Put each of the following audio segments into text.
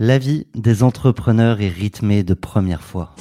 La vie des entrepreneurs est rythmée de première fois.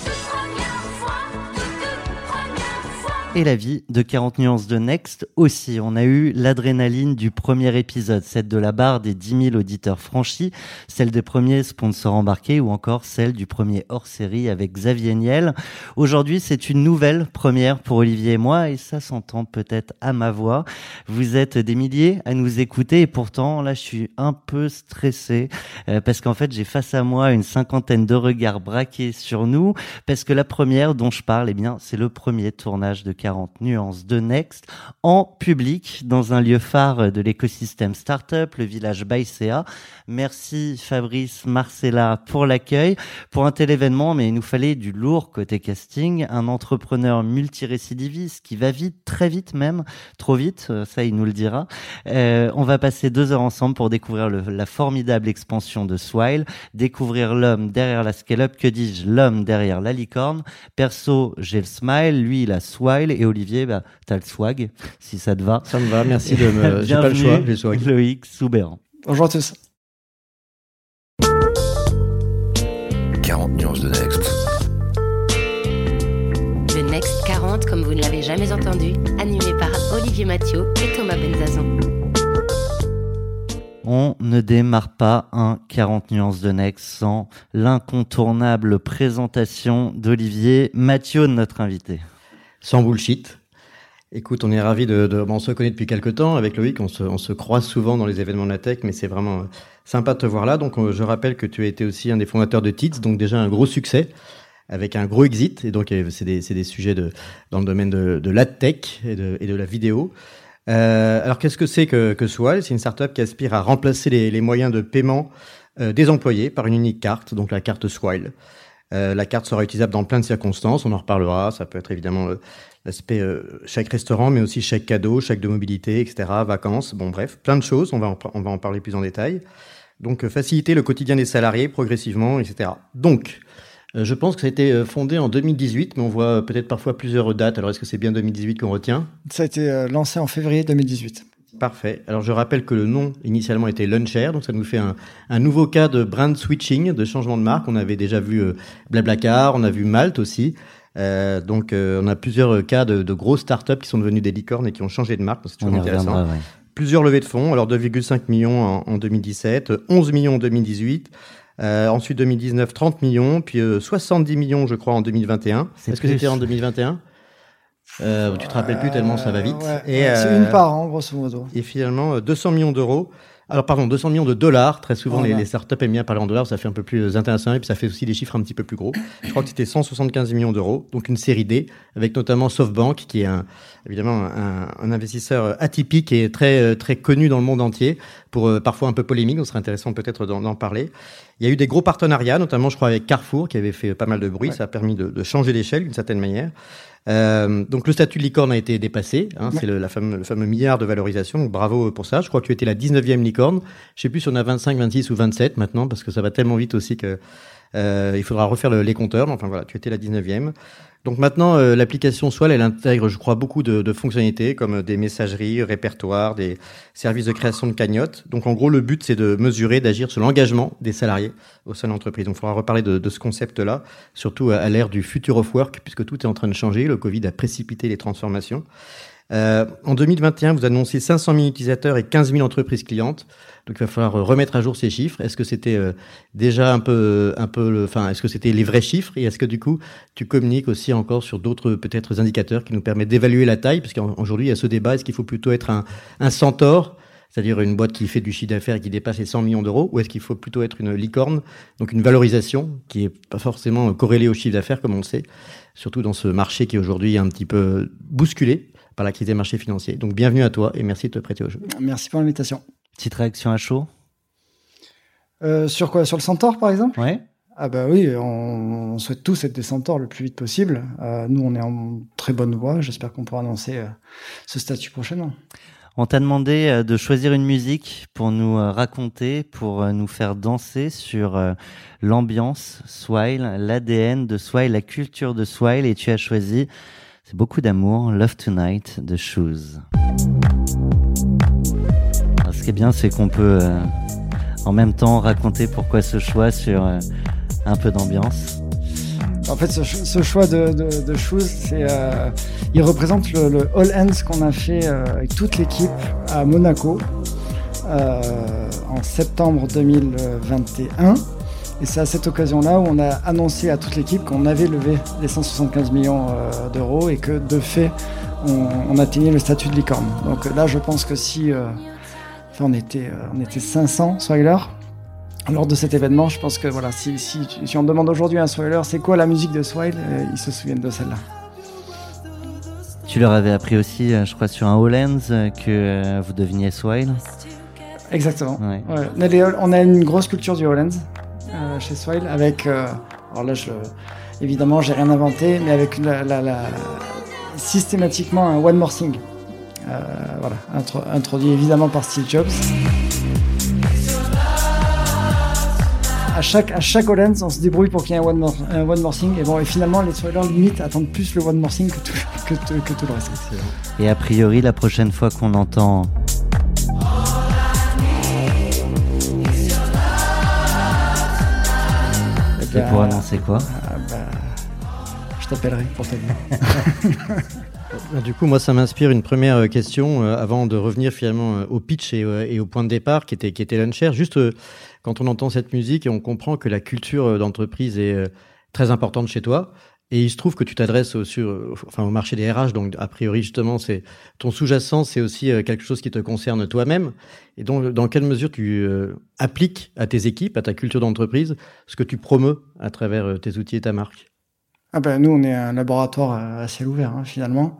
Et la vie de 40 nuances de Next aussi. On a eu l'adrénaline du premier épisode, celle de la barre des 10 000 auditeurs franchis, celle des premiers sponsors embarqués ou encore celle du premier hors-série avec Xavier Niel. Aujourd'hui, c'est une nouvelle première pour Olivier et moi et ça s'entend peut-être à ma voix. Vous êtes des milliers à nous écouter et pourtant, là, je suis un peu stressé euh, parce qu'en fait, j'ai face à moi une cinquantaine de regards braqués sur nous parce que la première dont je parle, eh bien, c'est le premier tournage de 40 nuances de Next en public dans un lieu phare de l'écosystème startup, le village Baïséa. Merci Fabrice Marcella pour l'accueil. Pour un tel événement, mais il nous fallait du lourd côté casting, un entrepreneur multirécidiviste qui va vite, très vite même, trop vite, euh, ça il nous le dira. Euh, on va passer deux heures ensemble pour découvrir la formidable expansion de Swile, découvrir l'homme derrière la scale-up, que dis-je, l'homme derrière la licorne. Perso, j'ai le smile, lui il a Swile et Olivier, bah, t'as le swag, si ça te va. Ça me va, merci de me. J'ai pas le choix, j'ai le swag. Loïc Soubéran. Bonjour à tous. 40 nuances de Next. Le Next 40 comme vous ne l'avez jamais entendu, animé par Olivier Mathieu et Thomas Benzazon. On ne démarre pas un 40 nuances de Next sans l'incontournable présentation d'Olivier Mathieu, notre invité. Sans bullshit. Écoute, on est ravis de, de on se connaît depuis quelques temps avec Loïc, on se, croise souvent dans les événements de la tech, mais c'est vraiment euh, sympa de te voir là. Donc, euh, je rappelle que tu as été aussi un des fondateurs de TITS, donc déjà un gros succès avec un gros exit. Et donc, euh, c'est des, sujets de, dans le domaine de, la tech et de, la vidéo. Alors, qu'est-ce que c'est que, que C'est une startup qui aspire à remplacer les, moyens de paiement des employés par une unique carte, donc la carte Swile. Euh, la carte sera utilisable dans plein de circonstances, on en reparlera. Ça peut être évidemment euh, l'aspect euh, chaque restaurant, mais aussi chaque cadeau, chaque de mobilité, etc., vacances, bon bref, plein de choses, on va en, on va en parler plus en détail. Donc faciliter le quotidien des salariés progressivement, etc. Donc, je pense que ça a été fondé en 2018, mais on voit peut-être parfois plusieurs dates. Alors est-ce que c'est bien 2018 qu'on retient? Ça a été lancé en février 2018. Parfait. Alors je rappelle que le nom initialement était Luncher, donc ça nous fait un, un nouveau cas de brand switching, de changement de marque. On avait déjà vu euh, Blablacar, on a vu Malte aussi. Euh, donc euh, on a plusieurs cas de, de grosses startups qui sont devenues des licornes et qui ont changé de marque. C'est toujours intéressant. reviendra, ouais. Plusieurs levées de fonds, alors 2,5 millions en, en 2017, 11 millions en 2018. Euh, ensuite 2019, 30 millions, puis euh, 70 millions, je crois, en 2021. C'est Est-ce que c'était en 2021 euh, Tu te rappelles plus tellement ça va vite. Ouais, Et, c'est euh, une part, hein, grosso modo. et finalement, euh, 200 millions d'euros. Alors, pardon, 200 millions de dollars. Très souvent, les, Voilà. les startups aiment bien parler en dollars. Ça fait un peu plus euh, intéressant et puis ça fait aussi des chiffres un petit peu plus gros. Je crois que c'était 175 millions d'euros. Donc, une série D avec notamment SoftBank, qui est un, évidemment un, un investisseur euh, atypique et très, euh, très connu dans le monde entier pour euh, parfois un peu polémique. Donc, ce serait intéressant peut-être d'en d'en parler. Il y a eu des gros partenariats, notamment, je crois, avec Carrefour, qui avait fait pas mal de bruit. Ça a permis de, de changer d'échelle d'une certaine manière. Euh, donc le statut de licorne a été dépassé, hein, c'est le, la fameux, le fameux milliard de valorisation, donc bravo pour ça. Je crois que tu étais la 19e licorne. Je sais plus si on a 25, 26 ou 27 maintenant, parce que ça va tellement vite aussi que euh, il faudra refaire le- les compteurs. Enfin voilà, tu étais la 19e. Donc maintenant, euh, l'application Swell, elle intègre, je crois, beaucoup de, fonctionnalités comme euh, des messageries, répertoires, des services de création de cagnottes. Donc en gros, le but, c'est de mesurer, d'agir sur l'engagement des salariés au sein de l'entreprise. Donc il faudra reparler de, de ce concept-là, surtout à, à l'ère du future of work, puisque tout est en train de changer. Le Covid a précipité les transformations. Euh, en 2021, vous annoncez 500 000 utilisateurs et 15 000 entreprises clientes. Donc, il va falloir remettre à jour ces chiffres. Est-ce que c'était euh, déjà un peu, un peu, enfin, est-ce que c'était les vrais chiffres? Et est-ce que du coup, tu communiques aussi encore sur d'autres peut-être indicateurs qui nous permettent d'évaluer la taille, parce qu'aujourd'hui, il y a ce débat est-ce qu'il faut plutôt être un, un centaure, c'est-à-dire une boîte qui fait du chiffre d'affaires qui dépasse les 100 millions d'euros, ou est-ce qu'il faut plutôt être une licorne, donc une valorisation qui est pas forcément corrélée au chiffre d'affaires comme on le sait, surtout dans ce marché qui est aujourd'hui un petit peu bousculé? Par la crise des marchés financiers. Donc bienvenue à toi et merci de te prêter au jeu. Merci pour l'invitation. Petite réaction à chaud? Euh, sur quoi? Sur le Centaure, par exemple? Ouais. Ah bah oui, on, on souhaite tous être des centaures le plus vite possible. Euh, nous, on est en très bonne voie. J'espère qu'on pourra annoncer euh, ce statut prochainement. On t'a demandé euh, de choisir une musique pour nous euh, raconter, pour euh, nous faire danser sur euh, l'ambiance Swile, l'ADN de Swile, la culture de Swile, et tu as choisi, c'est beaucoup d'amour, Love Tonight de Shoes. Ce qui est bien, c'est qu'on peut euh, en même temps raconter pourquoi ce choix sur euh, un peu d'ambiance. En fait, ce, ch- ce choix de, Shoes, euh, il représente le, le All Hands qu'on a fait avec toute l'équipe à Monaco en septembre 2021. Et c'est à cette occasion-là où on a annoncé à toute l'équipe qu'on avait levé les 175 millions euh, d'euros et que de fait, on, on atteignait le statut de licorne. Donc là, je pense que si euh, enfin, on, était, euh, on était 500 spoilers, lors de cet événement, je pense que voilà, si, si, si on demande aujourd'hui à un Swiler c'est quoi la musique de Swile, euh, ils se souviennent de celle-là. Tu leur avais appris aussi, euh, je crois, sur un Hollands euh, que euh, vous deveniez Swile. Exactement. Ouais. Ouais. On a une grosse culture du Hollands euh, chez Swile avec. euh, alors là, je, évidemment, j'ai rien inventé, mais avec la, la- systématiquement un One More Thing. Euh, voilà, intro- introduit évidemment par Steve Jobs. À chaque, à chaque on se débrouille pour qu'il y ait un One More, un one more Thing. Et bon, et finalement, les Swilers, limite, attendent plus le One More Thing que que tout le reste. Et a priori, la prochaine fois qu'on entend C'est ben, pour annoncer quoi ah bah, je t'appellerai pour te dire. Du coup, moi, ça m'inspire une première euh, question euh, avant de revenir finalement euh, au pitch et, euh, et au point de départ qui était, qui était l'unshare. Juste euh, quand on entend cette musique et on comprend que la culture euh, d'entreprise est euh, très importante chez toi. Et il se trouve que tu t'adresses au, marché des RH, donc a priori justement, c'est ton sous-jacent, c'est aussi euh, quelque chose qui te concerne toi-même. Et donc, dans quelle mesure tu euh, appliques à tes équipes, à ta culture d'entreprise, ce que tu promeus à travers euh, tes outils et ta marque? Ah ben, nous, on est un laboratoire à ciel ouvert, hein, finalement.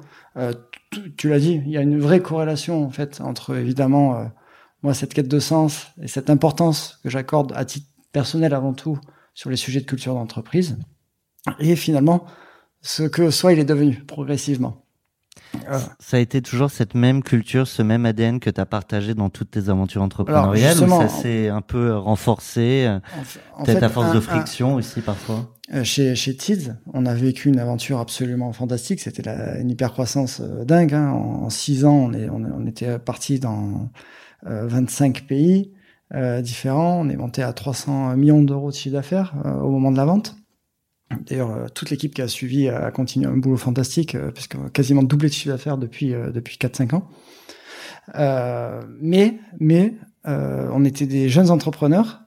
Tu l'as dit, il y a une vraie corrélation, en fait, entre, évidemment, moi, cette quête de sens et cette importance que j'accorde à titre personnel avant tout sur les sujets de culture d'entreprise, et finalement, ce que soit il est devenu progressivement. Euh, Ça a été toujours cette même culture, ce même ADN que tu as partagé dans toutes tes aventures entrepreneuriales ou ça s'est un peu renforcé euh, en f- en Peut-être à force un- de un- friction aussi parfois Euh, chez, chez Tids, on a vécu une aventure absolument fantastique. C'était une hypercroissance euh, dingue. Hein. En, en six ans, on, est, on, on était parti dans euh, 25 pays euh, différents. On est monté à 300 millions d'euros de chiffre d'affaires euh, au moment de la vente. D'ailleurs, euh, toute l'équipe qui a suivi a continué un boulot fantastique, euh, puisqu'on a quasiment doublé de chiffre d'affaires depuis, euh, depuis 4-5 ans. Euh, mais mais euh, on était des jeunes entrepreneurs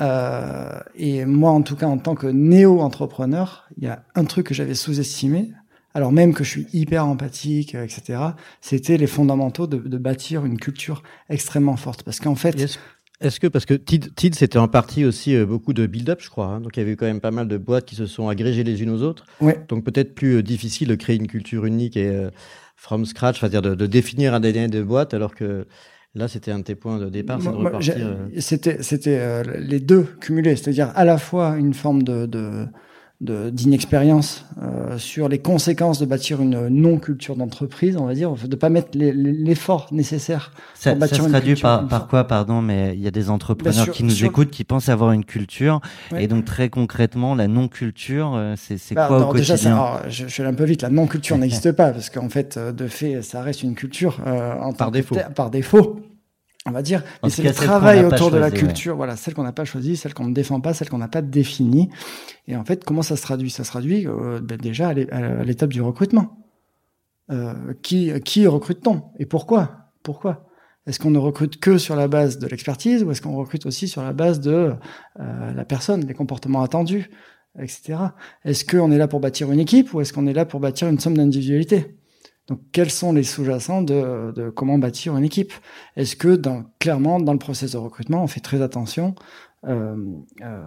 euh, et moi, en tout cas, en tant que néo-entrepreneur, il y a un truc que j'avais sous-estimé, alors même que je suis hyper empathique, etc. C'était les fondamentaux de, de bâtir une culture extrêmement forte. Parce qu'en fait, est-ce que, parce que TID, TID, c'était en partie aussi euh, beaucoup de build-up, je crois. hein. donc il y avait quand même pas mal de boîtes qui se sont agrégées les unes aux autres. Ouais. Donc peut-être plus euh, difficile de créer une culture unique et euh, from scratch, c'est-à-dire de, de définir un ADN de boîte, alors que là, c'était un de tes points de départ, c'est de repartir. C'était, c'était les deux cumulés, c'est-à-dire à la fois une forme de, de- d'inexpérience euh, sur les conséquences de bâtir une non-culture d'entreprise, on va dire, de pas mettre l'effort nécessaire. Ça, Pour ça bâtir se une traduit culture, par, par quoi, pardon, mais il y a des entrepreneurs sur- qui nous sur- écoutent, qui pensent avoir une culture, Ouais. et donc très concrètement, la non-culture, euh, c'est c'est Bah, quoi non, au déjà, ça- quotidien alors, je, je vais un peu vite. La non-culture n'existe pas parce qu'en fait, euh, de fait, ça reste une culture euh, en Par défaut. par défaut, on va dire. Mais c'est le travail autour de la ouais. culture, voilà, celle qu'on n'a pas choisie, celle qu'on ne défend pas, celle qu'on n'a pas définie. Et en fait, comment ça se traduit? Ça se traduit euh, ben, déjà à l'é- à l'étape du recrutement. Euh, qui, qui recrute-t-on? Et pourquoi? Pourquoi? Est-ce qu'on ne recrute que sur la base de l'expertise ou est-ce qu'on recrute aussi sur la base de euh, la personne, les comportements attendus, etc. Est-ce qu'on est là pour bâtir une équipe ou est-ce qu'on est là pour bâtir une somme d'individualité? Donc, quels sont les sous-jacents de, de comment bâtir une équipe? Est-ce que, dans, clairement, dans le process de recrutement, on fait très attention euh, euh,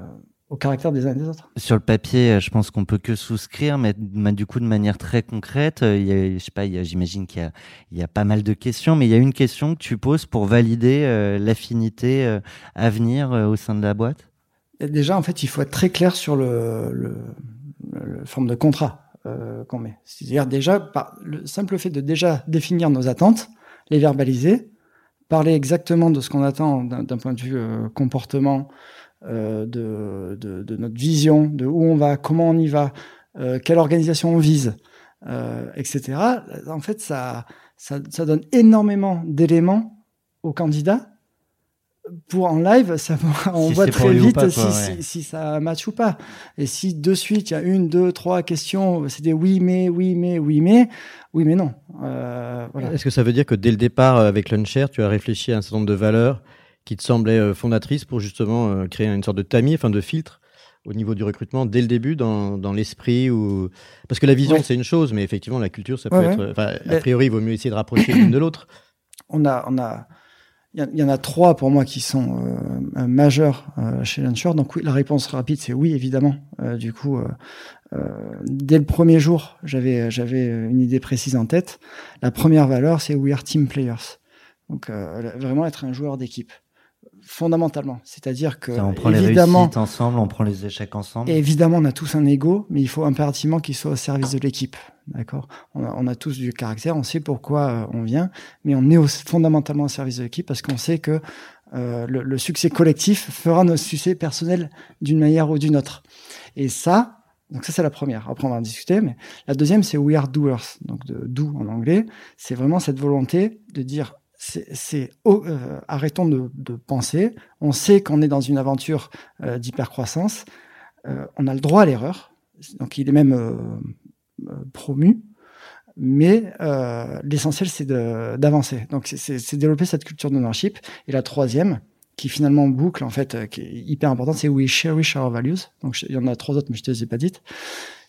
au caractère des uns et des autres? Sur le papier, je pense qu'on peut que souscrire, mais mais du coup de manière très concrète, euh, il y a, je sais pas, il y a- j'imagine qu'il y a, il y a pas mal de questions, mais il y a une question que tu poses pour valider euh, l'affinité euh, à venir euh, au sein de la boîte? Et déjà, en fait, il faut être très clair sur le, le, le forme de contrat euh, qu'on met. C'est-à-dire déjà, par le simple fait de déjà définir nos attentes, les verbaliser, parler exactement de ce qu'on attend d'un point de vue euh, comportement, euh, de, de, de, notre vision, de où on va, comment on y va, euh, quelle organisation on vise, euh, etc. En fait, ça, ça, ça donne énormément d'éléments aux candidats pour en live, ça, on Si voit très vite pas, si, quoi, si, ouais. si ça match ou pas. Et si de suite il y a une, deux, trois questions, c'est des oui mais, oui mais, oui mais, oui mais non. Euh, voilà. Est-ce que ça veut dire que dès le départ, euh, avec Luncher, tu as réfléchi à un certain nombre de valeurs qui te semblaient euh, fondatrices pour justement créer une sorte de tamis, enfin de filtre au niveau du recrutement dès le début dans, dans l'esprit ou parce que la vision Ouais. c'est une chose mais effectivement la culture ça peut être a priori il vaut mieux essayer de rapprocher l'une de l'autre On a, on a, il y, en a trois pour moi qui sont euh, majeurs euh, chez Launcher. Donc oui, la réponse rapide c'est oui évidemment. Euh, du coup, euh, euh, dès le premier jour, j'avais j'avais une idée précise en tête. La première valeur c'est we are team players. Donc euh, vraiment être un joueur d'équipe fondamentalement. C'est-à-dire que on prend les évidemment réussites ensemble, on prend les échecs ensemble. Et évidemment, on a tous un ego, mais il faut impérativement qu'il soit au service de l'équipe. D'accord? On a, on a tous du caractère, on sait pourquoi euh, on vient, mais on est au- fondamentalement au service de l'équipe parce qu'on sait que euh, le, le succès collectif fera nos succès personnels d'une manière ou d'une autre. Et ça, donc ça c'est la première. Après on va en discuter, mais la deuxième c'est we are doers, donc de do en anglais. C'est vraiment cette volonté de dire c'est, euh, arrêtons de, de penser. On sait qu'on est dans une aventure euh, d'hypercroissance. Euh, on a le droit à l'erreur. Donc il est même euh, euh, promu. Mais euh, l'essentiel, c'est d'avancer. Donc, c'est- développer cette culture d'ownership. Et la troisième, qui finalement boucle, en fait, qui est hyper importante, c'est We cherish our values. Donc, il y en a trois autres, mais je te les ai pas dites.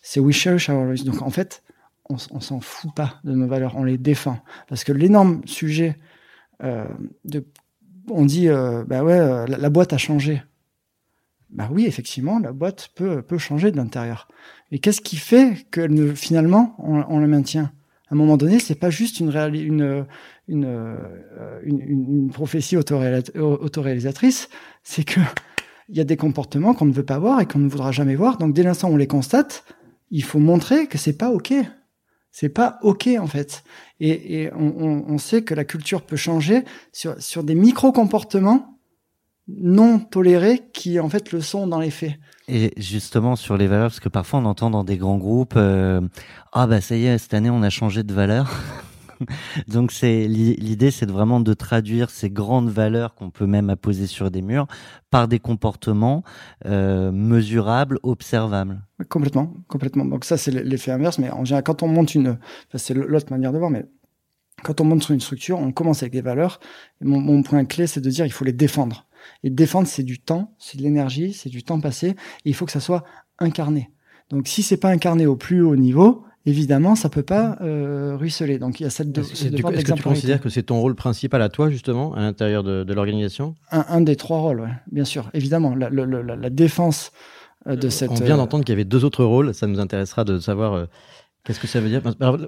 C'est We cherish our values. Donc, en fait, on, s'en fout pas de nos valeurs, on les défend. Parce que l'énorme sujet de. On dit, euh, bah ouais, euh, la, la boîte a changé. Bah oui, effectivement, la boîte peut, peut changer de l'intérieur. Et qu'est-ce qui fait que finalement, on, on le maintient? À un moment donné, c'est pas juste une, une, une, euh, une, une- prophétie autoréalisatrice, c'est que il y a des comportements qu'on ne veut pas voir et qu'on ne voudra jamais voir. Donc dès l'instant où on les constate, il faut montrer que c'est pas ok. C'est pas ok en fait. Et, on, sait que la culture peut changer sur, sur des micro-comportements non tolérés qui en fait le sont dans les faits. Et justement sur les valeurs, parce que parfois on entend dans des grands groupes, euh, ah bah ça y est, cette année on a changé de valeur. Donc c'est l'i- l'idée, c'est vraiment de traduire ces grandes valeurs qu'on peut même apposer sur des murs par des comportements euh, mesurables, observables. Complètement, complètement. Donc ça, c'est l'effet inverse. Mais en général, quand on monte une, enfin, c'est l'autre manière de voir, mais quand on monte sur une structure, on commence avec des valeurs. Mon point clé, c'est de dire, il faut les défendre. Et défendre, c'est du temps, c'est de l'énergie, c'est du temps passé. Et il faut que ça soit incarné. Donc si c'est pas incarné au plus haut niveau, évidemment, ça peut pas euh, ruisseler. Donc il y a cette de, Est-ce ce que tu- que considères que c'est ton rôle principal à toi justement à l'intérieur de, de l'organisation? Un, un des trois rôles, ouais, bien sûr, évidemment, la, défense euh, de cette. on vient euh, d'entendre qu'il y avait deux autres rôles ça nous intéressera de savoir euh, qu'est-ce que ça veut dire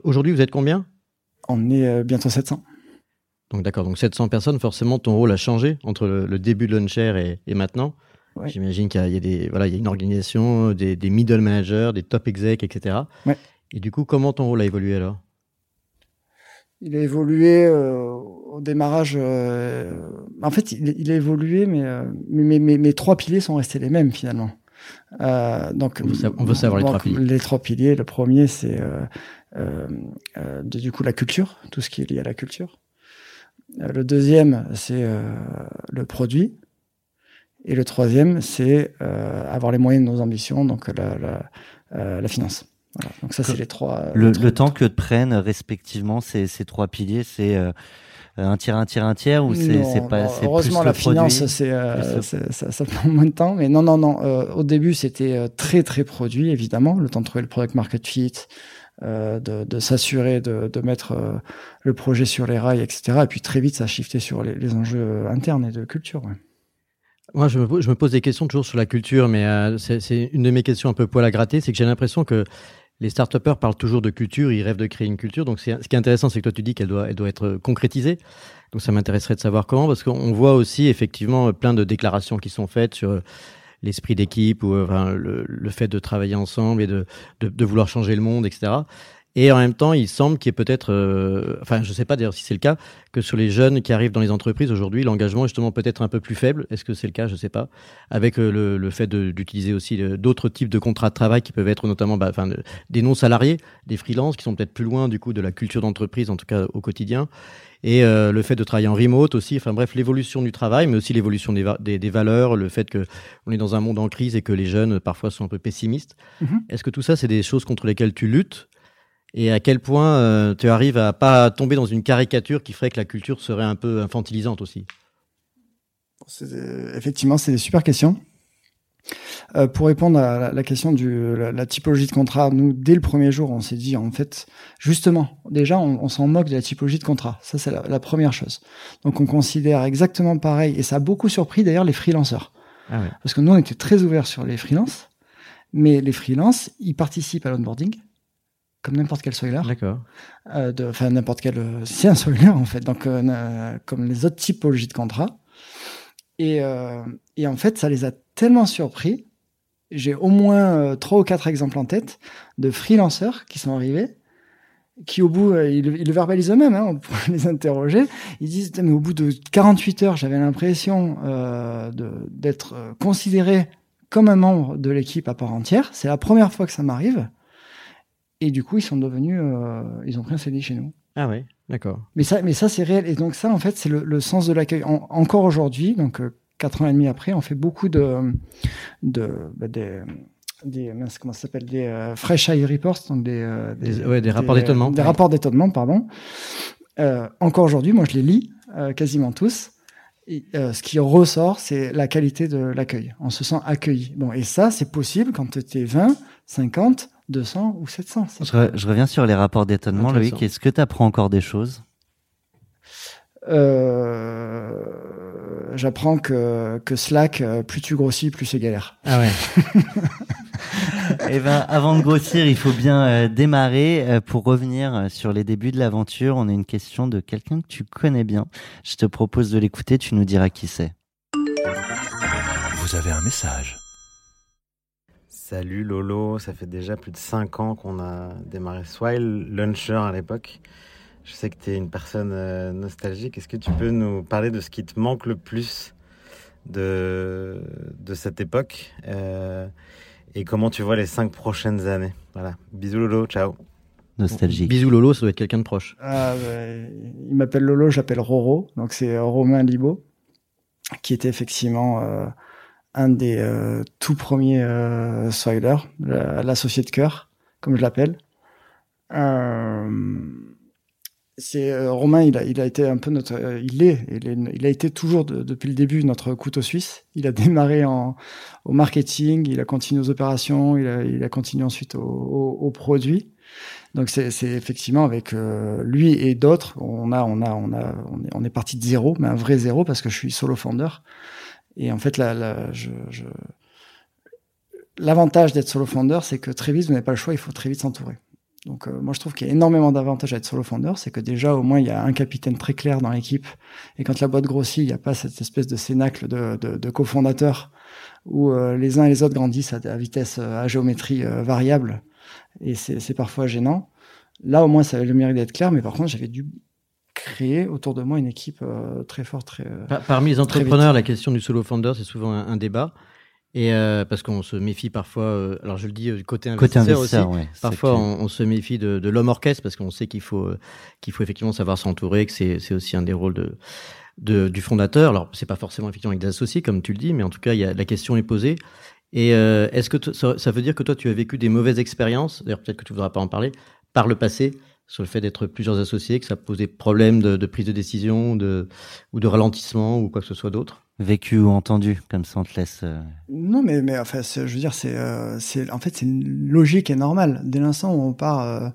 aujourd'hui vous êtes combien? On est euh, bientôt 700. donc d'accord donc 700 personnes forcément ton rôle a changé entre le, le début de Launcher et, et maintenant Ouais. J'imagine qu'il y a, il y a des voilà, il y a une organisation, des, des middle managers, des top execs, etc. Ouais. Et du coup, comment ton rôle a évolué alors? Il a évolué euh, au démarrage. euh, en fait, il, il a évolué, mais, euh, mais, mais- mais mes trois piliers sont restés les mêmes finalement. Euh, donc, On veut sa- on veut savoir les trois piliers. Les trois piliers. Le premier, c'est euh, euh, du coup la culture, tout ce qui est lié à la culture. Le deuxième, c'est euh, le produit. Et le troisième, c'est euh, avoir les moyens de nos ambitions, donc la, la, euh, la finance. Voilà. Donc ça, c'est les trois. Le, les trois- le temps que te prennent respectivement ces, ces trois piliers, c'est euh, un tiers, un tiers, un tiers ou c'est pas heureusement plus la le produit finance c'est euh, le- ça, ça prend moins de temps mais non non non euh, au début c'était euh, très très produit évidemment le temps de trouver le product market fit euh, de, de s'assurer de, de mettre euh, le projet sur les rails etc et puis très vite ça a shifté sur les, les enjeux euh, internes et de culture ouais. Moi, je me, pose- je me pose des questions toujours sur la culture, mais euh, c'est c'est une de mes questions un peu poil à gratter, c'est que j'ai l'impression que les start parlent toujours de culture, ils rêvent de créer une culture. Donc, ce qui est intéressant, c'est que toi, tu dis qu'elle doit, elle doit être concrétisée. Donc, ça m'intéresserait de savoir comment, parce qu'on voit aussi effectivement plein de déclarations qui sont faites sur l'esprit d'équipe ou enfin, le, le, fait de travailler ensemble et de, de, de, vouloir changer le monde, etc. Et en même temps, il semble qu'il y ait peut-être, euh, enfin, je ne sais pas d'ailleurs si c'est le cas, que sur les jeunes qui arrivent dans les entreprises aujourd'hui, l'engagement est justement peut-être un peu plus faible. Est-ce que c'est le cas? Je ne sais pas. Avec euh, le, le, fait d'utiliser aussi euh, d'autres types de contrats de travail qui peuvent être notamment bah, enfin, des non-salariés, des freelances qui sont peut-être plus loin du coup de la culture d'entreprise, en tout cas au quotidien. Et euh, le fait de travailler en remote aussi, enfin bref, l'évolution du travail, mais aussi l'évolution des, des, des, valeurs, le fait qu'on est dans un monde en crise et que les jeunes parfois sont un peu pessimistes. Mm -hmm. Est-ce que tout ça, c'est des choses contre lesquelles tu luttes? Et à quel point euh, tu arrives à pas tomber dans une caricature qui ferait que la culture serait un peu infantilisante aussi? Effectivement, c'est des super questions. Euh, pour répondre à la, la question de la, la, typologie de contrat, nous, dès le premier jour, on s'est dit, en fait, justement, déjà, on, on s'en moque de la typologie de contrat. Ça, c'est la, la, première chose. Donc, on considère exactement pareil, et ça a beaucoup surpris d'ailleurs les freelanceurs. Ah ouais. Parce que nous, on était très ouverts sur les freelances, mais les freelances, ils participent à l'onboarding, comme n'importe quel spoiler. D'accord. Euh, enfin, n'importe quel. C'est un spoiler, en fait. Donc, euh, comme les autres typologies de contrats. Et, euh, et, en fait, ça les a tellement surpris. J'ai au moins trois ou quatre exemples en tête de freelanceurs qui sont arrivés, qui au bout, ils, ils le verbalisent eux-mêmes, hein, on pourrait les interroger. Ils disent, mais au bout de 48 heures, j'avais l'impression d'être considéré comme un membre de l'équipe à part entière. C'est la première fois que ça m'arrive. Et du coup, ils sont devenus, euh, ils ont pris un CDI chez nous. Ah oui, d'accord. Mais ça, mais ça c'est réel. Et donc ça, en fait, c'est le, le, sens de l'accueil. En, encore aujourd'hui, donc euh, quatre ans et demi après, on fait beaucoup de, de, bah, des, des comment ça s'appelle, des euh, fresh eye reports, donc des, euh, des, ouais, des rapports d'étonnement. Des ouais. rapports d'étonnement, pardon. Encore aujourd'hui, moi, je les lis quasiment tous. Et, ce qui ressort, c'est la qualité de l'accueil. On se sent accueilli. Bon, et ça, c'est possible quand tu es 20, 50, 200 ou 700. Je, re, je, reviens sur les rapports d'étonnement, Loïc. Est-ce que tu apprends encore des choses? Euh, J'apprends que, que Slack, plus tu grossis, plus c'est galère. Ah ouais. Eh ben, avant de grossir, il faut bien euh, démarrer. Euh, pour revenir sur les débuts de l'aventure, on a une question de quelqu'un que tu connais bien. Je te propose de l'écouter, tu nous diras qui c'est. Vous avez un message. Salut Lolo, ça fait déjà plus de 5 ans qu'on a démarré Swile Launcher à l'époque. Je sais que tu es une personne euh, nostalgique. Est-ce que tu peux nous parler de ce qui te manque le plus de, de cette époque euh, et comment tu vois les 5 prochaines années? Voilà. Bisous Lolo, ciao. Nostalgique. Bisous Lolo, ça doit être quelqu'un de proche. Ah, bah, il m'appelle Lolo, j'appelle Roro. Donc c'est Romain Libo, qui était effectivement... Euh, un des euh, tout premiers euh, l'associé de cœur, comme je l'appelle. Euh, c'est euh, Romain, il a, il a été un peu notre, euh, il est, il, est, il a été toujours de, depuis le début notre couteau suisse. Il a démarré en, au marketing, il a continué aux opérations, il a, il a continué ensuite au, au, au produit. Donc c'est effectivement avec euh, lui et d'autres, on a, on a, on a, est, on est parti de zéro, mais un vrai zéro parce que je suis solo founder. Et en fait, je, je... l'avantage d'être solo founder, c'est que très vite, vous n'avez pas le choix, il faut très vite s'entourer. Donc euh, moi, je trouve qu'il y a énormément d'avantages à être solo founder, c'est que déjà, au moins, il y a un capitaine très clair dans l'équipe. Et quand la boîte grossit, il n'y a pas cette espèce de cénacle de, de, de cofondateurs où euh, les uns et les autres grandissent à, vitesse, à géométrie euh, variable. Et c'est parfois gênant. Là, au moins, ça avait le mérite d'être clair, mais par contre, j'avais dû créer autour de moi une équipe euh, très forte. Très, euh, Parmi les entrepreneurs, la question du solo founder, c'est souvent un, un, débat. Et euh, parce qu'on se méfie parfois, euh, alors je le dis du côté investisseur, côté investisseur aussi, ouais, parfois on, on, se méfie de, de l'homme orchestre parce qu'on sait qu'il faut qu'il faut effectivement savoir s'entourer, que c'est aussi un des rôles de, de du fondateur. Alors c'est pas forcément effectivement avec des associés comme tu le dis, mais en tout cas il y a, la question est posée. Et euh, est-ce que ça, ça, veut dire que toi tu as vécu des mauvaises expériences D'ailleurs peut-être que tu voudras pas en parler par le passé sur le fait d'être plusieurs associés, que ça pose des problèmes de, de prise de décision de, ou de ralentissement ou quoi que ce soit d'autre Vécu ou entendu, comme ça on te laisse. Euh... Non, mais, mais enfin, je veux dire, c'est, euh, c'est, en fait, c'est une logique et normale. Dès l'instant où on part euh,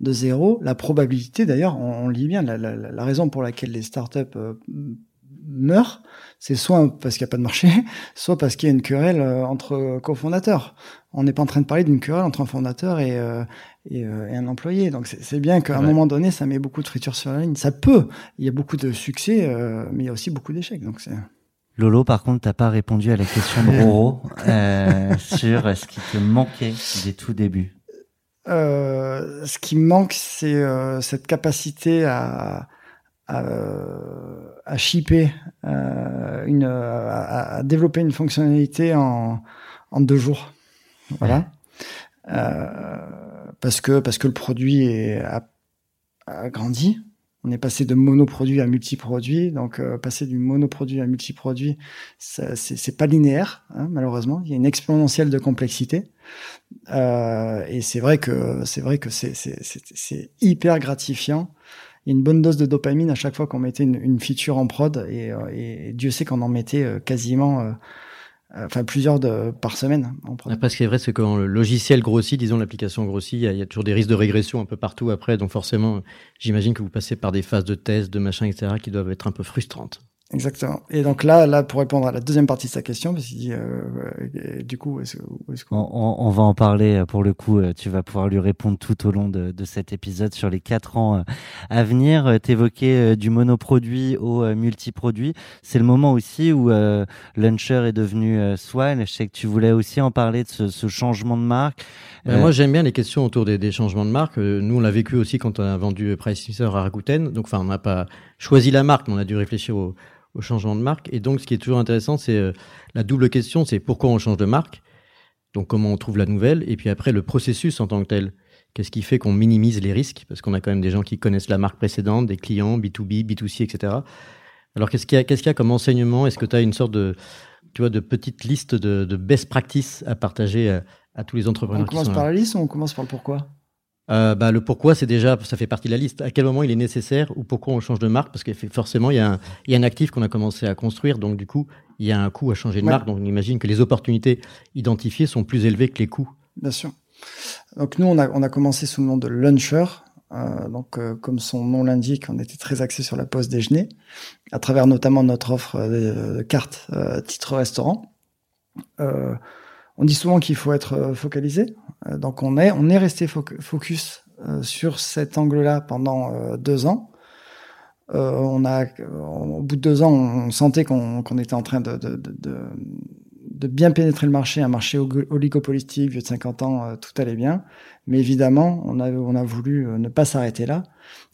de zéro, la probabilité, d'ailleurs, on, on lit bien, la, la, la, raison pour laquelle les startups euh, meurent, c'est soit parce qu'il n'y a pas de marché, soit parce qu'il y a une querelle euh, entre cofondateurs. On n'est pas en train de parler d'une querelle entre un fondateur et, euh, et, euh, et, un employé. Donc c'est bien qu'à ouais. un moment donné, ça met beaucoup de friture sur la ligne. Ça peut. Il y a beaucoup de succès, mais il y a aussi beaucoup d'échecs. Donc c'est. Lolo, par contre, t'as pas répondu à la question de Roro euh, sur ce qui te manquait des tout débuts. Euh, ce qui manque, c'est euh, cette capacité à, à, à shipper, euh, une, à, à développer une fonctionnalité en, en deux jours. Voilà. Euh, parce que parce que le produit est, a, a grandi. On est passé de monoproduit à multiproduit. Donc, euh, passer du monoproduit à multiproduit, c'est pas linéaire, hein, malheureusement. Il y a une exponentielle de complexité. Euh, et c'est vrai que c'est vrai que c'est hyper gratifiant. Il y a une bonne dose de dopamine à chaque fois qu'on mettait une, une feature en prod. Et, euh, et Dieu sait qu'on en mettait euh, quasiment, euh, enfin plusieurs de, par semaine. Après, ce qui est vrai, c'est que quand le logiciel grossit, disons l'application grossit, il y, y a toujours des risques de régression un peu partout après. Donc forcément, j'imagine que vous passez par des phases de tests, de machin, etc., qui doivent être un peu frustrantes. Exactement. Et donc là, là, pour répondre à la deuxième partie de sa question, parce qu'il dit, euh, euh, du coup, est-ce, où est-ce qu'on- On, on- on va en parler euh, pour le coup. euh, Tu vas pouvoir lui répondre tout au long de, de cet épisode sur les quatre ans à venir. T'évoquais du monoproduit au multiproduit. C'est le moment aussi où euh, Launcher est devenu euh, Swile. Je sais que tu voulais aussi en parler de ce, ce changement de marque. Ben, Euh, Moi, j'aime bien les questions autour des, des changements de marque. Euh, nous, on l'a vécu aussi quand on a vendu Price Mixer à Rakuten. Donc, enfin, on n'a pas choisi la marque, mais on a dû réfléchir au, au changement de marque. Et donc, ce qui est toujours intéressant, c'est euh, la double question, c'est pourquoi on change de marque? Donc, comment on trouve la nouvelle? Et puis après, le processus en tant que tel. Qu'est-ce qui fait qu'on minimise les risques? Parce qu'on a quand même des gens qui connaissent la marque précédente, des clients, B2B, B2C, etc. Alors, qu'est-ce qu'il y a, qu'est-ce qu'il y a comme enseignement? Est-ce que tu as une sorte de, tu vois, de petite liste de, de best practices à partager à, à tous les entrepreneurs on commence là par la liste ou on commence par le pourquoi? Euh, bah, le pourquoi, c'est déjà, ça fait partie de la liste. À quel moment il est nécessaire ou pourquoi on change de marque? Parce que forcément, il y, a un, il y a un actif qu'on a commencé à construire, donc du coup, il y a un coût à changer de Ouais. marque. Donc on imagine que les opportunités identifiées sont plus élevées que les coûts. Bien sûr. Donc nous, on a, on a commencé sous le nom de Luncher. Euh, donc, euh, comme son nom l'indique, on était très axé sur la pause déjeuner, à travers notamment notre offre euh, de carte euh, titre restaurant. Euh, on dit souvent qu'il faut être focalisé. Euh, donc, on est, on est resté foc- focus euh, sur cet angle-là pendant euh, deux ans. Euh, on a, au bout de deux ans, on sentait qu'on était en train de, de, de, de, bien pénétrer le marché, un marché oligopolistique, vieux de 50 ans, euh, tout allait bien. Mais évidemment, on a, on a voulu ne pas s'arrêter là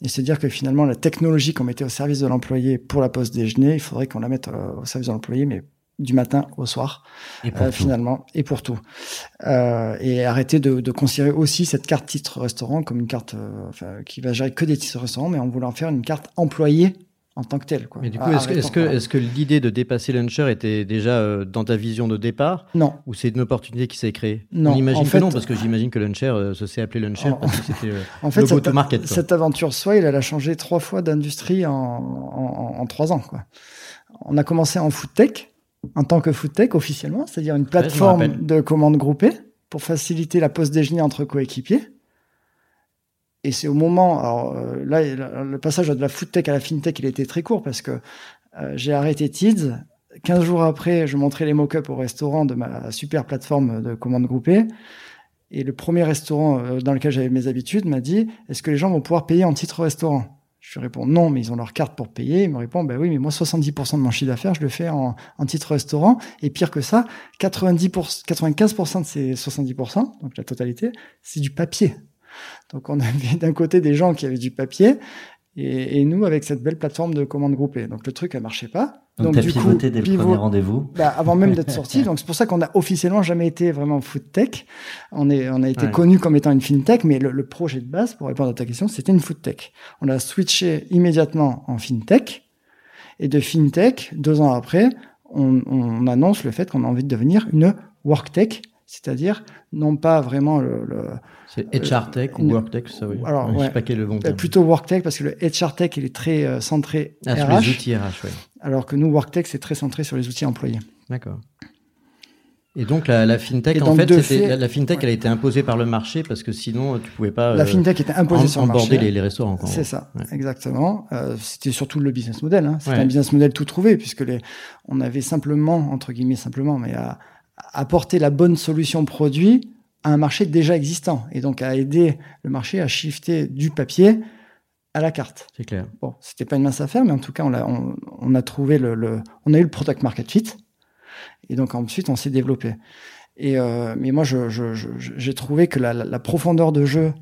et se dire que finalement, la technologie qu'on mettait au service de l'employé pour la pause déjeuner, il faudrait qu'on la mette au service de l'employé, mais du matin au soir, et pour euh, finalement, et pour tout. Euh, et arrêter de, de considérer aussi cette carte titre restaurant comme une carte euh, enfin, qui va gérer que des titres restaurants, mais en faire une carte employée en tant que telle. Quoi. Mais du coup, est-ce que, l'idée de dépasser Launcher était déjà euh, dans ta vision de départ? Non, ou c'est une opportunité qui s'est créée? Non, On imagine en que non, parce que j'imagine que Launcher euh, se s'est appelé Launcher En- parce que c'était En fait, le cette, quoi. cette aventure Swile, elle a changé trois fois d'industrie en, en, en- en trois ans. Quoi. On a commencé en food tech, en tant que food tech officiellement, c'est-à-dire une plateforme de commandes groupées pour faciliter la pause déjeuner entre coéquipiers. Et c'est au moment, alors euh, là, le passage de la food tech à la fintech, il été très court parce que euh, j'ai arrêté Tids. 15 jours après, je montrais les mock-ups au restaurant de ma super plateforme de commandes groupées. Et le premier restaurant euh, dans lequel j'avais mes habitudes m'a dit Est-ce que les gens vont pouvoir payer en titre restaurant? Je lui réponds Non, mais ils ont leur carte pour payer. Il me répond Ben oui, mais moi, 70% de mon chiffre d'affaires, je le fais en, en titre restaurant. Et pire que ça, 90%, 95% de ces 70%, donc la totalité, c'est du papier. Donc on avait d'un côté des gens qui avaient du papier et, et nous avec cette belle plateforme de commandes groupées. Donc le truc, elle marchait pas. Donc, t'as pivoté dès le pivot- premier rendez-vous. bah, avant même d'être sorti. Donc c'est pour ça qu'on a officiellement jamais été vraiment food tech. On est, on a été Ouais. connu comme étant une fintech, mais le, le projet de base, pour répondre à ta question, c'était une food tech. On a switché immédiatement en fintech. Et de fintech, deux ans après, on, on annonce le fait qu'on a envie de devenir une work tech, c'est-à-dire non pas vraiment le, le C'est HR Tech ou une- Work Tech, ça oui. Alors, Ouais, Je sais pas quel est le bon euh, terme. plutôt work tech parce que le HR tech il est très euh, centré Ah, sur RH, les outils RH, ouais. alors que nous work tech c'est très centré sur les outils employés. D'accord. Et donc la, la fintech, en fait, la, la fintech, ouais. elle a été imposée par le marché parce que sinon, tu pouvais pas La euh, fintech était imposée en- sur le marché. les, les restaurants. C'est ça, Ouais. exactement. Euh, c'était surtout le business model. Hein. C'était Ouais. un business model tout trouvé puisque les, on avait simplement, entre guillemets simplement, mais à, à apporter la bonne solution produit à un marché déjà existant et donc à aider le marché à shifter du papier à la carte. C'est clair. Bon, c'était pas une mince affaire, mais en tout cas, on a, on, on a trouvé le, le, on a eu le product market fit, et donc ensuite on s'est développé. Et euh, mais moi, je, je, je, j'ai trouvé que la, la, la profondeur de jeu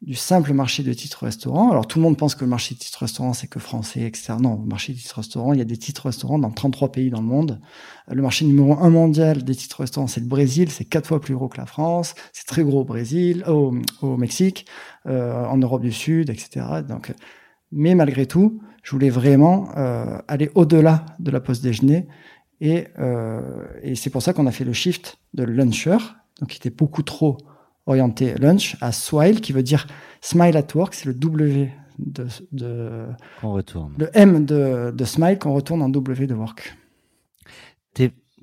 du simple marché de titres restaurants. Alors tout le monde pense que le marché de titres restaurants c'est que français, etc. Non, le marché de titres restaurants, il y a des titres restaurants dans 33 pays dans le monde. Le marché numéro un mondial des titres restaurants c'est le Brésil, c'est quatre fois plus gros que la France, c'est très gros au Brésil, au, Mexique, euh, en Europe du Sud, etc. Donc, mais malgré tout, je voulais vraiment euh, aller au-delà de la pause déjeuner et, euh, et c'est pour ça qu'on a fait le shift de luncher, donc qui était beaucoup trop orienté lunch à Swile, qui veut dire Smile at Work, c'est le W de, de On retourne. le M de, de Smile qu'on retourne en W de Work.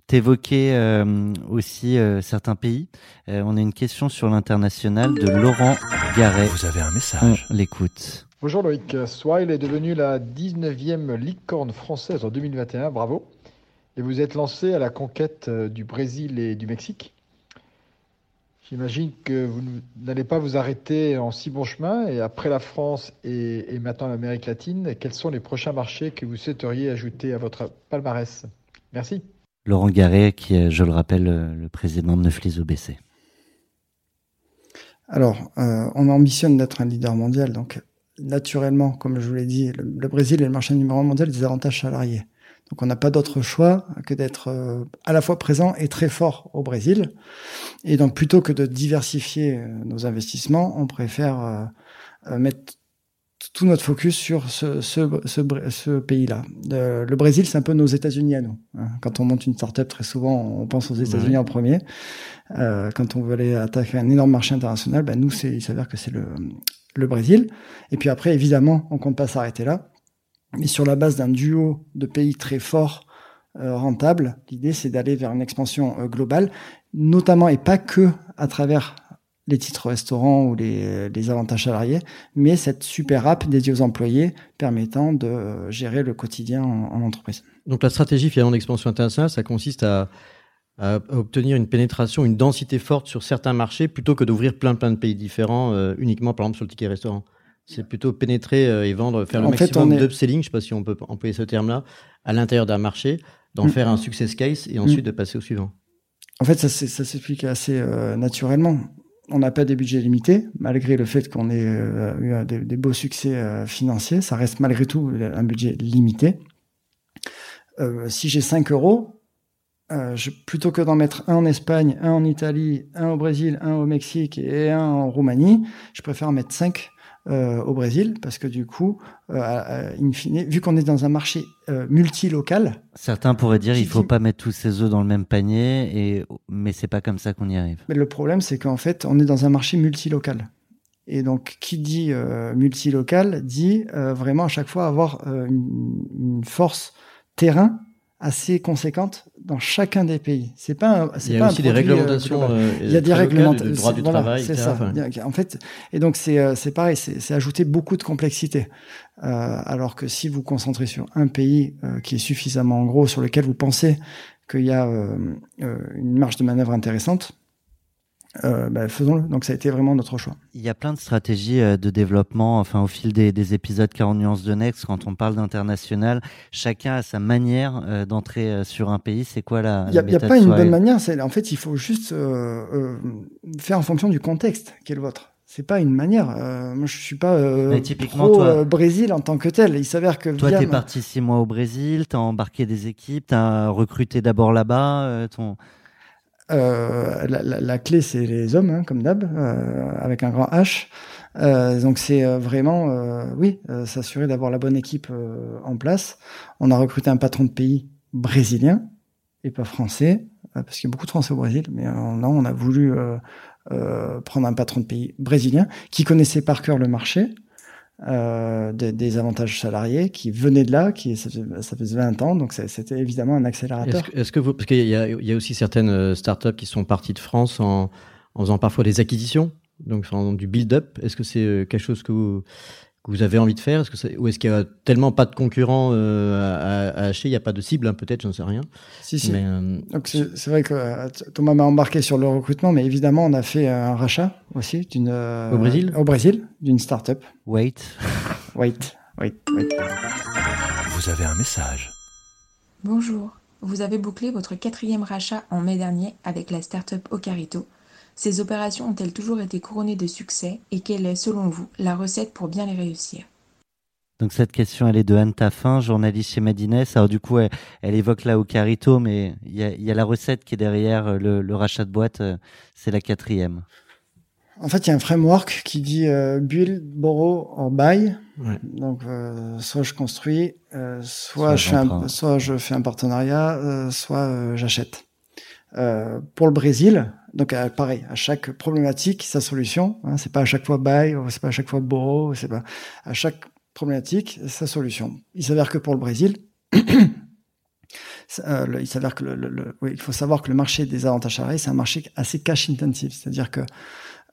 T'évoquais euh, aussi euh, certains pays. Euh, on a une question sur l'international de Laurent Garret. Vous avez un On message. l'écoute. Bonjour Loïc, Swile est devenue la 19e licorne française en 2021, bravo. Et vous êtes lancé à la conquête euh, du Brésil et du Mexique. J'imagine que vous n'allez pas vous arrêter en si bon chemin et après la France et, et maintenant l'Amérique latine, quels sont les prochains marchés que vous souhaiteriez ajouter à votre palmarès? Merci. Laurent Garret, qui est, je le rappelle, euh, le président de Neuflis OBC. Alors, euh, on ambitionne d'être un leader mondial, donc naturellement, comme je vous l'ai dit, le, le Brésil est le marché numéro un mondial des avantages salariés. Donc on n'a pas d'autre choix que d'être euh, à la fois présent et très fort au Brésil. Et donc plutôt que de diversifier euh, nos investissements, on préfère euh, mettre tout notre focus sur ce, ce, ce, ce pays-là. Euh, le Brésil, c'est un peu nos États-Unis à nous. hein. Quand on monte une startup, très souvent, on pense aux États-Unis Ouais. en premier. Euh, quand on veut aller attaquer un énorme marché international, ben nous, il s'avère que c'est le, le Brésil. Et puis après, évidemment, on compte pas s'arrêter là. Mais sur la base d'un duo de pays très forts, euh, rentables, l'idée, c'est d'aller vers une expansion euh, globale, notamment et pas que à travers les titres restaurants ou les, avantages salariés, mais cette super app dédiée aux employés permettant de euh, gérer le quotidien en, en entreprise. Donc la stratégie finalement d'expansion internationale, ça consiste à, à obtenir une pénétration, une densité forte sur certains marchés plutôt que d'ouvrir plein plein de pays différents euh, uniquement par exemple sur le ticket restaurant. C'est plutôt pénétrer euh, et vendre, faire le En maximum est- d'upselling, je ne sais pas si on peut employer ce terme-là, à l'intérieur d'un marché, d'en Mm. faire un success case et ensuite de passer au suivant. En fait, ça, s'explique assez euh, naturellement. On n'a pas des budgets limités, malgré le fait qu'on ait euh, eu des, des beaux succès euh, financiers. Ça reste malgré tout un budget limité. Si j'ai 5 euros, je, plutôt que d'en mettre un en Espagne, un en Italie, un au Brésil, un au Mexique et un en Roumanie, je préfère en mettre 5 euh, au Brésil parce que du coup, euh, euh, in fine, vu qu'on est dans un marché euh, multilocal, Certains pourraient dire il faut pas mettre tous ses œufs dans le même panier, et... mais c'est pas comme ça qu'on y arrive. Mais le problème, c'est qu'en fait, on est dans un marché multilocal. Et donc, qui dit multilocal dit vraiment à chaque fois avoir une, une force terrain assez conséquente dans chacun des pays. C'est pas, un- Il c'est y pas a un aussi des euh, réglementations. euh, Il y a des réglementations. du droit du voilà, travail, c'est ça. Enfin, En fait, et donc c'est euh, c'est pareil, c'est c'est ajouter beaucoup de complexité. Euh, alors que si vous concentrez sur un pays euh, qui est suffisamment gros, sur lequel vous pensez qu'il y a euh, une marge de manœuvre intéressante, euh, bah, faisons-le. Donc ça a été vraiment notre choix. Il y a plein de stratégies euh, de développement, enfin au fil des, des épisodes 40 nuances de Next, quand on parle d'international, chacun a sa manière euh, d'entrer sur un pays. C'est quoi la Il n'y a, y a pas une bonne manière. c'est- En fait, il faut juste faire en fonction du contexte qui est le vôtre. C'est pas une manière. Moi, je suis pas typiquement, pro toi- Brésil en tant que tel. Il s'avère que Toi, via t'es parti six mois au Brésil, t'as embarqué des équipes, t'as recruté d'abord là-bas. ton... Euh, la, la- la clé, c'est les hommes, hein, comme d'hab, euh, avec un grand H. Euh, donc c'est euh, vraiment, euh, oui, s'assurer d'avoir la bonne équipe en place. On a recruté un patron de pays brésilien et pas français, parce qu'il y a beaucoup de Français au Brésil, mais non, on a voulu prendre un patron de pays brésilien qui connaissait par cœur le marché. Euh, des, avantages salariés qui venaient de là, qui ça faisait, ça faisait 20 ans, donc c'était évidemment un accélérateur. Est-ce que, vous, parce qu'il y y a aussi certaines euh, startups qui sont parties de France en, faisant parfois des acquisitions, donc en du build-up. Est-ce que c'est euh, quelque chose que vous, que vous avez envie de faire? Est-ce que c'est- Ou est-ce qu'il y a tellement pas de concurrents euh, à, à acheter Il n'y a pas de cible, hein, peut-être, je ne sais rien. Si, si. Euh, Donc c'est vrai que euh, Thomas m'a embarqué sur le recrutement, mais évidemment on a fait un rachat aussi d'une euh, Au Brésil? au Brésil d'une start-up. Wait. Wait, wait, wait. Vous avez un message. Bonjour, vous avez bouclé votre quatrième rachat en mai dernier avec la start-up Ocarito. Ces opérations ont-elles toujours été couronnées de succès et quelle est, selon vous, la recette pour bien les réussir? Donc cette question, elle est de Anne Taffin, journaliste chez Madines. Alors du coup, elle, elle évoque là Ocarito, mais il y a, il y a la recette qui est derrière euh, le, le rachat de boîte. euh, C'est la quatrième. En fait, il y a un framework qui dit euh, build, borrow or buy. Ouais. Donc, euh, soit je construis, euh, soit, Soit je fais un, j'emprunte. soit je fais un partenariat, euh, soit euh, j'achète. Euh, pour le Brésil, donc euh, pareil, à chaque problématique, sa solution. Hein, c'est pas à chaque fois ou c'est pas à chaque fois borrow, c'est pas à chaque problématique sa solution. Il s'avère que pour le Brésil, euh, il s'avère que le, le- le- oui, il faut savoir que le marché des avantages salariés, c'est un marché assez cash intensive, c'est-à-dire que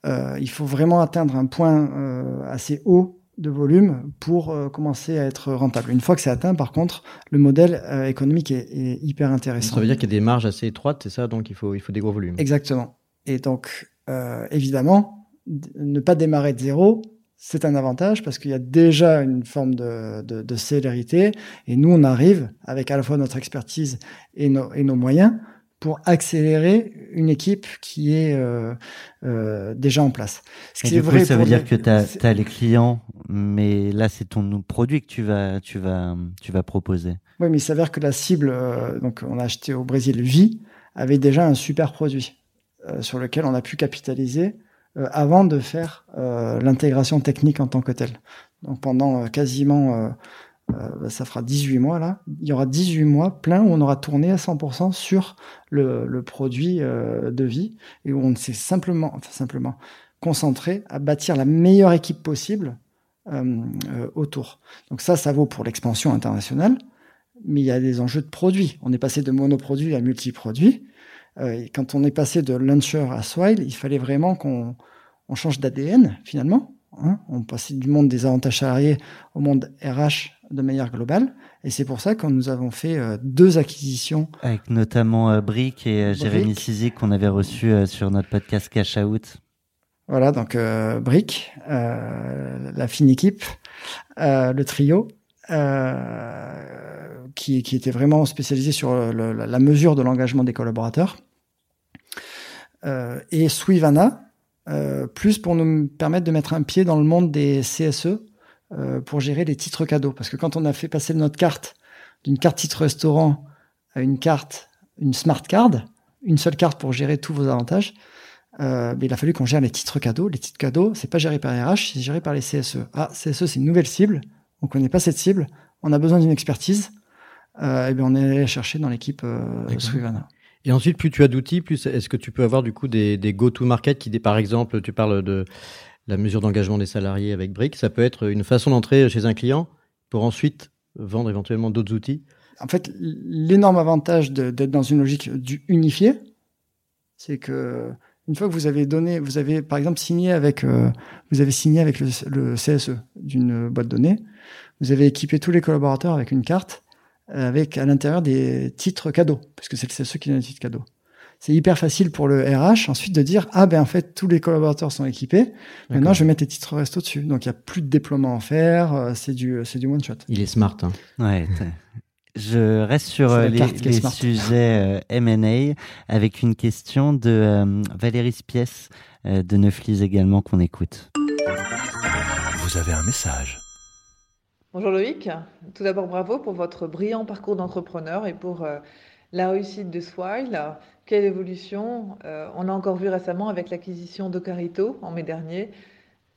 euh, il faut vraiment atteindre un point euh, assez haut de volume pour euh, commencer à être rentable. Une fois que c'est atteint, par contre, le modèle euh, économique est, est hyper intéressant. Ça veut dire qu'il y a des marges assez étroites, c'est ça, donc il faut, il faut des gros volumes. Exactement. Et donc, euh, évidemment, ne pas démarrer de zéro, c'est un avantage parce qu'il y a déjà une forme de, de, de célérité. Et nous, on arrive, avec à la fois notre expertise et nos, et nos moyens, pour accélérer une équipe qui est euh, euh, déjà en place. Ce qui est du coup, vrai ça veut dire les- que tu as, les clients, mais là, c'est ton produit que tu vas, tu vas, tu vas proposer. Oui, mais il s'avère que la cible, euh, donc on a acheté au Brésil Vie, avait déjà un super produit sur lequel on a pu capitaliser avant de faire l'intégration technique en tant que telle. Donc pendant quasiment, euh, euh, ça fera 18 mois là, il y aura 18 mois plein où on aura tourné à 100% sur le, le produit euh, de vie et où on s'est simplement, enfin simplement concentré à bâtir la meilleure équipe possible euh, euh, autour. Donc ça, ça vaut pour l'expansion internationale mais il y a des enjeux de produits. On est passé de monoproduit à multiproduit. Euh, et quand on est passé de Launcher à Swile, il fallait vraiment qu'on on change d'ADN finalement. Hein on passait du monde des avantages salariés au monde RH de manière globale. Et c'est pour ça que nous avons fait euh, deux acquisitions. Avec notamment euh, Brick et euh, Jérémy. Sizik qu'on avait reçu euh, sur notre podcast Cash Out. Voilà, donc euh, Brick, la fine équipe, le trio, qui, qui était vraiment spécialisé sur le- la, la mesure de l'engagement des collaborateurs. Et Suivana, plus pour nous permettre de mettre un pied dans le monde des CSE pour gérer les titres cadeaux. Parce que quand on a fait passer notre carte d'une carte titre restaurant à une carte, une smart card, une seule carte pour gérer tous vos avantages, euh, mais il a fallu qu'on gère les titres cadeaux. Les titres cadeaux, c'est pas géré par RH, c'est géré par les CSE. Ah, CSE, c'est une nouvelle cible. On connaît pas cette cible. On a besoin d'une expertise. Euh, et bien, on est allé la chercher dans l'équipe euh. Et ensuite, plus tu as d'outils, plus est-ce que tu peux avoir du coup des, des go-to-market qui, par exemple, tu parles de la mesure d'engagement des salariés avec Brick, ça peut être une façon d'entrer chez un client pour ensuite vendre éventuellement d'autres outils. En fait, l'énorme avantage d'être dans une logique du unifié, c'est que une fois que vous avez donné, vous avez par exemple signé avec, euh, vous avez signé avec le, CSE d'une boîte de données, vous avez équipé tous les collaborateurs avec une carte avec à l'intérieur des titres cadeaux, parce que c'est le CSE qui donne les titres cadeaux. C'est hyper facile pour le RH ensuite de dire ah ben en fait tous les collaborateurs sont équipés. Maintenant je vais mettre les titres resto dessus. Donc il y a plus de déploiement à faire. euh, C'est du c'est du one shot. Il est smart. Hein. Ouais. Je reste sur euh, les, carte qui est les sujets euh, M&A avec une question de euh, Valérie Spies euh, de Neuflis également qu'on écoute. Vous avez un message. Bonjour Loïc, tout d'abord bravo pour votre brillant parcours d'entrepreneur et pour euh, la réussite de Swile. Quelle évolution Euh, On a encore vu récemment avec l'acquisition d'Ocarito en mai dernier.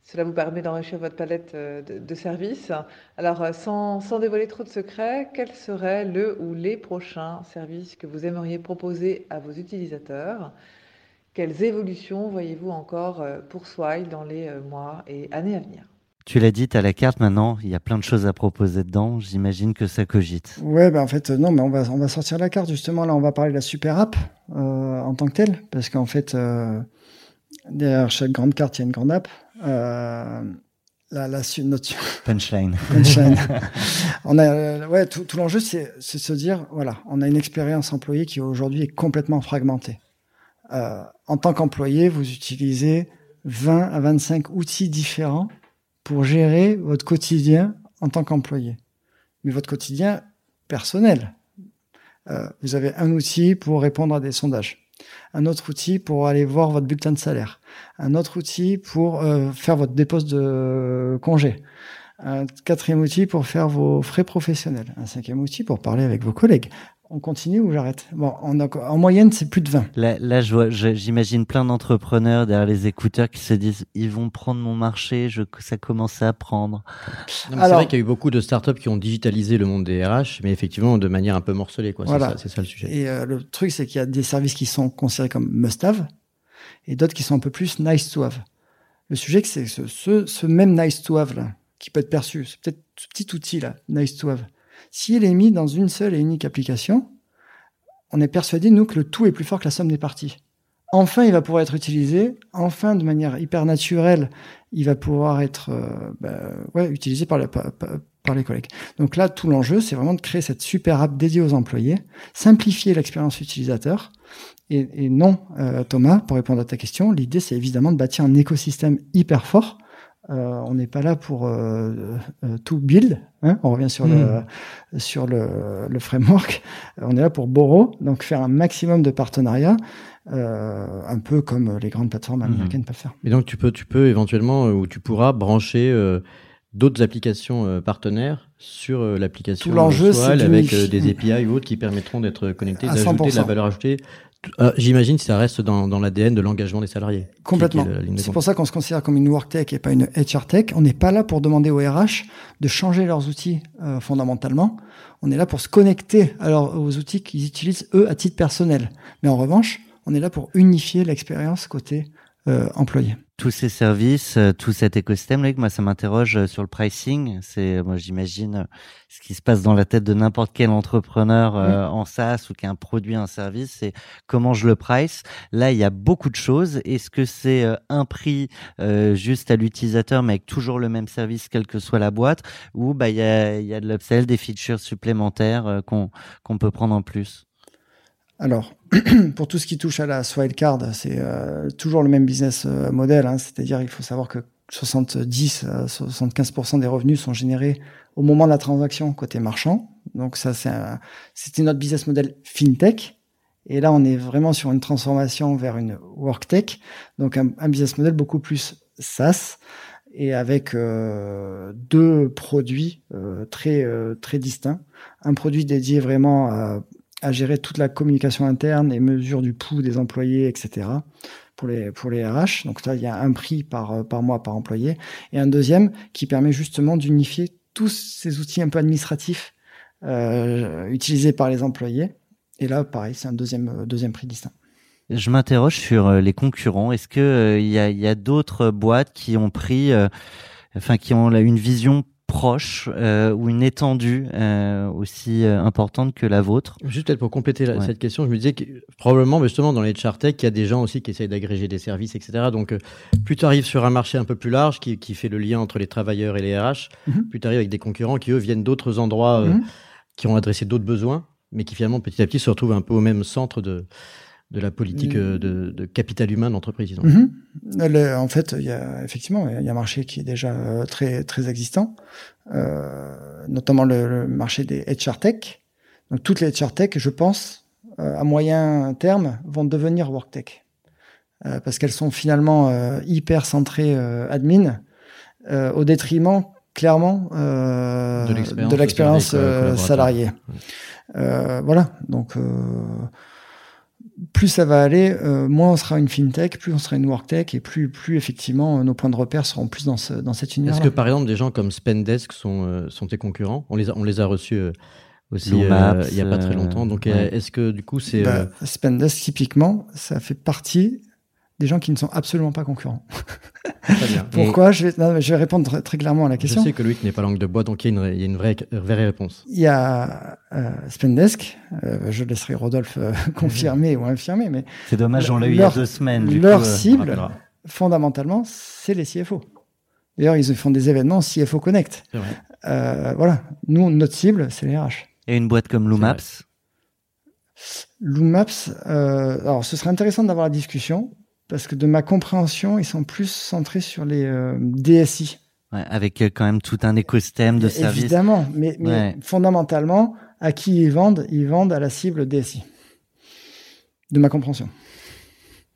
Cela vous permet d'enrichir votre palette euh, de, services. Alors, euh, sans, sans dévoiler trop de secrets, quel serait le ou les prochains services que vous aimeriez proposer à vos utilisateurs? Quelles évolutions voyez-vous encore pour Swile dans les mois et années à venir? Tu l'as dit, as la carte maintenant, il y a plein de choses à proposer dedans, j'imagine que ça cogite. Ouais, ben en fait, euh, non, mais on va, on va sortir la carte justement. Là, on va parler de la super app euh, en tant que telle, parce qu'en fait, euh, derrière chaque grande carte, il y a une grande app. Euh, la, la notre Punchline. punchline. on a, euh, ouais, tout, tout l'enjeu, c'est c'est de se dire, voilà, on a une expérience employée qui aujourd'hui est complètement fragmentée. Euh, en tant qu'employé, vous utilisez 20 à 25 outils différents pour gérer votre quotidien en tant qu'employé. Mais votre quotidien personnel. Euh, vous avez un outil pour répondre à des sondages. Un autre outil pour aller voir votre bulletin de salaire, un autre outil pour euh, faire votre dépose de congé, un quatrième outil pour faire vos frais professionnels, un cinquième outil pour parler avec vos collègues, on continue ou j'arrête? Bon, en moyenne, c'est plus de 20. Là, là j'imagine plein d'entrepreneurs derrière les écouteurs qui se disent ils vont prendre mon marché, je, ça commence à prendre. C'est vrai qu'il y a eu beaucoup de startups qui ont digitalisé le monde des RH, mais effectivement de manière un peu morcelée. Quoi. C'est, ça, le sujet. Et euh, le truc, c'est qu'il y a des services qui sont considérés comme must-have et d'autres qui sont un peu plus nice to have. Le sujet, c'est ce, ce, ce même nice to have là, qui peut être perçu, c'est peut-être ce petit outil là, nice to have s'il est mis dans une seule et unique application, on est persuadé, nous, que le tout est plus fort que la somme des parties. Enfin, il va pouvoir être utilisé. Enfin, de manière hyper naturelle, il va pouvoir être euh, bah, utilisé par, les collègues. Donc là, tout l'enjeu, c'est vraiment de créer cette super app dédiée aux employés, simplifier l'expérience utilisateur. Et, et non, euh, Thomas, pour répondre à ta question, l'idée, c'est évidemment de bâtir un écosystème hyper fort euh, on n'est pas là pour euh, euh, tout build. Hein on revient sur le hmm. sur le, le, framework. On est là pour borrow, donc faire un maximum de partenariats, un peu comme les grandes plateformes hmm. américaines peuvent faire. Et donc tu peux tu peux éventuellement ou tu pourras brancher d'autres applications partenaires sur l'application Tout l'enjeu, c'est avec des API ou autres qui permettront d'être connectés, d'ajouter de la valeur ajoutée euh, j'imagine que ça reste dans, dans l'ADN de l'engagement des salariés. Complètement. C'est pour ça qu'on se considère comme une work tech et pas une HR tech. On n'est pas là pour demander aux RH de changer leurs outils euh, fondamentalement. On est là pour se connecter alors aux outils qu'ils utilisent eux à titre personnel. Mais en revanche, on est là pour unifier l'expérience côté euh, employé tous ces services, euh, tout cet écosystème, là, moi, ça m'interroge euh, sur le pricing. C'est, moi, j'imagine euh, ce qui se passe dans la tête de n'importe quel entrepreneur en SaaS ou qui a un produit, un service, c'est comment je le price. Là, il y a beaucoup de choses. Est-ce que c'est un prix juste à l'utilisateur, mais avec toujours le même service, quelle que soit la boîte, ou bah il y a, y a de l'upsell, des features supplémentaires qu'on qu'on peut prendre en plus? Alors, pour tout ce qui touche à la Swile-Card, c'est euh, toujours le même business euh, model, hein, c'est-à-dire il faut savoir que 70 à 75% des revenus sont générés au moment de la transaction côté marchand. Donc ça, c'était notre business model fintech. Et là, on est vraiment sur une transformation vers une worktech, donc un, business model beaucoup plus SaaS et avec euh, deux produits très très distincts. Un produit dédié vraiment à gérer toute la communication interne et mesure du pouls des employés, etc. pour les, pour les RH. Donc là, il y a un prix par, euh, par mois par employé. Et un deuxième qui permet justement d'unifier tous ces outils un peu administratifs euh, utilisés par les employés. Et là, pareil, c'est un deuxième, euh, deuxième prix distinct. Je m'interroge sur les concurrents. Est-ce que il y a d'autres boîtes qui ont pris, enfin qui ont une vision proche euh, ou une étendue euh, aussi euh, importante que la vôtre Juste peut-être pour compléter cette question, je me disais que probablement justement dans les tech, il y a des gens aussi qui essayent d'agréger des services, etc. Donc plus tu arrives sur un marché un peu plus large qui, qui fait le lien entre les travailleurs et les RH, mhm. plus tu arrives avec des concurrents qui eux viennent d'autres endroits, mhm. qui ont adressé d'autres besoins, mais qui finalement petit à petit se retrouvent un peu au même centre de de la politique euh, de, de capital humain d'entreprise. Mhm. En fait, il y a effectivement il y a un marché qui est déjà euh, très très existant, euh, notamment le, marché des HR tech. Donc toutes les HR tech, je pense, euh, à moyen terme, vont devenir work tech euh, parce qu'elles sont finalement hyper centrées admin au détriment clairement de l'expérience salariée. voilà, donc plus ça va aller, euh, moins on sera une fintech, plus on sera une worktech, et plus, plus effectivement nos points de repère seront plus dans, ce, dans cet univers. Est-ce que par exemple des gens comme Spendesk sont, euh, sont tes concurrents? On les, a, on les a reçus euh, aussi il n'y a pas très longtemps. Donc est-ce que du coup c'est... Bah, Spendesk typiquement, ça fait partie des gens qui ne sont absolument pas concurrents. Pourquoi? Je, vais, je vais répondre très, clairement à la question. Je sais que Loïc n'est pas langue de bois, donc il y a une, il y a une vraie, vraie, réponse. Il y a euh, Spendesk, euh, je laisserai Rodolphe euh, confirmer ou infirmer, mais c'est dommage, on l'a eu il y a deux semaines. leur cible, fondamentalement, c'est les CFO. D'ailleurs, ils font des événements CFO Connect. voilà, nous, notre cible, c'est les RH. Et une boîte comme Loomaps Loomaps, alors ce serait intéressant d'avoir la discussion parce que de ma compréhension, ils sont plus centrés sur les euh, DSI Ouais, avec euh, quand même tout un écosystème de services. Évidemment, mais, mais Ouais. fondamentalement, à qui ils vendent Ils vendent à la cible DSI. De ma compréhension.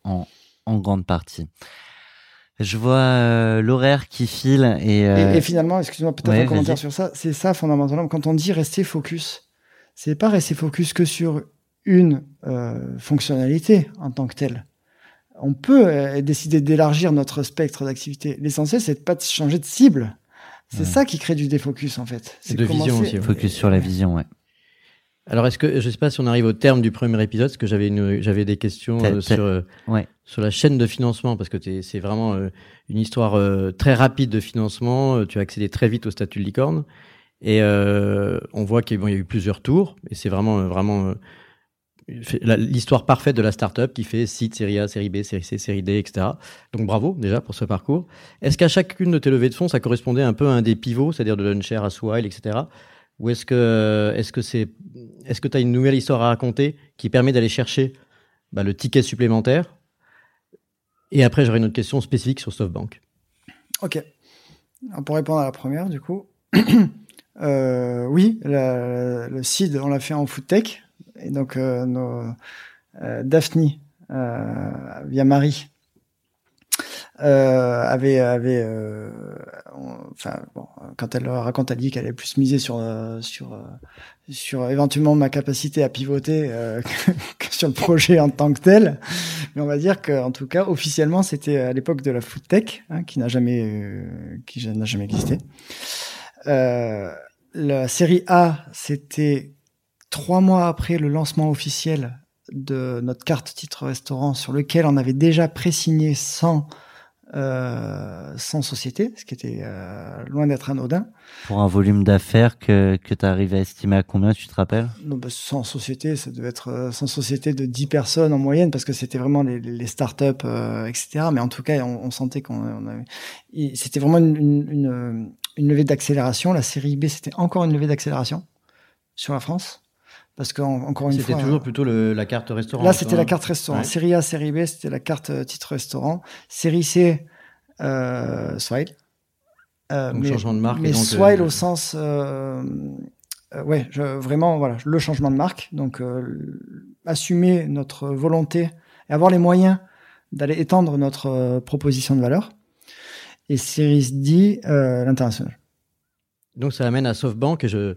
en, en grande partie. Je vois euh, l'horaire qui file et, euh, Et, et finalement, excuse-moi, peut-être ouais, un commentaire sur ça. C'est ça fondamentalement. Quand on dit rester focus, c'est pas rester focus que sur une euh, fonctionnalité en tant que telle. On peut euh, décider d'élargir notre spectre d'activité. L'essentiel, c'est de pas changer de cible. C'est Ouais. ça qui crée du défocus en fait. C'est de vision aussi, ouais. focus sur la vision. Ouais. Alors, est-ce que, je sais pas si on arrive au terme du premier épisode, parce que j'avais une, j'avais des questions euh, sur, euh, ouais. sur la chaîne de financement, parce que c'est vraiment euh, une histoire euh, très rapide de financement. Tu as accédé très vite au statut de licorne. Et euh, on voit qu'il bon, y a eu plusieurs tours, et c'est vraiment, euh, vraiment euh, l'histoire parfaite de la startup qui fait site, série A, série B, série C, série D, etc. Donc bravo déjà pour ce parcours. Est-ce qu'à chacune de tes levées de fonds, ça correspondait un peu à un des pivots, c'est-à-dire de Launcher à Swile, etc. Ou est-ce que est-ce que c'est est-ce que tu as une nouvelle histoire à raconter qui permet d'aller chercher bah, le ticket supplémentaire? Et après, j'aurais une autre question spécifique sur SoftBank. Ok. Pour répondre à la première, du coup, euh, oui, le seed, on l'a fait en food tech. Et donc, euh, nos, euh, Daphne, euh, via Marie, avait, enfin, bon, quand elle raconte, elle dit qu'elle est plus misée sur, sur, sur éventuellement ma capacité à pivoter que, que sur le projet en tant que tel. Mais on va dire qu'en tout cas, officiellement, c'était à l'époque de la food tech, hein, qui n'a jamais, qui n'a jamais existé. La série A, c'était trois mois après le lancement officiel de notre carte titre restaurant, sur lequel on avait déjà pré-signé sans euh, sans société, ce qui était euh, loin d'être anodin. Pour un volume d'affaires que, que tu arrives à estimer à combien, tu te rappelles? Non, bah, sans société, ça devait être euh, sans société de 10 personnes en moyenne, parce que c'était vraiment les, les startups, euh, etc. Mais en tout cas, on, on sentait qu'on on avait... C'était vraiment une, une, une, une levée d'accélération. La série B, c'était encore une levée d'accélération sur la France. Parce qu'encore une fois... C'était toujours plutôt le- la carte restaurant. Là, c'était la hein. carte restaurant. Ouais. Série A, série B, c'était la carte euh, titre restaurant. Série C, euh, Swile. Euh, Donc, changement de marque, et Mais donc, Swile euh, au sens, ouais, je, vraiment, voilà, le changement de marque. Donc, assumer notre volonté et avoir les moyens d'aller étendre notre proposition de valeur. Et Series D, l'international. Donc ça amène à SoftBank. Et je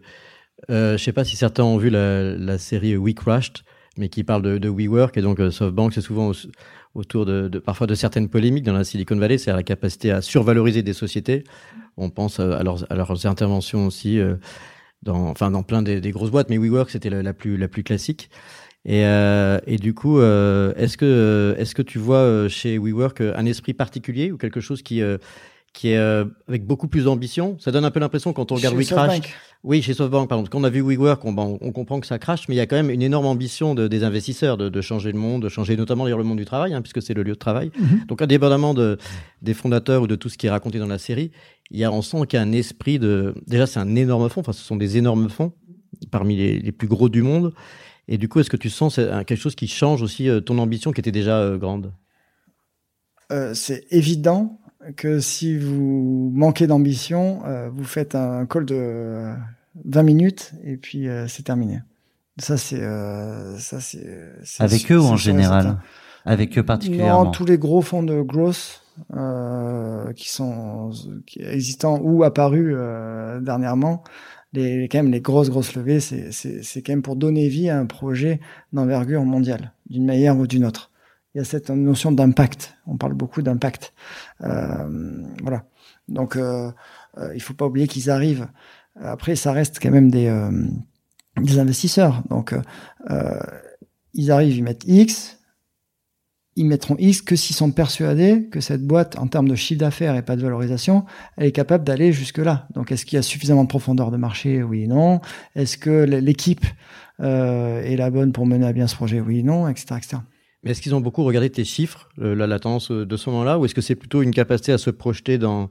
euh, je sais pas si certains ont vu la, série We Crashed, mais qui parle de, WeWork. Et donc euh, SoftBank, c'est souvent au- autour de, parfois de certaines polémiques dans la Silicon Valley, c'est la capacité à survaloriser des sociétés. On pense euh, à leurs, interventions aussi dans, enfin dans plein des, grosses boîtes, mais WeWork c'était la, plus la plus classique. Et, du coup, est-ce que est-ce que tu vois chez WeWork un esprit particulier ou quelque chose qui qui est euh, avec beaucoup plus d'ambition Ça donne un peu l'impression quand on regarde Chez We Crash. SoftBank. Oui, chez SoftBank, pardon. Quand on a vu WeWork, on, bon, on comprend que ça crache, mais il y a quand même une énorme ambition de, des investisseurs de, de changer le monde, de changer notamment d'ailleurs le monde du travail, hein, puisque c'est le lieu de travail. Mhm. Donc, indépendamment de, des fondateurs ou de tout ce qui est raconté dans la série, il y a, on sent qu'il y a un esprit de. Déjà, c'est un énorme fonds. Enfin, ce sont des énormes fonds parmi les, les plus gros du monde. Et du coup, est-ce que tu sens quelque chose qui change aussi euh, ton ambition qui était déjà euh, grande? Euh, c'est évident que si vous manquez d'ambition, euh, vous faites un call de euh, 20 minutes et puis euh, c'est terminé. Ça c'est euh, ça c'est Avec eux ou en général certain. Avec eux particulièrement Non, tous les gros fonds de growth euh, qui sont qui existants ou apparus euh, dernièrement, les quand même les grosses grosses levées, c'est quand même pour donner vie à un projet d'envergure mondiale, d'une manière ou d'une autre. Il y a cette notion d'impact. On parle beaucoup d'impact. Euh, voilà. Donc euh, euh, il faut pas oublier qu'ils arrivent. Après, ça reste quand même des euh, investisseurs. Donc euh, euh, ils arrivent, ils mettent X, ils mettront X que s'ils sont persuadés que cette boîte, en termes de chiffre d'affaires et pas de valorisation, elle est capable d'aller jusque-là. Donc, est-ce qu'il y a suffisamment de profondeur de marché? Oui, non. Est-ce que l'équipe est la bonne pour mener à bien ce projet? Oui, non, etc., etc. Mais est-ce qu'ils ont beaucoup regardé tes chiffres, la, la tendance euh, de ce moment-là, ou est-ce que c'est plutôt une capacité à se projeter dans,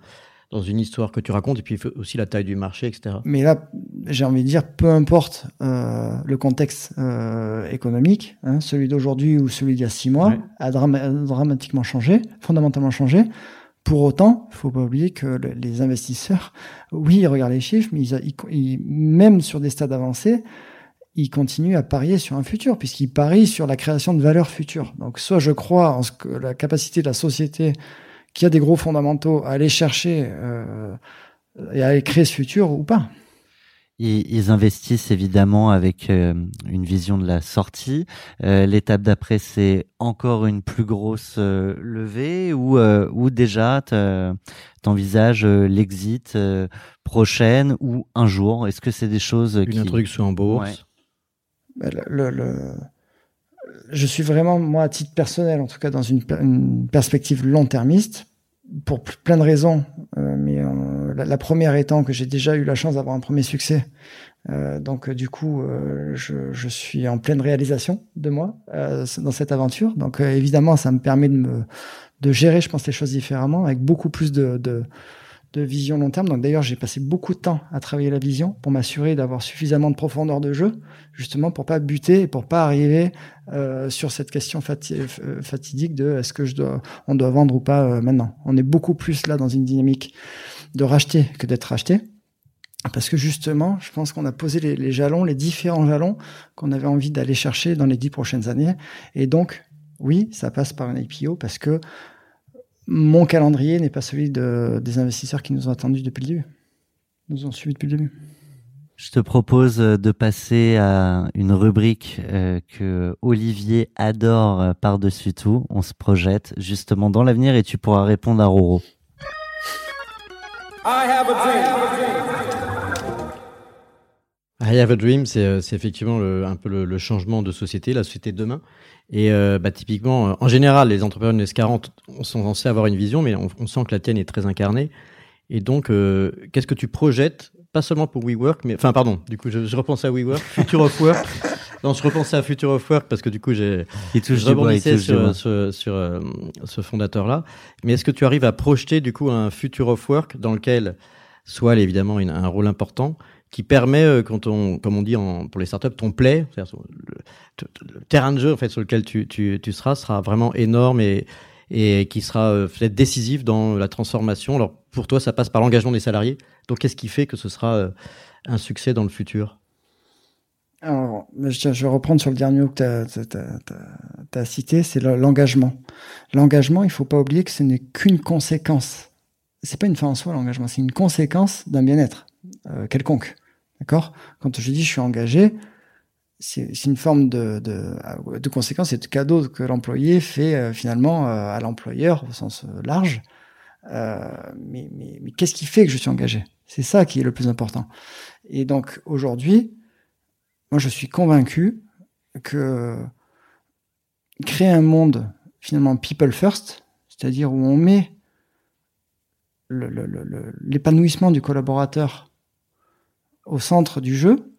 dans une histoire que tu racontes, et puis aussi la taille du marché, etc. Mais là, j'ai envie de dire, peu importe euh, le contexte euh, économique, hein, celui d'aujourd'hui ou celui d'il y a six mois, Ouais. a drama- dramatiquement changé, fondamentalement changé. Pour autant, il faut pas oublier que le- les investisseurs, oui, ils regardent les chiffres, mais ils, ils- ils- même sur des stades avancés, ils continuent à parier sur un futur, puisqu'ils parient sur la création de valeur future. Donc, soit je crois en ce que la capacité de la société, qui a des gros fondamentaux, à aller chercher euh, et à aller créer ce futur ou pas. Ils, investissent évidemment avec euh, une vision de la sortie. Euh, L'étape d'après, c'est encore une plus grosse levée ou, ou déjà t'envisages l'exit prochaine ou un jour? Est-ce que c'est des choses Une qui... introduction en bourse. Ouais. Bah, je suis vraiment, moi, à titre personnel, en tout cas, dans une, per- une perspective long-termiste, pour plein de raisons. Euh, mais euh, la, première étant que j'ai déjà eu la chance d'avoir un premier succès. Euh, donc, du coup, je, je suis en pleine réalisation de moi dans cette aventure. Donc, évidemment, ça me permet de me de gérer, je pense, les choses différemment, avec beaucoup plus de, de, de vision long terme. Donc, d'ailleurs, j'ai passé beaucoup de temps à travailler la vision pour m'assurer d'avoir suffisamment de profondeur de jeu, justement pour pas buter et pour pas arriver euh, sur cette question euh, fatidique de est-ce que je dois, on doit vendre ou pas euh, maintenant. On est beaucoup plus là dans une dynamique de racheter que d'être racheté. Parce que justement, je pense qu'on a posé les, les jalons, les différents jalons qu'on avait envie d'aller chercher dans les dix prochaines années. Et donc, oui, ça passe par une IPO parce que mon calendrier n'est pas celui de, des investisseurs qui nous ont attendus depuis le début, nous ont suivis depuis le début. Je te propose euh, de passer à une rubrique euh, que Olivier adore euh, par-dessus tout. On se projette justement dans l'avenir et tu pourras répondre à Roro. I have a dream, c'est euh, c'est effectivement le- un peu le, le changement de société, la société de demain. Et euh, bah, typiquement, euh, en général, les entrepreneurs de S40 sont censés avoir une vision, mais on, on sent que la tienne est très incarnée. Et donc, euh, qu'est-ce que tu projettes, pas seulement pour WeWork, mais enfin, pardon, du coup, je, je repense à WeWork, Future of Work. Non, je repensais à Future of Work parce que du coup, j'ai bois. sur, sur, sur, euh, ce fondateur-là. Mais est-ce que tu arrives à projeter du coup un future of work dans lequel soit évidemment une- un rôle important qui permet, euh, quand on, comme on dit pour les startups, ton play, le, terrain de jeu en fait sur lequel tu, tu, tu seras, sera vraiment énorme et, et qui sera euh, peut-être décisif dans la transformation. Alors pour toi, ça passe par l'engagement des salariés. Donc qu'est-ce qui fait que ce sera euh, un succès dans le futur? Alors, je, vais reprendre sur le dernier mot que tu as, cité, c'est le- l'engagement. L'engagement, il faut pas oublier que ce n'est qu'une conséquence. C'est pas une fin en soi, l'engagement, c'est une conséquence d'un bien-être quelconque. D'accord? Quand je dis je suis engagé, c'est une forme de, de, de conséquence, c'est de cadeau que l'employé fait euh, finalement euh, à l'employeur au sens euh, large. Euh, mais mais, mais qu'est-ce qui fait que je suis engagé? C'est ça qui est le plus important. Et donc aujourd'hui, moi, je suis convaincu que créer un monde finalement people first, c'est-à-dire où on met l'épanouissement du collaborateur au centre du jeu,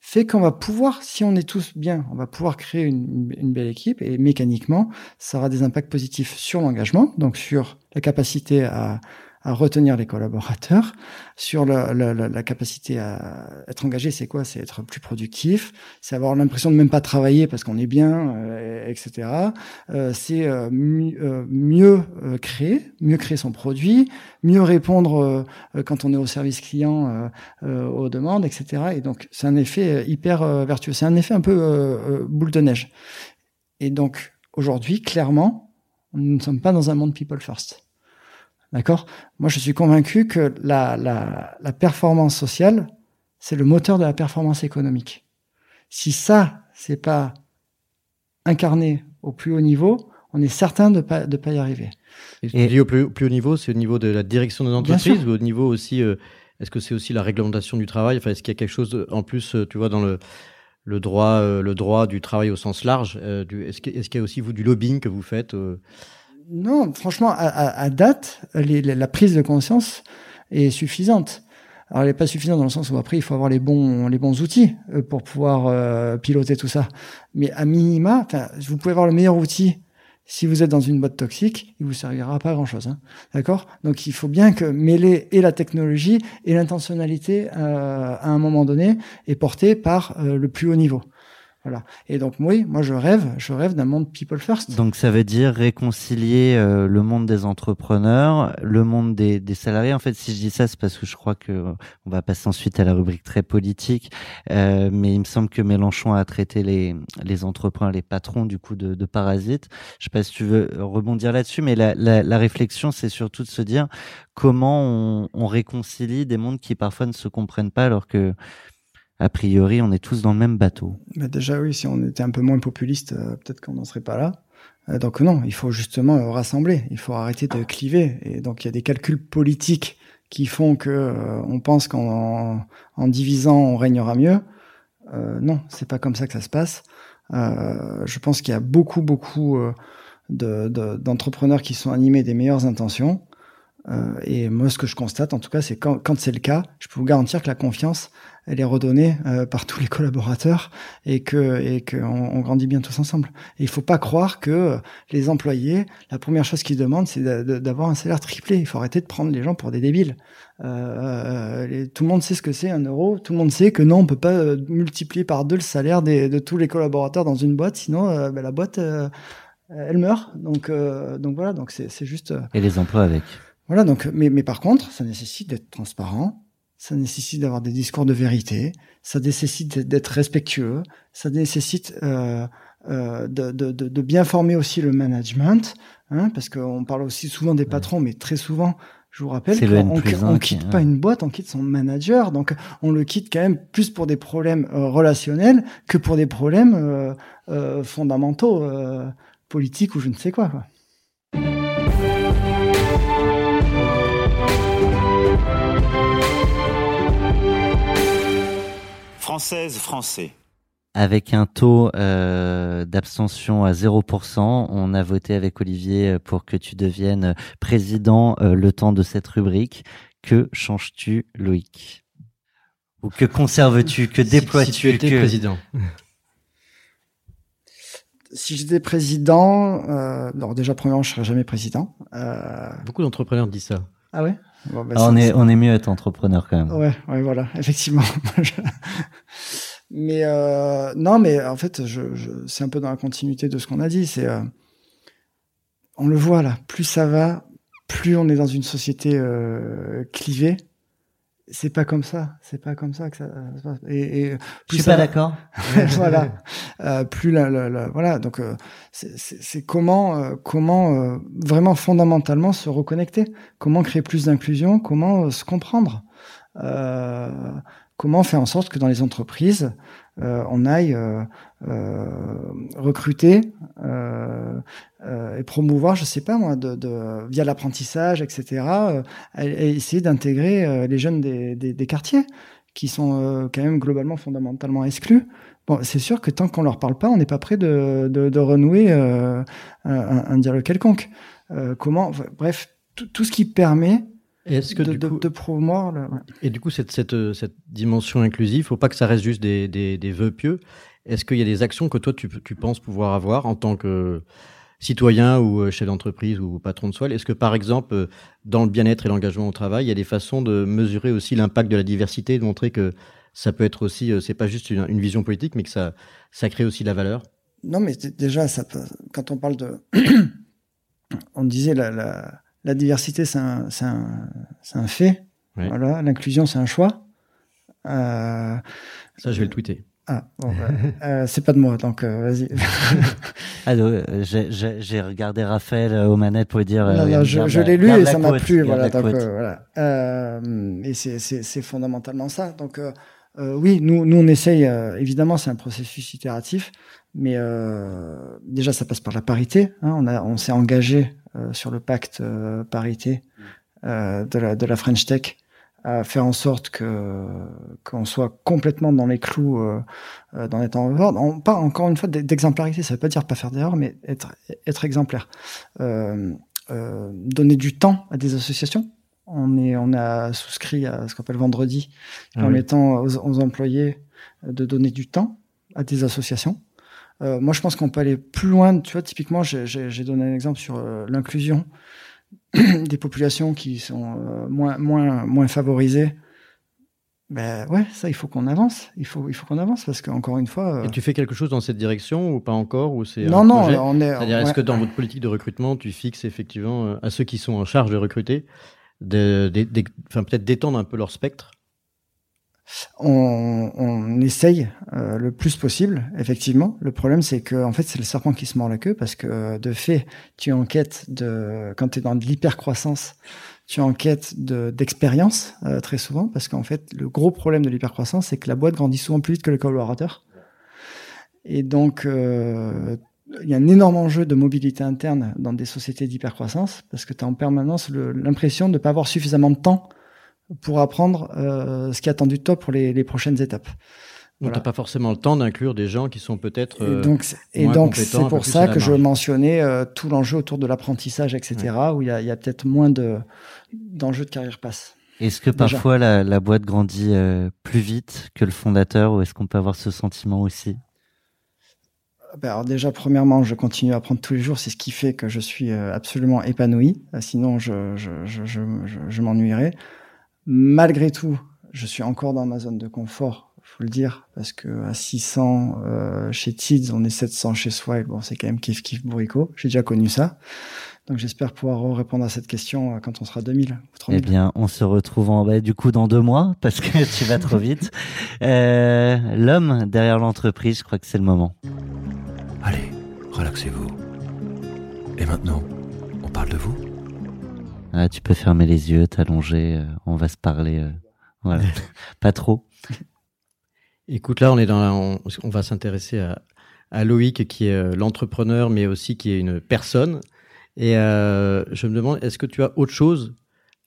fait qu'on va pouvoir, si on est tous bien, on va pouvoir créer une, une belle équipe et mécaniquement, ça aura des impacts positifs sur l'engagement, donc sur la capacité à, à retenir les collaborateurs, sur la, la- la- capacité à être engagé, c'est quoi? C'est être plus productif, c'est avoir l'impression de même pas travailler parce qu'on est bien, euh, etc. Euh, c'est euh, euh, mieux euh, créer, mieux créer son produit, mieux répondre euh, quand on est au service client aux demandes, etc. Et donc c'est un effet hyper vertueux. C'est un effet un peu boule de neige. Et donc aujourd'hui, clairement, nous ne sommes pas dans un monde people first. D'accord? Moi, je suis convaincu que la, la, la performance sociale, c'est le moteur de la performance économique. Si ça, c'est pas incarné au plus haut niveau, on est certain de pas de pas y arriver. Et, tu dis au plus, plus haut niveau, c'est au niveau de la direction entreprises sûr. ou au niveau aussi, euh, est-ce que c'est aussi la réglementation du travail? Enfin, est-ce qu'il y a quelque chose de- en plus, euh, tu vois, dans le, le droit, euh, le droit du travail au sens large euh, Est-ce qu'il y a aussi vous du lobbying que vous faites euh, Non, franchement, à, à- date, la prise de conscience est suffisante. Alors, elle n'est pas suffisante dans le sens où après, il faut avoir les bons, les bons outils euh, pour pouvoir euh, piloter tout ça. Mais à minima, vous pouvez avoir le meilleur outil. Si vous êtes dans une boîte toxique, il vous servira pas à grand chose. Hein. D'accord? Donc, il faut bien que mêler et la technologie et l'intentionnalité euh, à un moment donné est portée par le plus haut niveau. Voilà. Et donc oui, moi je rêve, je rêve d'un monde people first. Donc ça veut dire réconcilier euh, le monde des entrepreneurs, le monde des, des, salariés. En fait, si je dis ça, c'est parce que je crois que on va passer ensuite à la rubrique très politique. Euh, mais il me semble que Mélenchon a traité les, les entrepreneurs, les patrons du coup de, de parasites. Je sais pas si tu veux rebondir là-dessus, mais la, la, la réflexion, c'est surtout de se dire comment on, on réconcilie des mondes qui parfois ne se comprennent pas, alors que a priori, on est tous dans le même bateau. Mais déjà, oui, si on était un peu moins populiste, euh, peut-être qu'on n'en serait pas là. Euh, donc non, il faut justement euh, rassembler. Il faut arrêter de cliver. Et donc il y a des calculs politiques qui font que on pense qu'en en, divisant, on régnera mieux. non, c'est pas comme ça que ça se passe. je pense qu'il y a beaucoup, beaucoup d'entrepreneurs de, qui sont animés des meilleures intentions. et moi, ce que je constate, en tout cas, c'est quand, quand c'est le cas, je peux vous garantir que la confiance, elle est redonnée euh, par tous les collaborateurs et que et qu'on on grandit bien tous ensemble. Et il faut pas croire que les employés, la première chose qu'ils demandent, c'est d'avoir un salaire triplé. Il faut arrêter de prendre les gens pour des débiles. Euh, euh tout le monde sait ce que c'est un euro. Tout le monde sait que non, on peut pas euh, multiplier par deux le salaire des, de tous les collaborateurs dans une boîte, sinon ben, la boîte elle meurt. Donc donc voilà, donc c'est juste. Et les emplois avec. Voilà, donc mais mais par contre, ça nécessite d'être transparent ça nécessite d'avoir des discours de vérité, ça nécessite d'être respectueux, ça nécessite euh, euh, de, de, de, bien former aussi le management, hein, parce qu'on parle aussi souvent des patrons, mais très souvent, je vous rappelle qu'on on quitte pas une boîte, on quitte son manager, donc on le quitte quand même plus pour des problèmes euh, relationnels que pour des problèmes euh, euh, fondamentaux, politiques ou je ne sais quoi. quoi. Française, français. Avec un taux euh, d'abstention à 0%, on a voté avec Olivier pour que tu deviennes président euh, le temps de cette rubrique. Que changes-tu, Loïc? Ou que conserves-tu Que déploies-tu si, tu étais président si j'étais président, euh, alors déjà premièrement, je serais jamais président. Euh... Beaucoup d'entrepreneurs disent ça. Ah ouais? Bah, ah, on, est, on est mieux être entrepreneur quand même. Ouais, ouais voilà, effectivement. mais euh, non, mais en fait, je, je, c'est un peu dans la continuité de ce qu'on a dit. C'est, euh, on le voit là, plus ça va, plus on est dans une société euh, clivée c'est pas comme ça, c'est pas comme ça que ça se passe. Et, et je suis pas d'accord. voilà, euh, plus la, la, la, voilà. Donc euh, c'est comment euh, comment euh, vraiment fondamentalement se reconnecter, comment créer plus d'inclusion, comment se comprendre, comment faire en sorte que dans les entreprises on aille recruter et promouvoir, je sais pas moi, de, de via l'apprentissage, etc. et, essayer d'intégrer les jeunes des, des, des, quartiers qui sont quand même globalement fondamentalement exclus. Bon, c'est sûr que tant qu'on leur parle pas, on n'est pas prêt de, de, de renouer euh, un, un, dialogue quelconque. Euh, comment, bref, tout ce qui permet est-ce que de, du coup, de, promouvoir. Le... Et du coup, cette, cette, cette dimension inclusive, faut pas que ça reste juste des, des, des vœux pieux. Est-ce qu'il y a des actions que toi tu, tu penses pouvoir avoir en tant que citoyen ou euh, chef d'entreprise ou patron de soil? Est-ce que par exemple, dans le bien-être et l'engagement au travail, il y a des façons de mesurer aussi l'impact de la diversité, de montrer que ça peut être aussi, euh, c'est pas juste une, une, vision politique, mais que ça, ça crée aussi de la valeur? Non, mais déjà, ça, quand on parle de. on disait la, la, la diversité, c'est un, un, un, fait. Voilà, l'inclusion, c'est un choix. Euh, ça, je vais le tweeter. Ah, bon, bah, euh, c'est pas de moi, donc euh, vas-y. Euh, j'ai regardé Raphaël aux manettes pour dire. Non, non, je, je l'ai lu et ça m'a plu, voilà. Donc, voilà. et c'est fondamentalement ça. Donc, oui, nous, nous on essaye, évidemment, c'est un processus itératif, mais déjà ça passe par la parité. Hein, on, on s'est engagé sur le pacte parité de, la, de la French Tech à faire en sorte que qu'on soit complètement dans les clous dans les temps On parle encore une fois d'exemplarité, ça veut pas dire pas faire d'erreur, mais être, être exemplaire. donner du temps à des associations on, est, on a souscrit à ce qu'on appelle vendredi, en ah mettant aux, employés de donner du temps à des associations. Euh, moi, je pense qu'on peut aller plus loin. Tu vois, typiquement, j'ai donné un exemple sur euh, l'inclusion des populations qui sont euh, moins, moins, moins favorisées Ben ouais, ça, il faut qu'on avance. Il faut, il faut qu'on avance parce qu'encore une fois. Et tu fais quelque chose dans cette direction ou pas encore ou c'est Non, un non, projet on est. C'est-à-dire, est-ce ouais. que dans votre politique de recrutement, tu fixes effectivement à ceux qui sont en charge de recruter, de, de- de- enfin, peut-être d'étendre un peu leur spectre on, on essaye euh, le plus possible, effectivement. Le problème, c'est que en fait, c'est le serpent qui se mord la queue parce que euh, de fait, tu enquêtes de quand tu es dans de l'hypercroissance, tu enquêtes de d'expérience euh, très souvent parce qu'en fait, le gros problème de l'hypercroissance, c'est que la boîte grandit souvent plus vite que le collaborateur. Et donc, euh, il y a un énorme enjeu de mobilité interne dans des sociétés d'hypercroissance parce que tu as en permanence l'impression de ne pas avoir suffisamment de temps pour apprendre euh, ce qui est attendu de toi pour les, les prochaines étapes. Donc, Voilà. t'as pas forcément le temps d'inclure des gens qui sont peut-être. Et euh, donc, c'est- et donc c'est pour ça que je mentionnais euh, tout l'enjeu autour de l'apprentissage, etc., où il y a, il y a peut-être moins de d'enjeux de carrière passe. Est-ce que Déjà. parfois la, la boîte grandit euh, plus vite que le fondateur ou est-ce qu'on peut avoir ce sentiment aussi? Ben, alors déjà, premièrement, je continue à apprendre tous les jours. C'est ce qui fait que je suis euh, absolument épanoui. Sinon, je, je, je, je, je, je m'ennuierais. Malgré tout, je suis encore dans ma zone de confort, faut le dire, parce que à 600 euh, chez Tids, on est 700 chez Swile. Bon, c'est quand même kiff kiff bourricot. J'ai déjà connu ça. Donc j'espère pouvoir répondre à cette question euh, quand on sera 2000 ou Eh 3000. bien, on se retrouve en bah, du coup dans deux mois parce que tu vas trop vite. Euh, L'homme derrière l'entreprise, je crois que c'est le moment. Allez, relaxez-vous. Et maintenant, on parle de vous Ah, tu peux fermer les yeux, t'allonger, euh, on va se parler. euh, voilà, pas trop. Écoute, là, on est dans, la- on, on va s'intéresser à, à Loïc, qui est euh, l'entrepreneur, mais aussi qui est une personne. Et euh, je me demande, est-ce que tu as autre chose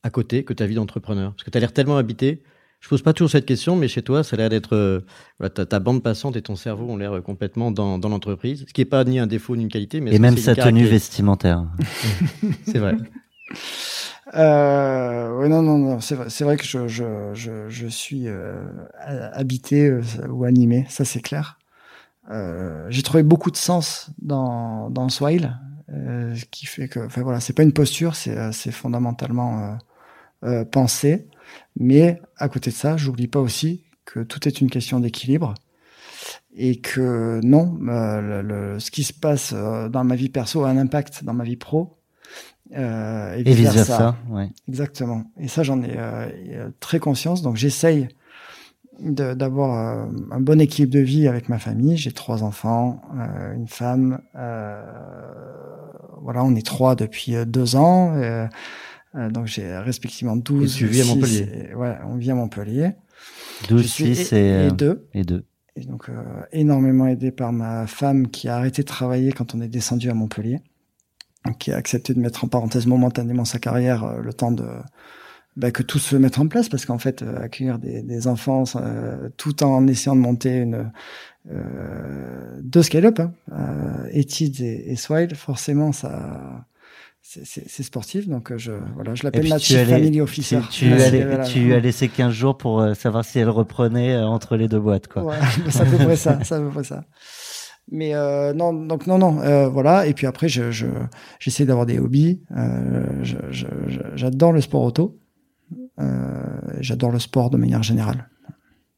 à côté que ta vie d'entrepreneur? Parce que tu as l'air tellement habité. Je pose pas toujours cette question, mais chez toi, ça a l'air d'être voilà, ta, ta bande passante et ton cerveau ont l'air complètement dans, dans l'entreprise, ce qui est pas ni un défaut ni une qualité, mais Et même sa tenue vestimentaire. C'est vrai. Euh, ouais, non, non, non, c'est vrai, vrai que je, je, je, je suis euh, habité euh, ou animé, ça c'est clair. Euh, j'ai trouvé beaucoup de sens dans, dans Swile, euh, ce qui fait que, enfin voilà, c'est pas une posture, c'est, fondamentalement pensé. Mais à côté de ça, j'oublie pas aussi que tout est une question d'équilibre et que non, le, le- ce qui se passe dans ma vie perso a un impact dans ma vie pro. Euh, Et vice versa. Ouais. Exactement. Et ça, j'en ai euh, très conscience. Donc, j'essaye d'avoir euh, un bon équilibre de vie avec ma famille. J'ai trois enfants, euh, une femme. euh, voilà, on est trois depuis euh, deux ans. donc, j'ai respectivement 12. Et tu vis à Montpellier. et- ouais, on vit à Montpellier. 12, Je suis 6 et, et, et euh, deux. et deux. Et donc, euh, énormément aidé par ma femme qui a arrêté de travailler quand on est descendu à Montpellier, qui a accepté de mettre en parenthèse momentanément sa carrière euh, le temps de bah, que tout se mette en place, parce qu'en fait, euh, accueillir des, des enfants euh, tout en essayant de monter une euh, deux scale-up, hein, euh, Etids et, et Swile, forcément, ça c'est- sportif, donc euh, je voilà, je l'appelle ma allais- Family Officer. Tu, tu as, voilà. tu as laissé 15 jours pour savoir si elle reprenait entre les deux boîtes. Quoi. Ouais, c'est à peu près ça, c'est à peu près ça. Mais euh, non, donc non, non, euh, voilà. Et puis après, je, je j'essaie d'avoir des hobbies. Euh, j'adore le sport auto. Euh, j'adore le sport de manière générale.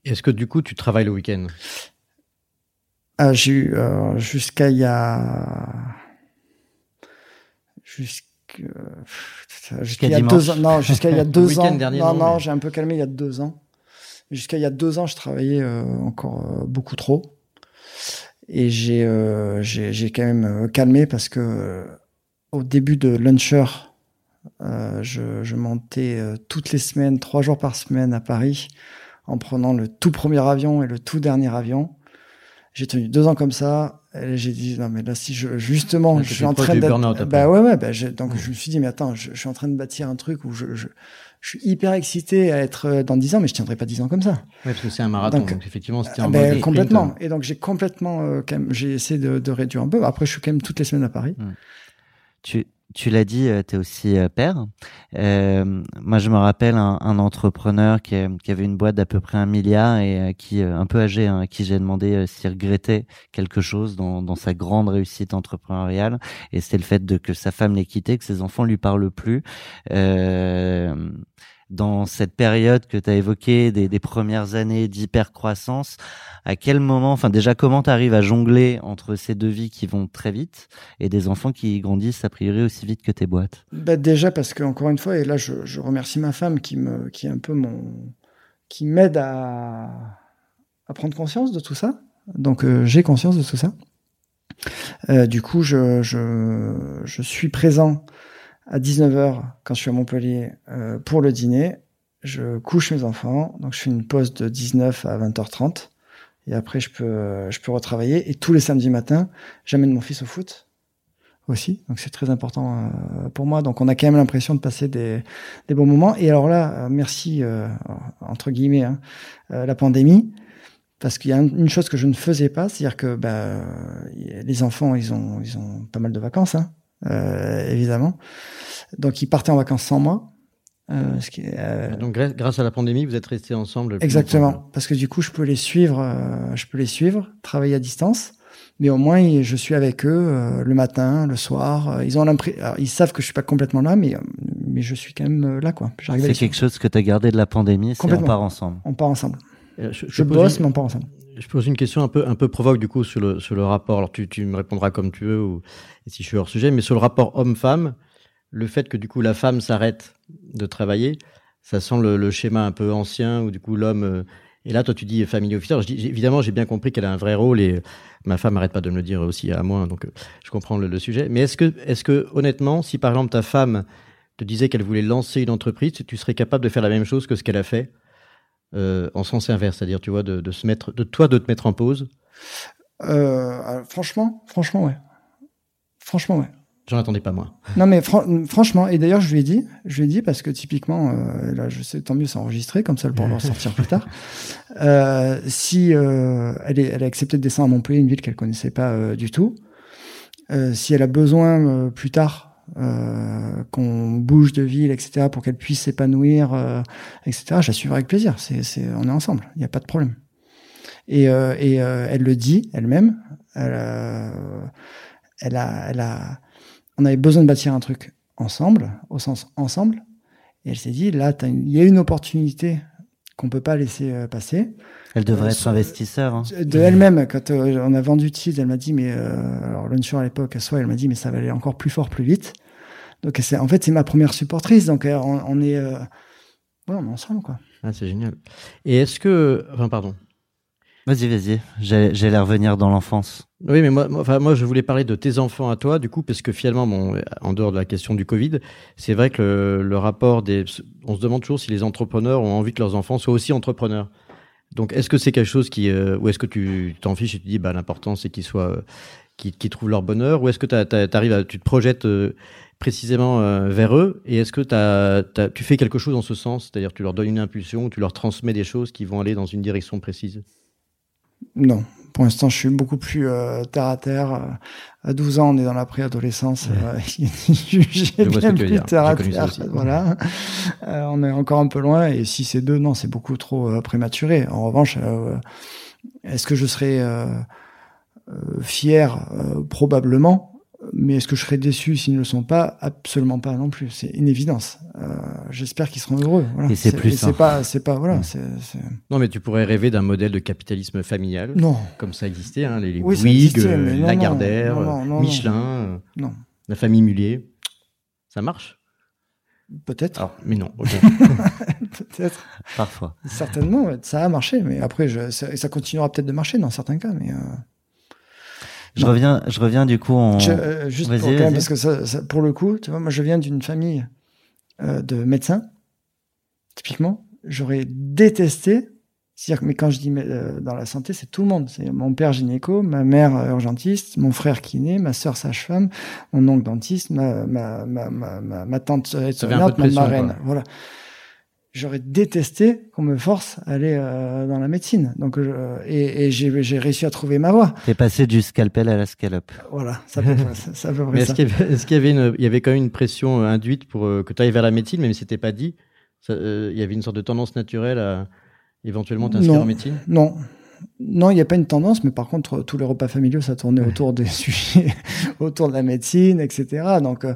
Est-ce que du coup, tu travailles le week-end? Ah, j'ai eu euh, jusqu'à il y a jusqu'à jusqu'à il y a deux ans. Non, jusqu'à il y a deux ans. dernier, non, non, non, mais- j'ai un peu calmé il y a deux ans. Jusqu'à il y a deux ans, je travaillais euh, encore euh, beaucoup trop. Et j'ai euh, j'ai j'ai quand même euh, calmé parce que euh, au début de Luncher, euh, je, je montais euh, toutes les semaines, trois jours par semaine à Paris, en prenant le tout premier avion et le tout dernier avion. J'ai tenu deux ans comme ça. Et j'ai dit non mais là si je justement Là, je suis en train d'être bah ouais ouais bah, donc je me suis dit mais attends je, je suis en train de bâtir un truc où je, je je suis hyper excité à être euh, dans dix ans mais je tiendrai pas dix ans comme ça. Ouais, parce que c'est un marathon. Donc, Donc, effectivement, c'était Ah en ben, sprint. complètement. Et donc j'ai complètement euh, quand même j'ai essayé de, de réduire un peu. Après je suis quand même toutes les semaines à Paris. Tu, tu l'as dit, tu es aussi euh, père. Euh, moi, je me rappelle un, un entrepreneur qui, qui avait une boîte d'à peu près un milliard et euh, qui, euh, un peu âgé, hein, à qui j'ai demandé euh, s'il regrettait quelque chose dans, dans sa grande réussite entrepreneuriale. Et c'était le fait de que sa femme l'ait quitté, que ses enfants lui parlent plus. Euh, dans cette période que tu as évoquée des, premières années d'hypercroissance, à quel moment, enfin déjà comment tu arrives à jongler entre ces deux vies qui vont très vite et des enfants qui grandissent a priori aussi vite que tes boîtes? Bah Déjà parce que encore une fois, et là je, remercie ma femme qui me, qui est un peu mon, qui m'aide à, prendre conscience de tout ça. Donc euh, j'ai conscience de tout ça. Euh, du coup, je, je, suis présent à 19h quand je suis à Montpellier euh, pour le dîner. Je couche mes enfants, donc je fais une pause de 19 à 20h30. Et après, je peux, je peux retravailler. Et tous les samedis matins, j'amène mon fils au foot aussi. Donc c'est très important euh, pour moi. Donc on a quand même l'impression de passer des, des bons moments. Et alors là, euh, merci, euh, entre guillemets, hein, la pandémie. Parce qu'il y a une chose que je ne faisais pas, c'est-à-dire que bah, les enfants, ils ont, ils ont pas mal de vacances, hein, évidemment. Donc ils partaient en vacances sans moi. Euh, ce qui est, euh... Donc grâce à la pandémie, vous êtes restés ensemble. Exactement, parce que du coup, je peux les suivre, euh, je peux les suivre, travailler à distance, mais au moins je suis avec eux euh, le matin, le soir. ils ont l'impression, ils savent que je suis pas complètement là, mais mais je suis quand même là, quoi. C'est quelque chose que tu as gardé de la pandémie, c'est on part ensemble. On part ensemble. je, je, bosse, une... mais on part ensemble. Je pose une question un peu un peu provoque du coup sur le sur le rapport. Alors tu tu me répondras comme tu veux ou si je suis hors sujet, mais sur le rapport homme-femme le fait que du coup la femme s'arrête de travailler, ça sent le, schéma un peu ancien où du coup l'homme. Euh, et là, toi, tu dis family officer. Je dis, évidemment, j'ai bien compris qu'elle a un vrai rôle et ma femme n'arrête pas de me le dire aussi à moi, donc euh, je comprends le, sujet. Mais est-ce que, est-ce que, honnêtement, si par exemple ta femme te disait qu'elle voulait lancer une entreprise, tu serais capable de faire la même chose que ce qu'elle a fait? Euh, en sens inverse, c'est-à-dire, tu vois, de, de, se mettre, de toi, de te mettre en pause Franchement, franchement, ouais. Franchement, ouais. J'en attendais pas moi. Non mais franchement, et d'ailleurs je lui ai dit, je lui ai dit parce que typiquement, euh, là je sais, tant mieux c'est enregistré comme ça pour le ressortir plus tard. Euh, si euh, elle, est, elle a accepté de descendre à Montpellier, une ville qu'elle connaissait pas euh, du tout, euh, si elle a besoin euh, plus tard qu'on bouge de ville, etc., pour qu'elle puisse s'épanouir, etc., je la suivrai avec plaisir. C'est, c'est, on est ensemble, il n'y a pas de problème. Et, et elle le dit elle-même. Elle, elle a, elle a on avait besoin de bâtir un truc ensemble, au sens ensemble. Et elle s'est dit, là, il y a une opportunité qu'on peut pas laisser euh, passer. Elle devrait euh, être investisseur. Hein. De elle-même, quand euh, on a vendu Tease, elle m'a dit, mais alors Launcher à l'époque, soit elle m'a dit, mais ça va aller encore plus fort, plus vite. Donc c'est, en fait, c'est ma première supportrice. Donc on, est, ouais, on est ensemble, quoi. Ah, c'est génial. Et est-ce que, enfin, pardon, Vas-y, vas-y. J'allais revenir dans l'enfance. Oui, mais moi, moi, je voulais parler de tes enfants à toi, du coup, parce que finalement, bon, en dehors de la question du Covid, c'est vrai que le, rapport des, on se demande toujours si les entrepreneurs ont envie que leurs enfants soient aussi entrepreneurs. Donc, est-ce que c'est quelque chose qui, euh, ou est-ce que tu t'en fiches et tu dis, bah, l'important, c'est qu'ils soient, euh, qu'ils trouvent leur bonheur, ou est-ce que tu arrives à, tu te projettes euh, précisément vers eux, et est-ce que tu fais quelque chose dans ce sens, c'est-à-dire tu leur donnes une impulsion, tu leur transmets des choses qui vont aller dans une direction précise? Non, pour l'instant, je suis beaucoup plus euh, terre à terre. Euh, à 12 ans, on est dans la préadolescence. Euh, j'ai bien plus terre à terre. Voilà. on est encore un peu loin. Et si c'est deux, non, c'est beaucoup trop prématuré. En revanche, est-ce que je serais fier Probablement mais est-ce que je serais déçu s'ils ne le sont pas? Absolument pas non plus. C'est une évidence. Euh, J'espère qu'ils seront heureux. Voilà. Et c'est plus. C'est pas, c'est pas, voilà. Non, mais tu pourrais rêver d'un modèle de capitalisme familial. Non. Comme ça existait, hein, les, oui, Bouygues, Lagardère, Michelin, non. la famille Mullier. Ça marche? Peut-être. mais non. peut-être. Parfois. Certainement, ça a marché, mais après, je, ça, ça continuera peut-être de marcher dans certains cas, mais. Euh... Je reviens, je reviens du coup en. Euh, juste pour, quand parce que ça, ça, pour le coup, tu vois, moi je viens d'une famille euh, de médecins. Typiquement, j'aurais détesté. C'est-à-dire, mais quand je dis euh, dans la santé, c'est tout le monde. C'est mon père gynéco, ma mère urgentiste, mon frère kiné, ma sœur sage-femme, mon oncle dentiste, ma, ma, ma, ma, ma tante aide-soignante, ma marraine. Voilà j'aurais détesté qu'on me force à aller euh, dans la médecine. Donc, euh, et, et j'ai réussi à trouver ma voie. T'es passé du scalpel à la scalope. Voilà, ça peut, ça, peut Mais est-ce qu'il y, avait, une, il y avait quand même une pression induite pour euh, que tu ailles vers la médecine, même si c'était pas dit? Il y avait une sorte de tendance naturelle à éventuellement t'inscrire en médecine? Non, Non, il n'y a pas une tendance, mais par contre, tous les repas familiaux, ça tournait autour des sujets, autour de la médecine, etc. Donc, euh,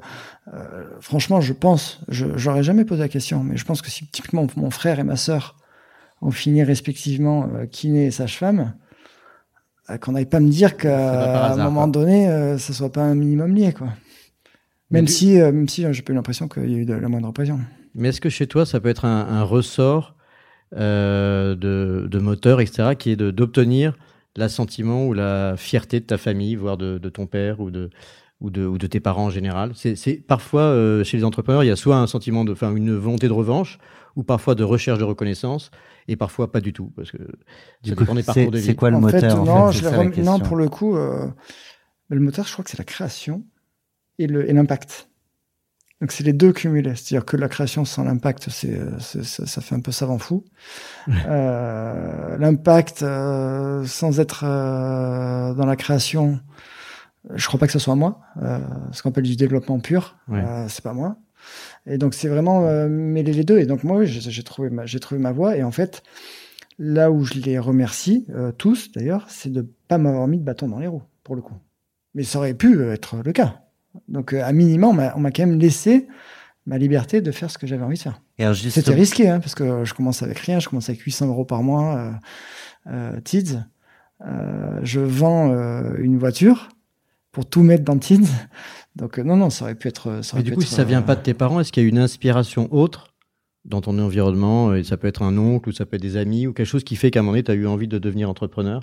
euh, franchement, je pense, je j'aurais jamais posé la question, mais je pense que si typiquement mon frère et ma sœur ont fini respectivement euh, kiné et sage-femme, qu'on n'aille pas me dire qu'à un moment donné, euh, ça soit pas un minimum lié, quoi. Même si, euh, même si j'ai pas eu l'impression qu'il y a eu de la moindre pression. Mais est-ce que chez toi, ça peut être un, un ressort euh, de, de moteur, etc., qui est de- d'obtenir l'assentiment ou la fierté de ta famille, voire de, de ton père ou de, ou, de, ou de tes parents en général C'est c'est- Parfois, euh, chez les entrepreneurs, il y a soit un sentiment, de, enfin, une volonté de revanche, ou parfois de recherche de reconnaissance, et parfois pas du tout, parce que Du ça coup, dépend des parcours de c'est vie. c'est quoi le en moteur fait, en non, fait, je rem- non, pour le coup, euh, le moteur, je crois que c'est la création et le- et l'impact. Donc c'est les deux cumulés. C'est-à-dire que la création sans l'impact, c'est, euh, ça, ça fait un peu savant fou. Euh, l'impact euh, sans être euh, dans la création, je crois pas que ce soit moi. Euh, ce qu'on appelle du développement pur, Ouais. euh, c'est pas moi. Et donc c'est vraiment euh, mêler les deux. Et donc moi, oui, j'ai trouvé ma, j'ai trouvé ma voie. Et en fait, là où je les remercie euh, tous d'ailleurs, c'est de pas m'avoir mis de bâton dans les roues pour le coup. Mais ça aurait pu être le cas. Donc euh, à minima, on m'a quand même laissé ma liberté de faire ce que j'avais envie de faire. C'était risqué, hein, parce que je commence avec rien, je commence avec 800 euros par mois, euh, euh, TIDS. Euh, je vends une voiture pour tout mettre dans TIDS. Donc non, non, ça aurait pu être... Ça Mais du pu coup, être, si ça vient pas de tes parents, est-ce qu'il y a une inspiration autre dans ton environnement et Ça peut être un oncle, ou ça peut être des amis, ou quelque chose qui fait qu'à un moment donné, tu as eu envie de devenir entrepreneur?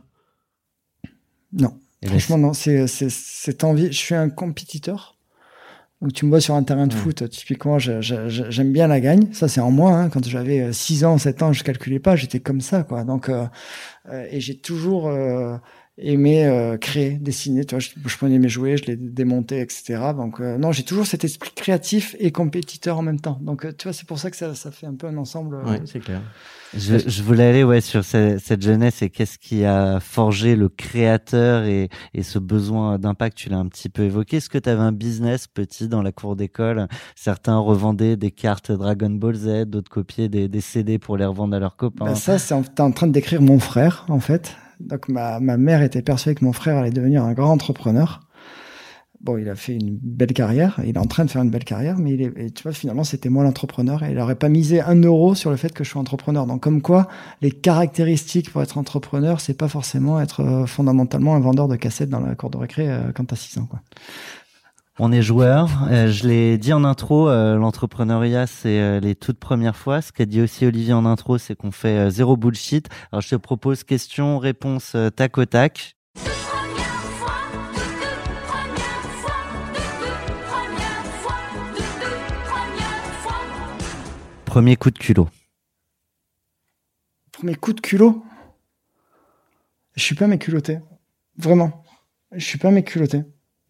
Non, Franchement, non. C'est cette envie. Je suis un compétiteur. Donc, tu me vois sur un terrain de foot, typiquement, j'aime bien la gagne. Ça, c'est en moi. hein. Quand j'avais euh, 6 ans, 7 ans, je calculais pas. J'étais comme ça, quoi. Donc, euh, euh, et j'ai toujours euh, aimé euh, créer, dessiner. Tu vois, je, je prenais mes jouets, je les démontais, etc. Donc, euh, non, j'ai toujours cet esprit créatif et compétiteur en même temps. Donc, euh, tu vois, c'est pour ça que ça, ça fait un peu un ensemble. euh, Ouais, c'est clair. Je, je voulais aller ouais sur ce- cette jeunesse et qu'est-ce qui a forgé le créateur et, et ce besoin d'impact. Tu l'as un petit peu évoqué. Est-ce que tu avais un business petit dans la cour d'école? Certains revendaient des cartes Dragon Ball Z, d'autres copiaient des, des CD pour les revendre à leurs copains. Bah, ça, c'est en, en train de décrire mon frère, en fait. Donc, ma, ma mère était persuadée que mon frère allait devenir un grand entrepreneur. Bon, il a fait une belle carrière. Il est en train de faire une belle carrière, mais il est, tu vois, finalement, c'était moi l'entrepreneur et il aurait pas misé un euro sur le fait que je suis entrepreneur. Donc, comme quoi, les caractéristiques pour être entrepreneur, c'est pas forcément être euh, fondamentalement un vendeur de cassettes dans la cour de récré euh, quand t'as 6 ans, quoi. On est joueur. Euh, je l'ai dit en intro, euh, l'entrepreneuriat, c'est euh, les toutes premières fois. Ce qu'a dit aussi Olivier en intro, c'est qu'on fait zéro bullshit. Alors, je te propose question, réponse euh, tac au tac. Premier coup de culot. Premier coup de culot? Je suis pas méculotté. Vraiment. Je suis pas méculotté.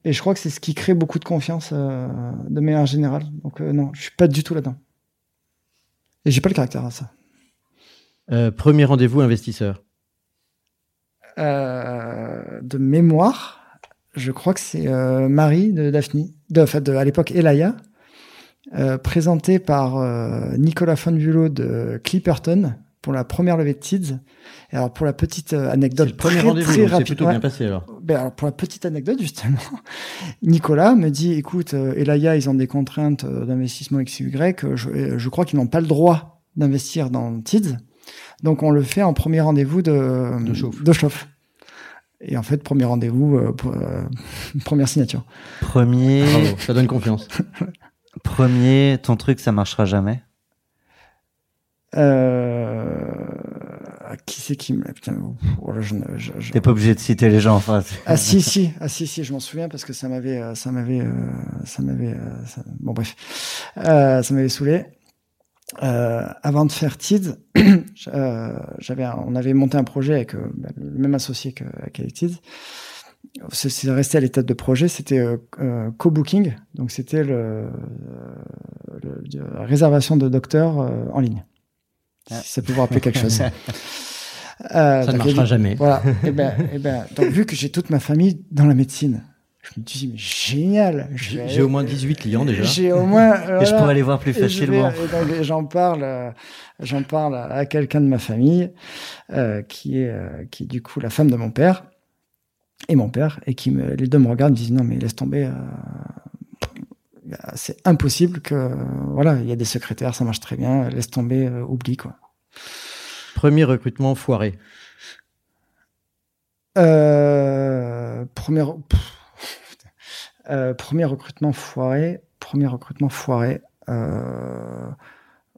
Et je crois que c'est ce qui crée beaucoup de confiance euh, de manière générale. Donc euh, non, je suis pas du tout là-dedans. Et j'ai pas le caractère à ça. Euh, premier rendez-vous investisseur. Euh, de mémoire, je crois que c'est euh, Marie de Daphne, de, enfin de, à l'époque Elaya, euh, présentée par euh, Nicolas Fonvulot de Clipperton pour la première levée de TIDS. Et alors pour la petite anecdote, le premier rendez-vous, c'est plutôt bien passé alors. Ben alors pour la petite anecdote justement, Nicolas me dit écoute, euh, Elaya ils ont des contraintes euh, d'investissement X Y, euh, je, je crois qu'ils n'ont pas le droit d'investir dans TIDS, donc on le fait en premier rendez-vous de De chauffe. de chauffe. Et en fait premier rendez-vous, euh, euh, première signature. Premier, Bravo, ça donne confiance. premier, ton truc, ça marchera jamais? Euh, qui c'est qui me putain, oh là, je je- je- T'es pas obligé de citer les gens. Enfin, c'est- Ah si si ah si si je m'en souviens parce que ça m'avait euh, ça m'avait euh, ça m'avait euh, ça- bon bref. Euh, ça m'avait saoulé. Euh, avant de faire TIDS j'avais on avait monté un projet avec bah, le même associé que avec TIDS. C'est resté à l'état de projet c'était co-booking. Donc c'était le, le- la réservation de docteurs euh, en ligne si ça peut vous rappeler quelque chose Euh, Ça ne marchera jamais. Voilà. et ben, et ben, donc vu que j'ai toute ma famille dans la médecine, Je me dis, mais génial. J'ai aller- au moins 18 clients déjà. J'ai au moins. Et je voilà. pourrais les voir plus facilement. j'en parle, euh, j'en parle à, quelqu'un de ma famille, euh, qui est, euh, qui est du coup la femme de mon père et mon père, et qui me, les deux me regardent, me disent non mais laisse tomber. euh, c'est impossible que voilà, il y a des secrétaires, ça marche très bien, laisse tomber, euh, oublie quoi. Premier recrutement foiré. Euh, premier. Euh, premier recrutement foiré. Premier recrutement foiré. Euh,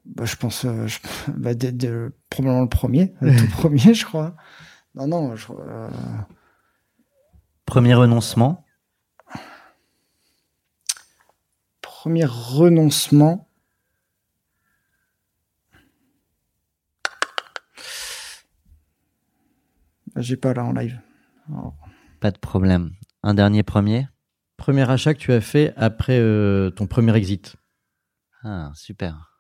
bah, je pense, je- bah, de- de- probablement le premier, le tout premier, je crois. Non, non, je, Premier renoncement. premier renoncement. J'ai pas là en live. Alors, Pas de problème. Un dernier premier. Premier achat que tu as fait après euh, ton premier exit. Ah, super.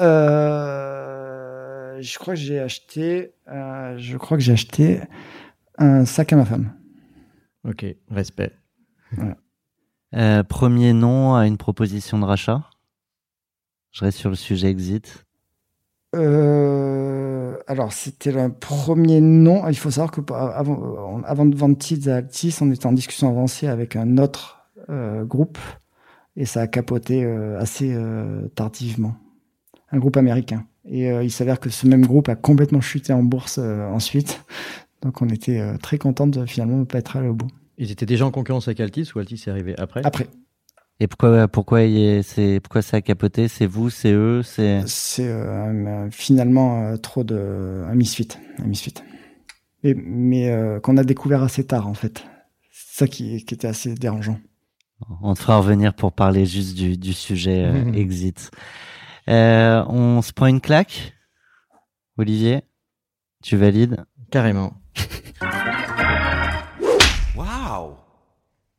Euh, je crois que j'ai acheté, euh, je crois que j'ai acheté un sac à ma femme. Ok, respect. Euh, premier nom à une proposition de rachat? Je reste sur le sujet exit. Euh, alors, c'était le premier nom. Il faut savoir que avant, euh, avant de vendre Tids à Altis, on était en discussion avancée avec un autre euh, groupe et ça a capoté euh, assez euh, tardivement. Un groupe américain. Et euh, il s'avère que ce même groupe a complètement chuté en bourse euh, ensuite. Donc, on était euh, très contents de finalement ne pas être allé au bout. Ils étaient déjà en concurrence avec Altis ou Altis est arrivé après? Après. Et pourquoi, pourquoi, il est- c'est, pourquoi ça a capoté? C'est vous, c'est eux, c'est. C'est euh, un- finalement euh, trop de un misfit, un misfit. Et- mais euh, qu'on a découvert assez tard en fait. C'est ça qui, qui était assez dérangeant. On te fera revenir pour parler juste du, du sujet euh, exit. Euh, on se prend une claque? Olivier Tu valides? Carrément.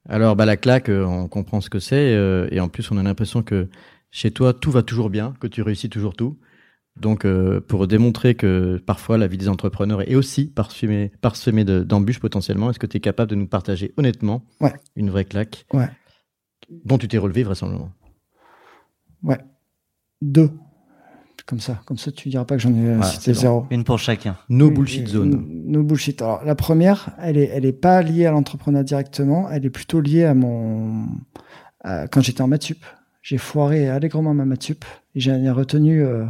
Alors, bah, la claque, euh, on comprend ce que c'est. euh, et en plus, on a l'impression que chez toi, tout va toujours bien, que tu réussis toujours tout. Donc, euh, pour démontrer que parfois la vie des entrepreneurs est aussi parsemée, parsemée de- d'embûches potentiellement, est-ce que tu es capable de nous partager honnêtement Ouais. une vraie claque Ouais. dont tu t'es relevé vraisemblablement? Ouais. Deux. Comme ça. Comme ça, tu diras pas que j'en ai Voilà, cité bon. zéro. Une pour chacun. No bullshit zone. No bullshit. Alors, la première, elle est, elle est pas liée à l'entrepreneuriat directement. Elle est plutôt liée à mon, à- quand j'étais en maths sup. J'ai foiré allègrement ma maths sup et j'en ai retenu euh,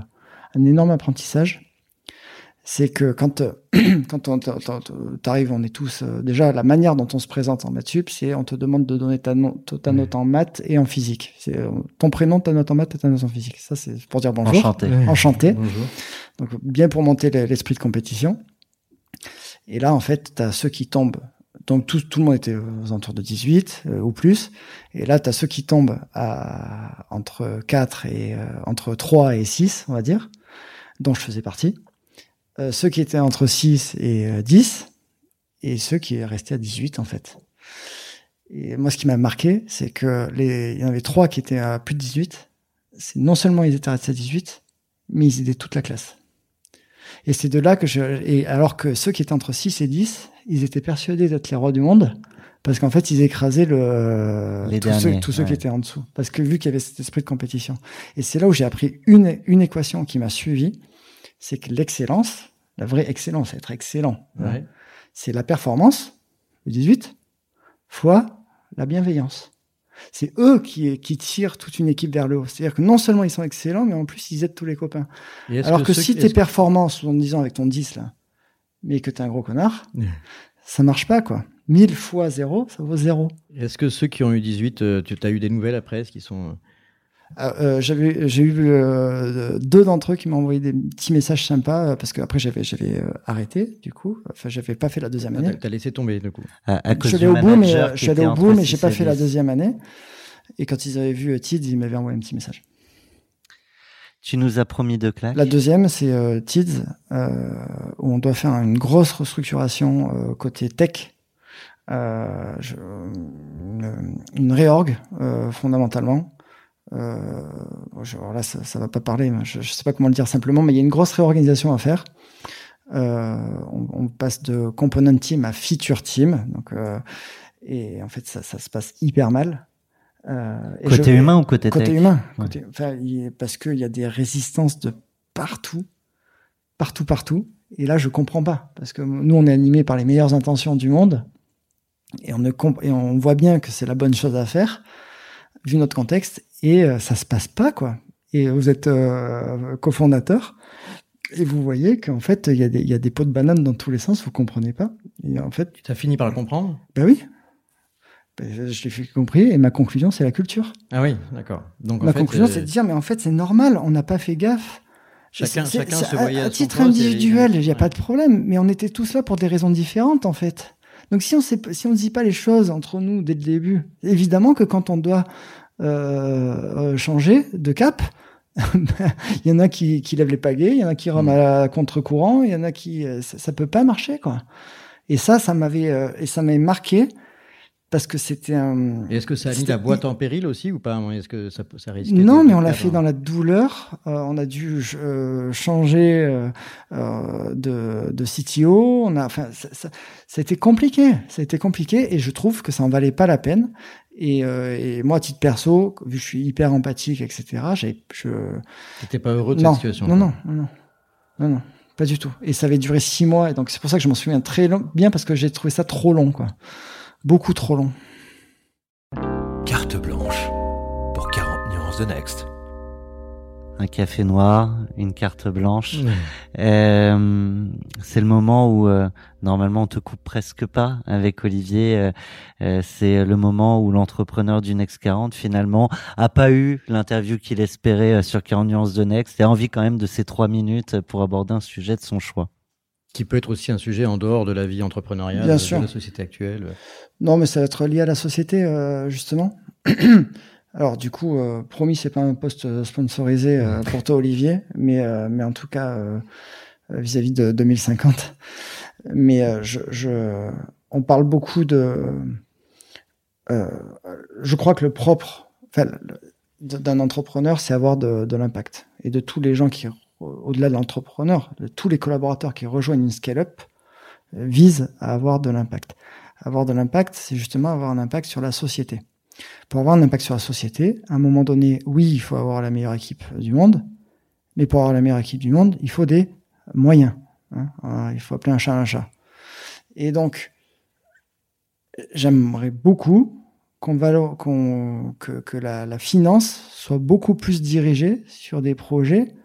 un énorme apprentissage. C'est que quand, euh, quand on t'arrives, on est tous, euh, déjà, la manière dont on se présente en maths sup, c'est on te demande de donner ta, no- ta note en maths et en physique. C'est euh, ton prénom, ta note en maths et ta note en physique. Ça, c'est pour dire bonjour. Enchanté. Enchanté. Bonjour. Donc, bien pour monter le- l'esprit de compétition. Et là, en fait, tu as ceux qui tombent. Donc, tout, tout le monde était aux alentours de 18 euh, ou plus. Et là, tu as ceux qui tombent à, entre 4 et euh, entre 3 et 6, on va dire, dont je faisais partie. Euh, ceux qui étaient entre 6 et euh, 10 et ceux qui restaient à 18, en fait. Et moi, ce qui m'a marqué, c'est que les, il y en avait trois qui étaient à plus de 18. C'est non seulement ils étaient restés à 18, mais ils aidaient toute la classe. Et c'est de là que je, et alors que ceux qui étaient entre 6 et 10, ils étaient persuadés d'être les rois du monde, parce qu'en fait, ils écrasaient le, Les tous ceux, tous ceux qui étaient en dessous. Parce que vu qu'il y avait cet esprit de compétition. Et c'est là où j'ai appris une, une équation qui m'a suivi, c'est que l'excellence, la vraie excellence, être excellent, Ouais. c'est la performance, le 18, fois la bienveillance. C'est eux qui, qui tirent toute une équipe vers le haut. C'est-à-dire que non seulement ils sont excellents, mais en plus ils aident tous les copains. Alors que, si tes performances, en disant avec ton 10 là, mais que t'es un gros connard, ça marche pas quoi. 1000 fois 0, ça vaut 0. Est-ce que ceux qui ont eu 18, euh, tu as eu des nouvelles après? Est-ce qu'ils sont. Euh, Euh, j'avais, j'ai eu euh, deux d'entre eux qui m'ont envoyé des petits messages sympas euh, parce que après j'avais, j'avais euh, arrêté du coup. Enfin, j'avais pas fait la deuxième ah, année. T'as t'as laissé tomber du coup. À, à Je suis allé au bout, mais je suis allé au bout, mais j'ai 6 pas fait la 10. deuxième année. Et quand ils avaient vu euh, Tids, ils m'avaient envoyé un petit message. Tu nous as promis deux claques. La deuxième, c'est euh, Tids, euh, où on doit faire une grosse restructuration euh, côté tech, euh, je- une, une réorg euh, fondamentalement. Euh, là, ça, ça va pas parler, je, je sais pas comment le dire simplement, mais il y a une grosse réorganisation à faire. Euh, on, on passe de component team à feature team, donc. euh, Et en fait, ça, ça se passe hyper mal. Euh, côté humain ou côté Côté tech humain. Côté, enfin, parce qu'il y a des résistances de partout, partout, partout. Et là, je comprends pas. Parce que nous, on est animés par les meilleures intentions du monde. Et on, ne et on voit bien que c'est la bonne chose à faire, vu notre contexte. Et euh, ça se passe pas, quoi. Et vous êtes euh, cofondateur. Et vous voyez qu'en fait, il y, a des, y a des pots de banane dans tous les sens, vous comprenez pas. Et en fait. Tu as fini par le comprendre? Ben oui. Ben, je l'ai fait compris. Et ma conclusion, c'est la culture. Ah oui, d'accord. Donc, ma conclusion, c'est de dire, mais en fait, c'est normal, on n'a pas fait gaffe. Chacun, chacun se voyait à, à titre individuel, il n'y a pas de problème. Mais on était tous là pour des raisons différentes, en fait. Donc si on sait, si on ne dit pas les choses entre nous dès le début, évidemment que quand on doit euh, changer de cap, il y en a qui, qui lèvent les pagaies, il y en a qui remettent à contre-courant, il y en a qui euh, ça, ça, peut pas marcher quoi. Et ça, ça m'avait euh, et ça m'avait marqué parce que c'était un. est-ce que ça a mis la boîte en péril aussi ou pas? Est-ce que ça, ça risque Non, mais on l'a fait dans la douleur. Euh, on a dû euh, changer euh, de, de, CTO. On a, enfin, ça, ça, ça, a été compliqué. Ça a été compliqué et je trouve que ça en valait pas la peine. Et, euh, et moi, à titre perso, vu que je suis hyper empathique, etc., j'ai, je. T'étais pas heureux de cette situation Non, non, non, non, non, pas du tout. Et ça avait duré six mois, et donc c'est pour ça que je m'en souviens très long, bien parce que j'ai trouvé ça trop long, quoi beaucoup trop long. Carte blanche pour 40 nuances de Next. Un café noir, une carte blanche. Euh, c'est le moment où euh, normalement on te coupe presque pas avec Olivier. Euh, c'est le moment où l'entrepreneur du Next 40 finalement a pas eu l'interview qu'il espérait sur 40 nuances de Next et a envie quand même de ces trois minutes pour aborder un sujet de son choix qui peut être aussi un sujet en dehors de la vie entrepreneuriale Bien de, sûr. la société actuelle. Non, mais ça va être lié à la société, euh, justement. Alors, du coup, euh, promis, c'est pas un poste sponsorisé euh, pour toi, Olivier, mais, euh, mais en tout cas, euh, vis-à-vis de 2050. Mais je, je, on parle beaucoup de. je crois que le propre enfin, d'un entrepreneur, c'est avoir de, de l'impact. Et de tous les gens qui au-delà de l'entrepreneur, tous les collaborateurs qui rejoignent une scale-up euh, visent à avoir de l'impact. Avoir de l'impact, c'est justement avoir un impact sur la société. Pour avoir un impact sur la société, à un moment donné, oui, il faut avoir la meilleure équipe du monde, mais pour avoir la meilleure équipe du monde, il faut des moyens. Hein. il faut appeler un chat un chat. Et donc, j'aimerais beaucoup qu'on qu que, que la, la finance soit beaucoup plus dirigée sur des projets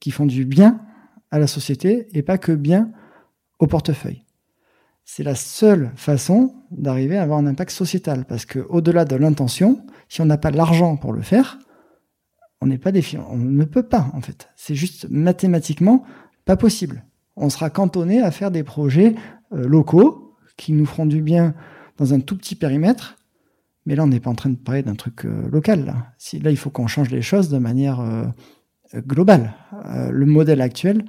qui font du bien à la société et pas que bien au portefeuille. C'est la seule façon d'arriver à avoir un impact sociétal parce que au-delà de l'intention, si on n'a pas l'argent pour le faire, on n'est pas défiant, on ne peut pas en fait. C'est juste mathématiquement pas possible. On sera cantonné à faire des projets euh, locaux qui nous feront du bien dans un tout petit périmètre. Mais là, on n'est pas en train de parler d'un truc euh, local. Là. Il faut qu'on change les choses de manière euh, global. Euh, le modèle actuel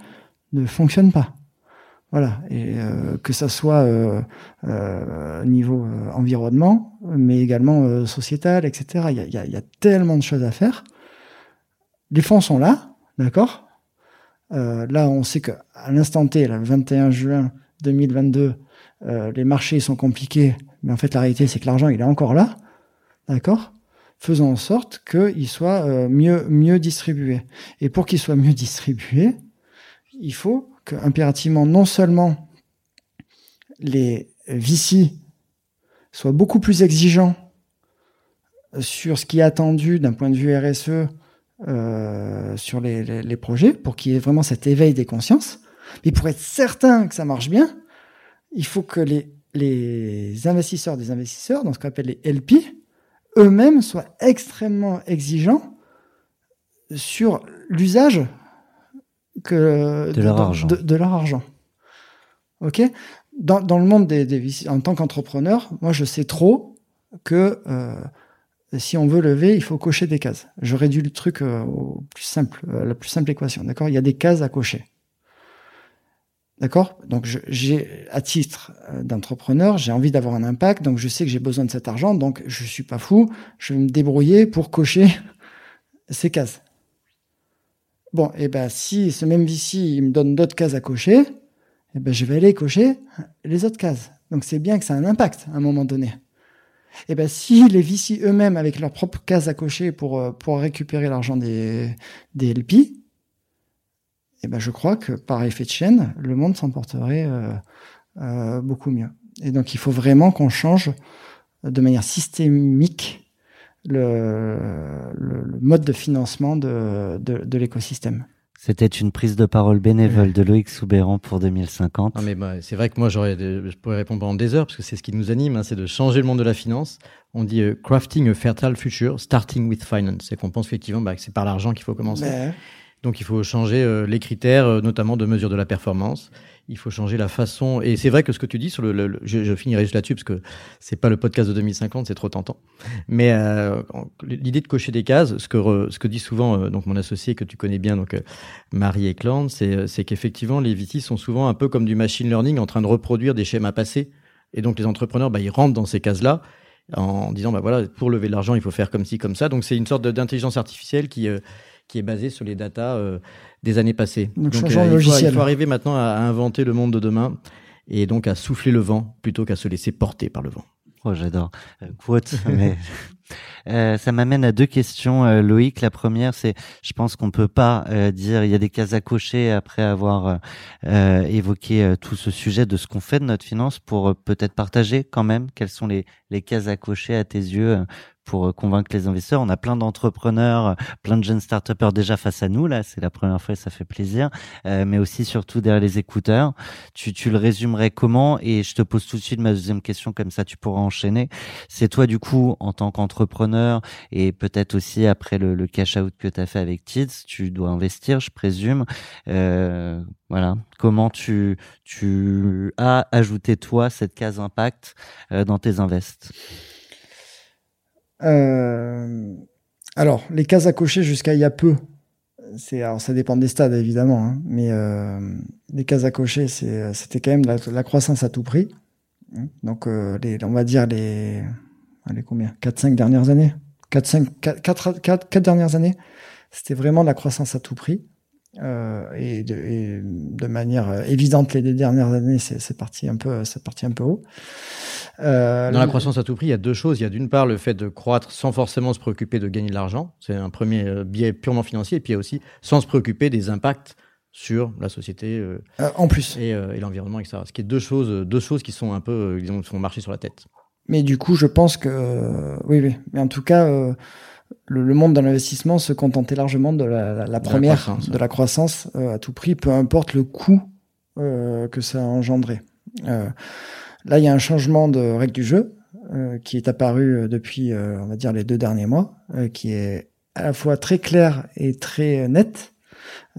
ne fonctionne pas. Voilà, et euh, que ça soit euh, euh niveau environnement, mais également sociétal, etc. Il y, a, tellement de choses à faire. Les fonds sont là, d'accord? Là, on sait qu'à l'instant T, le 21 juin 2022, les marchés sont compliqués, mais en fait, la réalité, c'est que l'argent, il est encore là, d'accord? Faisons en sorte qu'il soit mieux, mieux distribué. Et pour qu'il soit mieux distribué, il faut impérativement non seulement les VC soient beaucoup plus exigeants sur ce qui est attendu d'un point de vue RSE euh, sur les, projets, pour qu'il y ait vraiment cet éveil des consciences. Mais pour être certain que ça marche bien, il faut que les, les investisseurs des investisseurs, dans ce qu'on appelle les LP, eux-mêmes soient extrêmement exigeants sur l'usage que de, leur argent. De, de, leur argent. Ok? Dans, dans, le monde des, des en tant qu'entrepreneur, moi je sais trop que euh, si on veut lever, il faut cocher des cases. Je réduis le truc euh, au plus simple, euh, la plus simple équation. D'accord? Il y a des cases à cocher. D'accord? Donc, j'ai à titre euh, d'entrepreneur, j'ai envie d'avoir un impact, donc je sais que j'ai besoin de cet argent, donc je suis pas fou, je vais me débrouiller pour cocher ces cases. Bon, et eh ben si ce même VC me donne d'autres cases à cocher, et eh ben je vais aller cocher les autres cases. Donc c'est bien que ça a un impact à un moment donné. Et ben si les VC eux-mêmes, avec leurs propres cases à cocher pour, euh, pour récupérer l'argent des, des LP, et ben je crois que par effet de chaîne, le monde s'en porterait euh, euh, beaucoup mieux. Et donc il faut vraiment qu'on change de manière systémique le, le, le mode de financement de, de, de l'écosystème. C'était une prise de parole bénévole de Loïc Soubéran pour 2050. Non mais bah, c'est vrai que moi j'aurais, des- je pourrais répondre pendant des heures parce que c'est ce qui nous anime, hein, c'est de changer le monde de la finance. On dit euh, crafting a fertile future, starting with finance. C'est qu'on pense effectivement bah, que c'est par l'argent qu'il faut commencer. Ben, Donc il faut changer euh, les critères, euh, notamment de mesure de la performance. Il faut changer la façon. Et c'est vrai que ce que tu dis sur le, le- le- je, finirai juste là-dessus parce que c'est pas le podcast de 2050, c'est trop tentant. Mais euh, l'idée de cocher des cases, ce que re- ce que dit souvent euh, donc mon associé que tu connais bien, donc euh, Marie Eklund, c'est euh, c'est qu'effectivement les VC sont souvent un peu comme du machine learning en train de reproduire des schémas passés. Et donc les entrepreneurs, bah, ils rentrent dans ces cases-là en disant bah voilà pour lever de l'argent il faut faire comme ci comme ça. Donc c'est une sorte d'intelligence artificielle qui euh, qui est basée sur les datas euh, des années passées. Donc, changeons euh, le il, faut, logiciel. il faut arriver maintenant à, à inventer le monde de demain et donc à souffler le vent plutôt qu'à se laisser porter par le vent. Oh, j'adore. Euh, quote, mais Euh, ça m'amène à deux questions, euh, Loïc. La première, c'est, je pense qu'on peut pas euh, dire il y a des cases à cocher après avoir évoqué euh, tout ce sujet de ce qu'on fait de notre finance pour euh, peut-être partager quand même quelles sont les, les cases à cocher à tes yeux euh, pour euh, convaincre les investisseurs. On a plein d'entrepreneurs, euh, plein de jeunes start déjà face à nous. Là, c'est la première fois et ça fait plaisir. Euh, mais aussi surtout derrière les écouteurs. Tu, tu le résumerais comment? Et je te pose tout de suite ma deuxième question, comme ça tu pourras enchaîner. C'est toi, du coup, en tant qu'entrepreneur, et peut-être aussi après le, le cash-out que tu as fait avec Tids, tu dois investir, je présume. Euh, voilà. Comment tu, tu as ajouté, toi, cette case impact euh, dans tes invests? Euh, alors, les cases à cocher jusqu'à il y a peu, c'est alors ça dépend des stades évidemment, hein, mais euh, les cases à cocher, c'était quand même la, la croissance à tout prix. Donc, euh, les, on va dire les, combien, 4-5 dernières années, 4 5 4, 4, 4, 4 dernières années, c'était vraiment la croissance à tout prix. Euh, et, de, et de manière euh, évidente les deux dernières années, c'est parti un peu, c'est parti un peu haut. Euh, Dans la croissance à tout prix, il y a deux choses. Il y a d'une part le fait de croître sans forcément se préoccuper de gagner de l'argent. C'est un premier biais purement financier. Et puis il y a aussi sans se préoccuper des impacts sur la société euh, en plus. et, et l'environnement, etc. Ce qui est deux choses, deux choses qui sont un peu, disons, qui font marcher sur la tête. Mais du coup, je pense que oui, oui. Mais en tout cas, le, le monde de l'investissement se contentait largement de la, la- la première, croissance, de la croissance euh, à tout prix, peu importe le coût euh, que ça a engendré. Euh, là, il y a un changement de règle du jeu euh, qui est apparu depuis, euh, on va dire, les deux derniers mois, euh, qui est à la fois très clair et très net,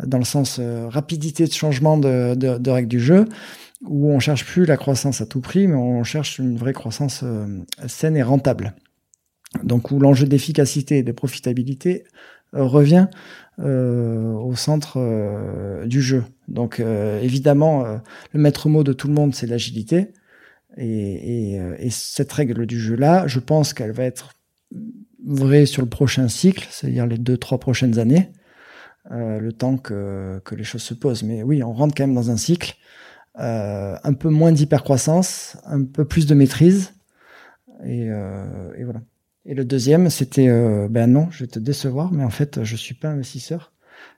dans le sens euh, rapidité de changement de, de, de règle du jeu où on cherche plus la croissance à tout prix, mais on cherche une vraie croissance euh, saine et rentable. Donc où l'enjeu d'efficacité et de profitabilité euh, revient euh, au centre euh, du jeu. Donc euh, évidemment, le maître mot de tout le monde, c'est l'agilité. Et, et, et cette règle du jeu-là, je pense qu'elle va être vraie sur le prochain cycle, c'est-à-dire les deux, trois prochaines années, le temps que, les choses se posent. Mais oui, on rentre quand même dans un cycle un peu moins d'hypercroissance, un peu plus de maîtrise. Et voilà. Et le deuxième, c'était, euh, ben non, je vais te décevoir, mais en fait, je suis pas investisseur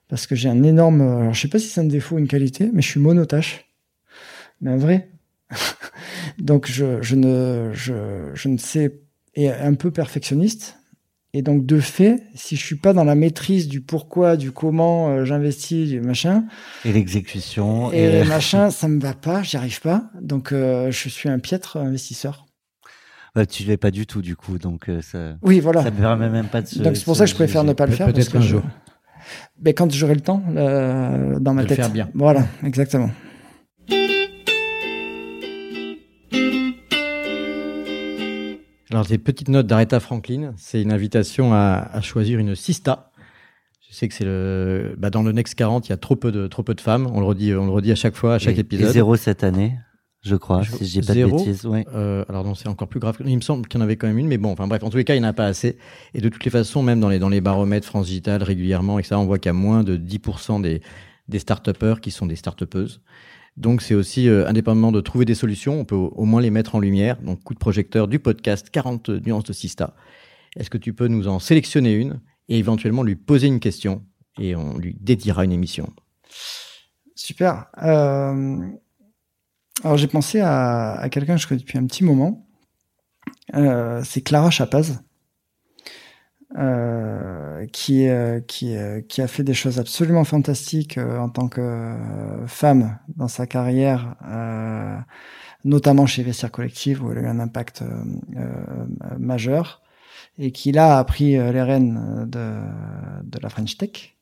parce que j'ai un énorme, alors je sais pas si c'est un défaut ou une qualité, mais je suis monotache, mais un vrai. donc je, je ne, je, je ne sais, et un peu perfectionniste. Et donc de fait, si je suis pas dans la maîtrise du pourquoi, du comment euh, j'investis, du machin, Et l'exécution. et Et, machin, ça me va pas, j'y arrive pas. Donc euh, je suis un piètre investisseur. Ouais, tu l'es pas du tout, du coup. Donc, euh, ça, Oui, voilà. ça me permet même pas de se. Donc c'est pour ça que je préfère ne pas le faire. peut-être un je- jour. Mais quand j'aurai le temps, euh, dans ma De le tête. faire bien. Voilà, exactement. Alors, des petites notes d'Aretha Franklin, c'est une invitation à, à choisir une sista. Je sais que c'est le, bah, dans le Next 40, il y a trop peu de, trop peu de femmes. On le redit, on le redit à chaque fois, à chaque Et- épisode. Et zéro cette année, je crois, Je- si je dis pas zéro de bêtises. Ouais. Euh, alors non, c'est encore plus grave. Il me semble qu'il y en avait quand même une, mais bon, enfin bref, en tous les cas, il n'y en a pas assez. Et de toutes les façons, même dans les, dans les baromètres France Digital régulièrement, et ça, on voit qu'il y a moins de 10% des, des start qui sont des start Donc c'est aussi, euh, indépendamment de trouver des solutions, on peut au, au moins les mettre en lumière. Donc coup de projecteur du podcast 40 nuances de Sista. Est-ce que tu peux nous en sélectionner une et éventuellement lui poser une question et on lui dédiera une émission? Super. Euh, alors j'ai pensé à, à quelqu'un que je connais depuis un petit moment. Euh, c'est Clara Chapaz. Euh, qui, euh, qui, euh, qui a fait des choses absolument fantastiques euh, en tant que euh, femme dans sa carrière, notamment chez Vestiaire Collective où elle a eu un impact majeur et qui là a pris les rênes de, de la French Tech.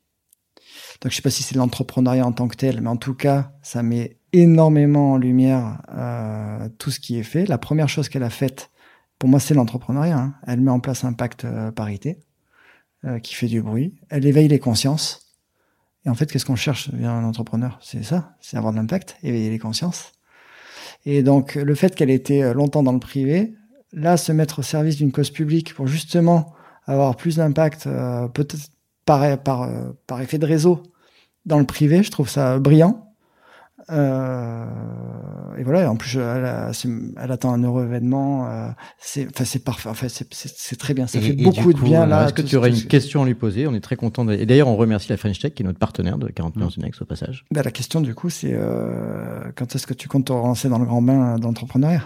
Donc je sais pas si c'est l'entrepreneuriat en tant que tel, mais en tout cas ça met énormément en lumière tout ce qui est fait. La première chose qu'elle a faite pour moi, c'est l'entrepreneuriat. Hein. Elle met en place un pacte euh, parité euh, qui fait du bruit. Elle éveille les consciences. Et en fait, qu'est-ce qu'on cherche vers un entrepreneur? C'est ça, c'est avoir de l'impact, éveiller les consciences. Et donc, le fait qu'elle ait été euh, longtemps dans le privé, là, se mettre au service d'une cause publique pour justement avoir plus d'impact, euh, peut-être par, par, par effet de réseau dans le privé, je trouve ça brillant. Euh, et voilà, en plus, elle, elle, attend un heureux événement. Euh, c'est, enfin, c'est parfait. Enfin, c'est très bien. Ça et, fait et beaucoup de bien là. Est-ce que tu aurais une question à lui poser? On est très content. De... Et d'ailleurs, on remercie la French Tech qui est notre partenaire de 40 millions mmh. Au passage. Ben, la question du coup, c'est euh, quand est-ce que tu comptes te relancer dans le grand bain d'entrepreneuriat?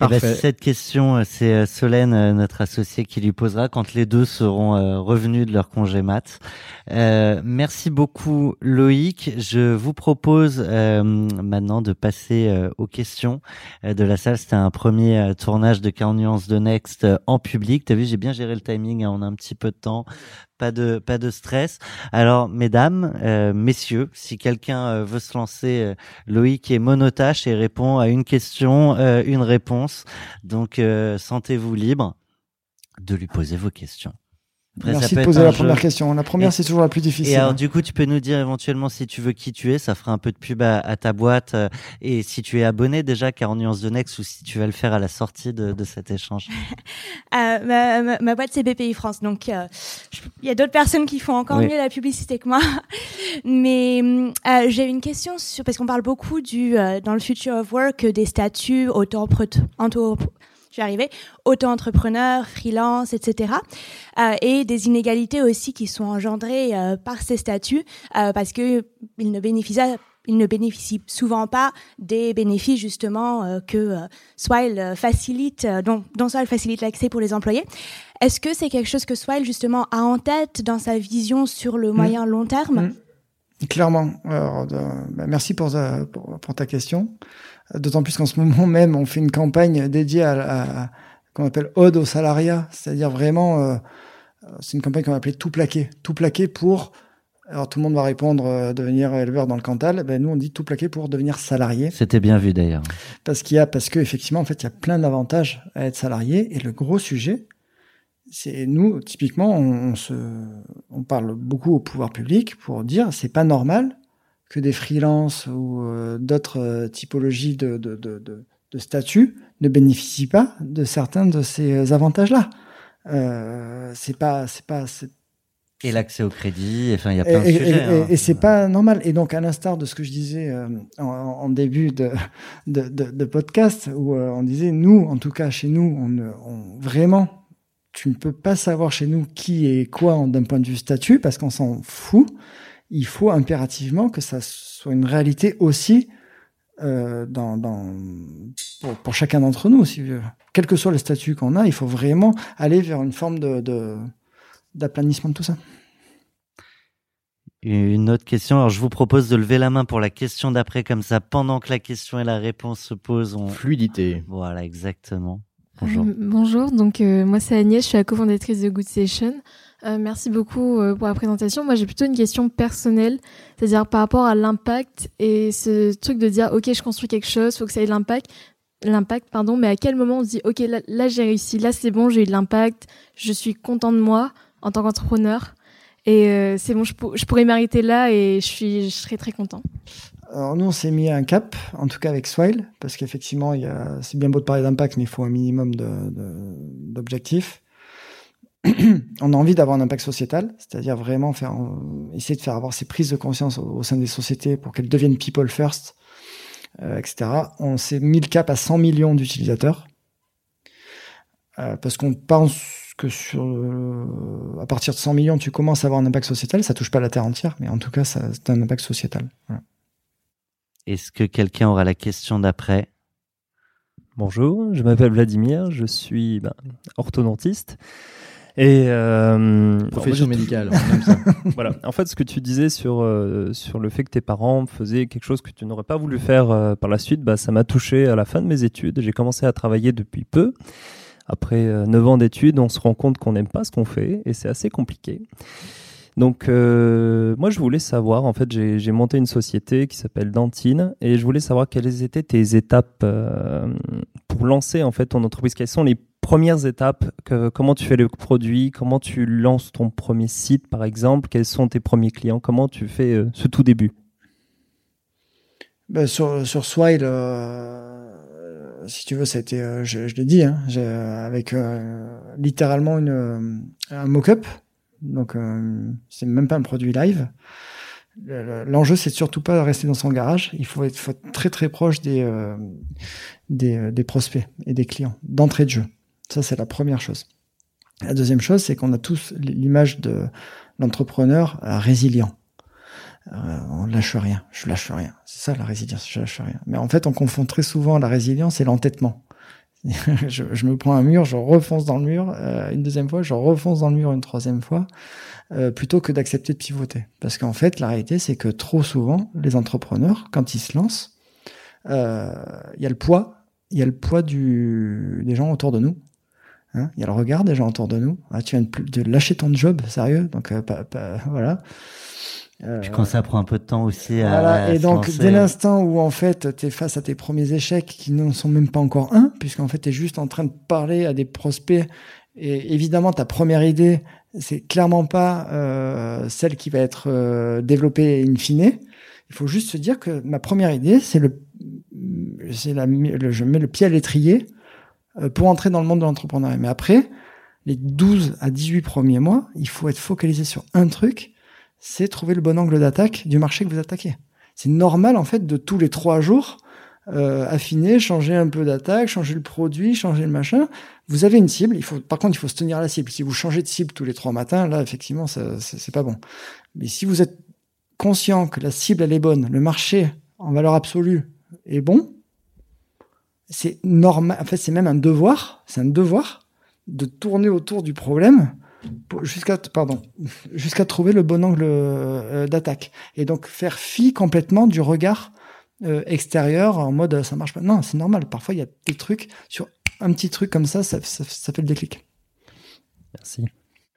Eh ben, cette question, euh, c'est euh, Solène, euh, notre associé, qui lui posera quand les deux seront revenus de leur congé mat. Euh, merci beaucoup Loïc. Je vous propose euh, maintenant de passer euh, aux questions de la salle. C'était un premier tournage de 40 nuances de Next en public. T'as vu, j'ai bien géré le timing. Hein. on a un petit peu de temps pas de pas de stress. Alors mesdames, euh, messieurs, si quelqu'un euh, veut se lancer, euh, Loïc est monotache et répond à une question, une réponse. Donc sentez-vous libre de lui poser vos questions. Après, Merci de poser la première question. La première, c'est toujours la plus difficile. Et alors, du coup, tu peux nous dire éventuellement si tu veux qui tu es. Ça fera un peu de pub à, à ta boîte. Euh, et si tu es abonné déjà, car en nuance de Next, ou si tu vas le faire à la sortie de, de cet échange. euh, ma, ma, ma, boîte, c'est BPI France. Donc, il euh, y a d'autres personnes qui font encore oui. mieux la publicité que moi. Mais euh, j'ai une question sur, parce qu'on parle beaucoup du, euh, dans le Future of Work, des statuts auto-entrepreneurs je vais arriver, auto-entrepreneur, freelance, etc. Euh, et des inégalités aussi qui sont engendrées euh, par ces statuts euh, parce que ils ne bénéficient ils ne bénéficient souvent pas des bénéfices justement euh, que euh, Swile facilite, dont, dont Swile facilite l'accès pour les employés. Est-ce que c'est quelque chose que Swile justement a en tête dans sa vision sur le moyen long terme? Mmh. Clairement. Alors, bah, merci pour ta, pour, pour ta question. D'autant plus qu'en ce moment même, on fait une campagne dédiée à, à, à qu'on appelle Ode au salariat, c'est-à-dire vraiment, euh, c'est une campagne qu'on va appeler tout plaqué, tout plaqué pour. Alors tout le monde va répondre euh, devenir éleveur dans le Cantal. Ben nous on dit tout plaqué pour devenir salarié. C'était bien vu d'ailleurs. Parce qu'il y a, parce que effectivement en fait il y a plein d'avantages à être salarié et le gros sujet, c'est nous typiquement on, on, se, on parle beaucoup au pouvoir public pour dire c'est pas normal que des freelances ou euh, d'autres euh, typologies de, de, de, de, de statuts ne bénéficient pas de certains de ces avantages-là. Euh, c'est pas, c'est pas, et l'accès au crédit, enfin il y a plein et, de sujets. Et, hein. et c'est pas normal. Et donc à l'instar de ce que je disais euh, en, en, début de, de, de, de podcast, où euh, on disait nous, en tout cas chez nous, on, on, vraiment, tu ne peux pas savoir chez nous qui est quoi d'un point de vue statut parce qu'on s'en fout il faut impérativement que ça soit une réalité aussi euh, dans, dans, pour, pour chacun d'entre nous. Si, quel que soit le statut qu'on a, il faut vraiment aller vers une forme de, de d'aplanissement de tout ça. Une autre question. Alors, je vous propose de lever la main pour la question d'après, comme ça, pendant que la question et la réponse se posent. On... Fluidité. Voilà, exactement. Bonjour. Euh, bonjour. Donc, euh, moi, c'est Agnès. Je suis la cofondatrice de Good Station. Euh, merci beaucoup euh, pour la présentation. Moi, j'ai plutôt une question personnelle, c'est-à-dire par rapport à l'impact et ce truc de dire, ok, je construis quelque chose, faut que ça ait de l'impact, l'impact, pardon, mais à quel moment on se dit, ok, là, j'ai réussi, là c'est bon, j'ai eu de l'impact, je suis content de moi en tant qu'entrepreneur et euh, c'est bon, je, pour, je pourrais m'arrêter là et je serais très content. Alors nous, on s'est mis un cap, en tout cas avec Swile, parce qu'effectivement, c'est bien beau de parler d'impact, mais il faut un minimum d'objectifs. on a envie d'avoir un impact sociétal, c'est-à-dire vraiment faire, essayer de faire avoir ces prises de conscience au, sein des sociétés pour qu'elles deviennent people first, euh, etc. On s'est mis le cap à 100 millions d'utilisateurs euh, parce qu'on pense que sur, euh, à partir de 100 millions, tu commences à avoir un impact sociétal. Ça touche pas la terre entière, mais en tout cas, ça, c'est un impact sociétal. Voilà. Est-ce que quelqu'un aura la question d'après? Bonjour, je m'appelle Vladimir, je suis ben, orthodontiste. Et euh, profession médicale. voilà. En fait, ce que tu disais sur euh, sur le fait que tes parents faisaient quelque chose que tu n'aurais pas voulu faire euh, par la suite, bah ça m'a touché à la fin de mes études. J'ai commencé à travailler depuis peu. Après 9 ans d'études, on se rend compte qu'on n'aime pas ce qu'on fait et c'est assez compliqué. Donc moi je voulais savoir, en fait j'ai monté une société qui s'appelle Dantine et je voulais savoir quelles étaient tes étapes pour lancer en fait ton entreprise. Quelles sont les premières étapes, comment tu fais le produit, comment tu lances ton premier site par exemple, quels sont tes premiers clients, comment tu fais euh, ce tout début? Ben, Sur, Swile, euh, si tu veux, ça a été, euh, je, je l'ai dit, hein, avec littéralement un mock-up, donc c'est même pas un produit live. L'enjeu, c'est surtout pas de rester dans son garage. Il faut être, faut être très très proche des, des, des prospects et des clients d'entrée de jeu. Ça, c'est la première chose. La deuxième chose, c'est qu'on a tous l'image de l'entrepreneur euh, résilient. Euh, on lâche rien, je lâche rien. C'est ça la résilience, je lâche rien. Mais en fait, on confond très souvent la résilience et l'entêtement. je, me prends un mur, je refonce dans le mur, euh, une deuxième fois, je refonce dans le mur une troisième fois, plutôt que d'accepter de pivoter. Parce qu'en fait, la réalité, c'est que trop souvent, les entrepreneurs, quand ils se lancent, il y a le poids, il y a le poids des gens autour de nous Hein il y a le regard des gens autour de nous. Ah, tu viens de, lâcher ton job, sérieux? Donc, euh, voilà. Euh, Puis quand ça prend un peu de temps aussi à. Voilà. Et donc, dès l'instant où en fait tu es face à tes premiers échecs qui n'en sont même pas encore un, puisqu'en fait tu es juste en train de parler à des prospects, et évidemment ta première idée, c'est clairement pas euh, celle qui va être euh, développée in fine. Il faut juste se dire que ma première idée, c'est le, c'est la, le, je mets le pied à l'étrier pour entrer dans le monde de l'entrepreneuriat. Mais après, les 12 à 18 premiers mois, il faut être focalisé sur un truc, c'est trouver le bon angle d'attaque du marché que vous attaquez. C'est normal en fait de tous les trois jours euh, affiner, changer un peu d'attaque, changer le produit, changer le machin. Vous avez une cible, il faut, par contre, il faut se tenir à la cible. Si vous changez de cible tous les trois matins, là, effectivement, ça, c'est pas bon. Mais si vous êtes conscient que la cible elle est bonne, le marché en valeur absolue est bon, c'est normal. En fait, c'est même un devoir. C'est un devoir de tourner autour du problème jusqu'à pardon jusqu'à trouver le bon angle euh, d'attaque et donc faire fi complètement du regard euh, extérieur en mode ça marche pas non c'est normal parfois il y a des trucs sur un petit truc comme ça ça, ça, fait le déclic merci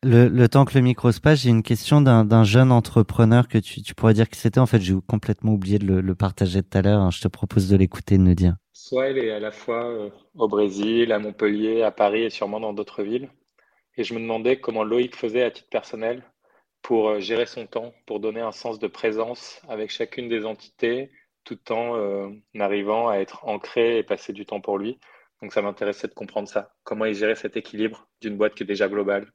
le, temps que le micro se passe, j'ai une question d'un jeune entrepreneur que tu, pourrais dire que c'était. En fait, j'ai complètement oublié de le, partager tout à l'heure. Je te propose de l'écouter et de nous dire. Soit elle est à la fois euh, au Brésil, à Montpellier, à Paris et sûrement dans d'autres villes. Et je me demandais comment Loïc faisait à titre personnel pour euh, gérer son temps, pour donner un sens de présence avec chacune des entités, tout en euh, arrivant à être ancré et passer du temps pour lui. Donc ça m'intéressait de comprendre ça. Comment il gérait cet équilibre d'une boîte qui est déjà globale.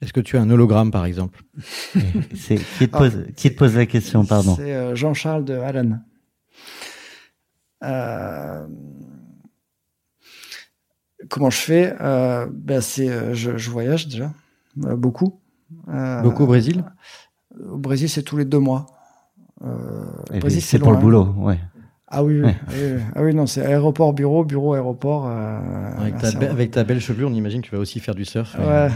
Est-ce que tu as un hologramme, par exemple? Qui, te pose, qui te pose la question, pardon? C'est Jean-Charles de Allen. Euh, comment je fais? Euh, ben c'est, euh, je, je, voyage déjà beaucoup. beaucoup au Brésil? Au Brésil, c'est tous les deux mois. au Brésil, c'est pour le boulot, ouais. Ah oui, oui. Ah oui, non, c'est aéroport, bureau, bureau, aéroport. avec, ta avec, ta belle chevelure, on imagine que tu vas aussi faire du surf. Ouais,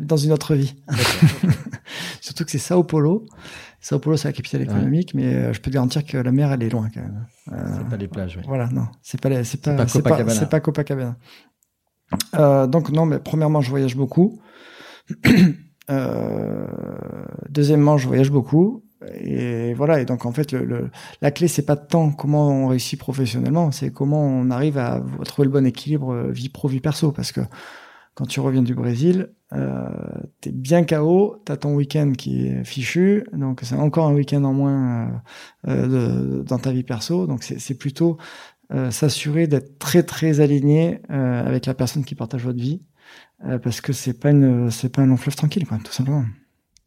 dans une autre vie. Surtout que c'est Sao Paulo. Sao Paulo, c'est la capitale économique, mais euh, je peux te garantir que la mer, elle est loin quand même. Euh, c'est pas les plages, oui. Voilà, non, c'est pas, c'est pas, pas, c'est pas Copacabana. Euh, donc non, mais premièrement, je voyage beaucoup. euh, deuxièmement, je voyage beaucoup. Et voilà. Et donc en fait, le, la clé, c'est pas tant comment on réussit professionnellement, c'est comment on arrive à trouver le bon équilibre vie pro vie perso, parce que quand tu reviens du Brésil, euh, t'es bien KO, t'as ton week-end qui est fichu, donc c'est encore un week-end en moins euh, euh dans ta vie perso. Donc c'est plutôt euh, s'assurer d'être très très aligné euh, avec la personne qui partage votre vie parce que c'est pas une, c'est pas un long fleuve tranquille, quoi, tout simplement.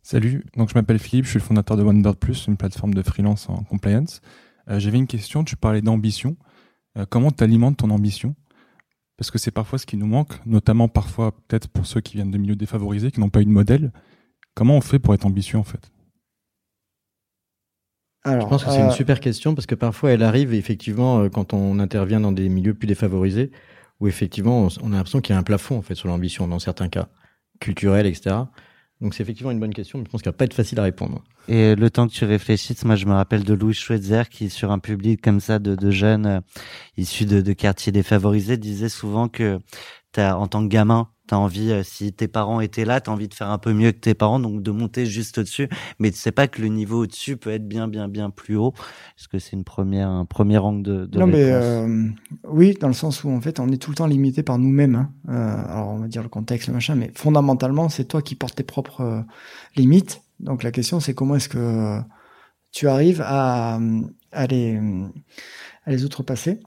Salut, donc je m'appelle Philippe, je suis le fondateur de OneBird Plus, une plateforme de freelance en compliance. J'avais une question, tu parlais d'ambition. Comment tu alimentes ton ambition? Parce que c'est parfois ce qui nous manque, notamment parfois peut-être pour ceux qui viennent de milieux défavorisés, qui n'ont pas eu de modèle. Comment on fait pour être ambitieux en fait? Je pense que c'est une super question parce que parfois elle arrive effectivement euh, quand on intervient dans des milieux plus défavorisés où effectivement on a l'impression qu'il y a un plafond en fait sur l'ambition dans certains cas culturels etc. Donc c'est effectivement une bonne question, mais je pense qu'elle va pas être facile à répondre. Et le temps que tu réfléchisses, moi je me rappelle de Louis Schweitzer qui, sur un public comme ça de, jeunes euh, issus de, de, quartiers défavorisés, disait souvent que as, en tant que gamin, T'as envie, euh, si tes parents étaient là, t'as envie de faire un peu mieux que tes parents, donc de monter juste au-dessus. Mais tu sais pas que le niveau au-dessus peut être bien, bien, bien plus haut. Est-ce que c'est une première, un premier angle de, de Non, mais euh, oui, dans le sens où en fait, on est tout le temps limité par nous-mêmes. Hein. Euh, alors, on va dire le contexte, le machin, mais fondamentalement, c'est toi qui portes tes propres euh, limites. Donc, la question, c'est comment est-ce que tu arrives à, à les, à les outrepasser?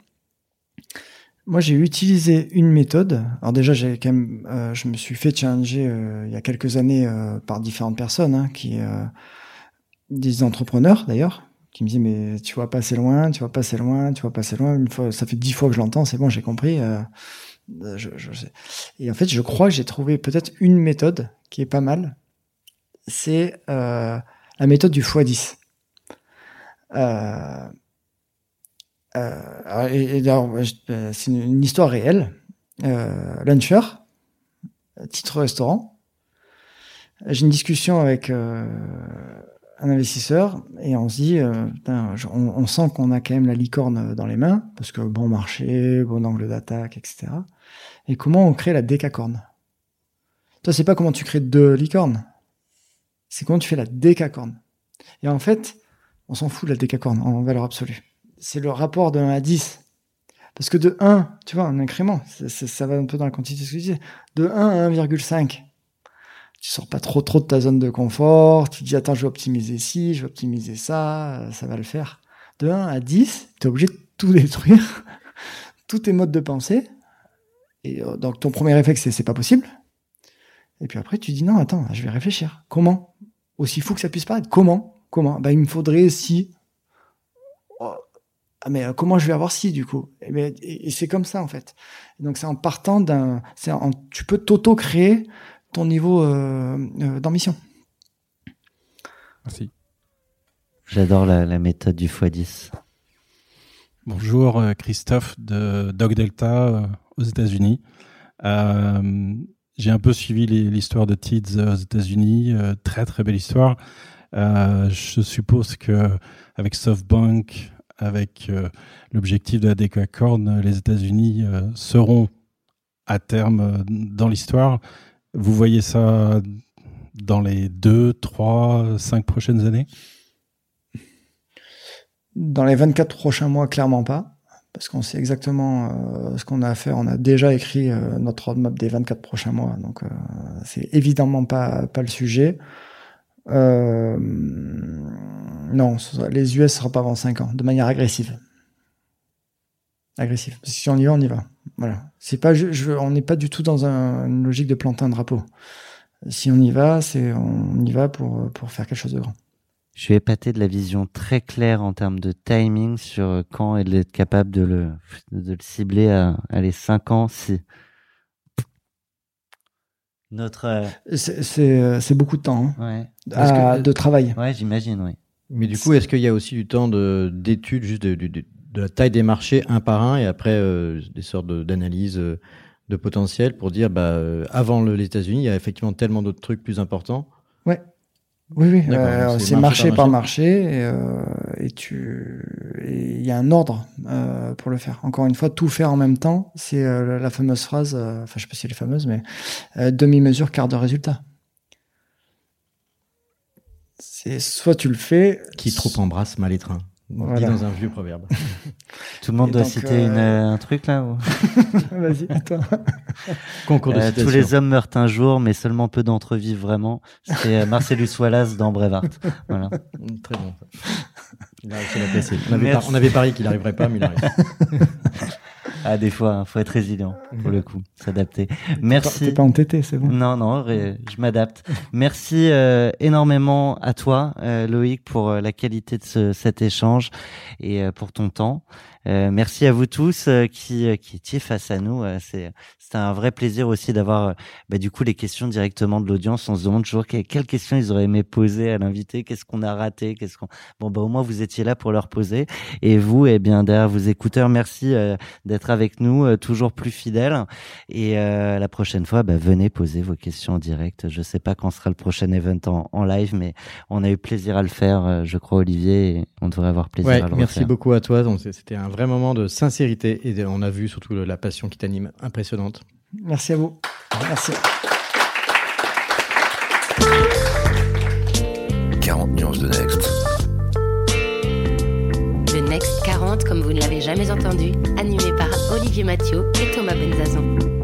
Moi, j'ai utilisé une méthode. Alors déjà, j'ai quand même, euh, je me suis fait challenger euh, il y a quelques années euh, par différentes personnes, hein, qui, euh, des entrepreneurs d'ailleurs, qui me disent mais tu vas pas assez loin, tu vas pas assez loin, tu vas pas assez loin. Une fois, ça fait dix fois que je l'entends, c'est bon, j'ai compris. Euh, je, je, et en fait, je crois que j'ai trouvé peut-être une méthode qui est pas mal. C'est la méthode du x10. Euh, euh, et, euh, c'est une, histoire réelle. Euh, luncher, titre restaurant. J'ai une discussion avec euh, un investisseur et on se dit, on, sent qu'on a quand même la licorne dans les mains parce que bon marché, bon angle d'attaque, etc. Et comment on crée la décacorne? Toi, c'est pas comment tu crées deux licornes, c'est comment tu fais la décacorne. Et en fait, on s'en fout de la décacorne en valeur absolue c'est le rapport de 1 à 10. Parce que de 1, tu vois, en incrément, ça, ça, va un peu dans la quantité ce que je disais, de 1 à 1,5, tu sors pas trop trop de ta zone de confort, tu te dis attends, je vais optimiser ci, je vais optimiser ça, ça va le faire. De 1 à 10, tu es obligé de tout détruire, tous tes modes de pensée. Et euh, donc ton premier réflexe, c'est c'est pas possible. Et puis après, tu dis non, attends, je vais réfléchir. Comment? Aussi fou que ça puisse paraître. Comment? Comment? Ben il me faudrait si ah mais euh, comment je vais avoir si du coup? Et, ben, et, et c'est comme ça en fait. Donc c'est en partant d'un, c'est en, tu peux t'auto créer ton niveau euh, euh, d'ambition. Merci. J'adore la, la, méthode du x10. Bonjour Christophe de Dog Delta aux États-Unis. Euh, j'ai un peu suivi l'histoire de TIDS aux États-Unis, très très belle histoire. je suppose que avec SoftBank, avec euh, l'objectif de la décacorne, les États-Unis euh, seront à terme euh, dans l'histoire. Vous voyez ça dans les deux, trois, cinq prochaines années? Dans les 24 prochains mois, clairement pas. Parce qu'on sait exactement euh, ce qu'on a à faire. On a déjà écrit euh, notre roadmap des 24 prochains mois. Donc, euh, c'est évidemment pas, pas le sujet. Euh, non, les US ne sera pas avant 5 ans, de manière agressive. Agressive. Si on y va, on y va. Voilà. C'est pas, on n'est pas du tout dans un, une logique de planter un drapeau. Si on y va, c'est, on y va pour, pour faire quelque chose de grand. Je suis épaté de la vision très claire en termes de timing sur quand elle est capable de le, de le cibler à, à les 5 ans si. Notre. Euh... C'est beaucoup de temps. Hein, ouais. À, que, de travail. Ouais, j'imagine, oui. Mais du coup, est-ce qu'il y a aussi du temps d'études juste de, de, de, la taille des marchés un par un et après euh, des sortes d'analyses euh, de potentiel pour dire, bah, euh, avant le, les États-Unis, il y a effectivement tellement d'autres trucs plus importants. Ouais. Oui, oui. Euh, c'est marché, marché par marché, et, euh, et tu, il y a un ordre euh, pour le faire. Encore une fois, tout faire en même temps, c'est la fameuse phrase. Enfin, je sais pas si elle est fameuse, mais demi-mesure, quart de résultat c'est soit tu le fais. Qui trop embrasse mal étreint. Voilà. Dit dans un vieux proverbe. Tout le monde Et doit donc, citer euh... une, un truc là ou... Vas-y, toi. Concours de euh, Tous les hommes meurent un jour, mais seulement peu d'entre eux vivent vraiment. C'est Marcellus Wallace dans Brevard. Voilà. Très bon. Il a réussi à la placer. On avait, par... on avait parié qu'il n'arriverait pas, mais il arrive. Ah, des fois, il faut être résilient, pour le coup, s'adapter. Merci. T'es pas entêté, c'est bon. Non, non, je m'adapte. Merci euh, énormément à toi, euh, Loïc, pour euh, la qualité de ce, cet échange et pour ton temps. Euh, merci à vous tous euh, qui, euh, qui étiez face à nous. c'est c'était un vrai plaisir aussi d'avoir bah, du coup les questions directement de l'audience. On se demande toujours quelles, questions ils auraient aimé poser à l'invité, qu'est-ce qu'on a raté, qu'est-ce qu'on bon bah au moins vous étiez là pour leur poser. Et vous, eh bien derrière vos écouteurs, merci d'être avec nous, toujours plus fidèles. Et la prochaine fois, bah, venez poser vos questions en direct. Je sais pas quand sera le prochain event en, en live, mais on a eu plaisir à le faire, je crois Olivier. Et on devrait avoir plaisir à le merci refaire. beaucoup à toi. C'était un vrai moment de sincérité et on a vu surtout la passion qui t'anime impressionnante. Merci à vous. Merci. 40 nuances de Next. Le Next 40 comme vous ne l'avez jamais entendu, animé par Olivier Mathieu et Thomas Benzazon.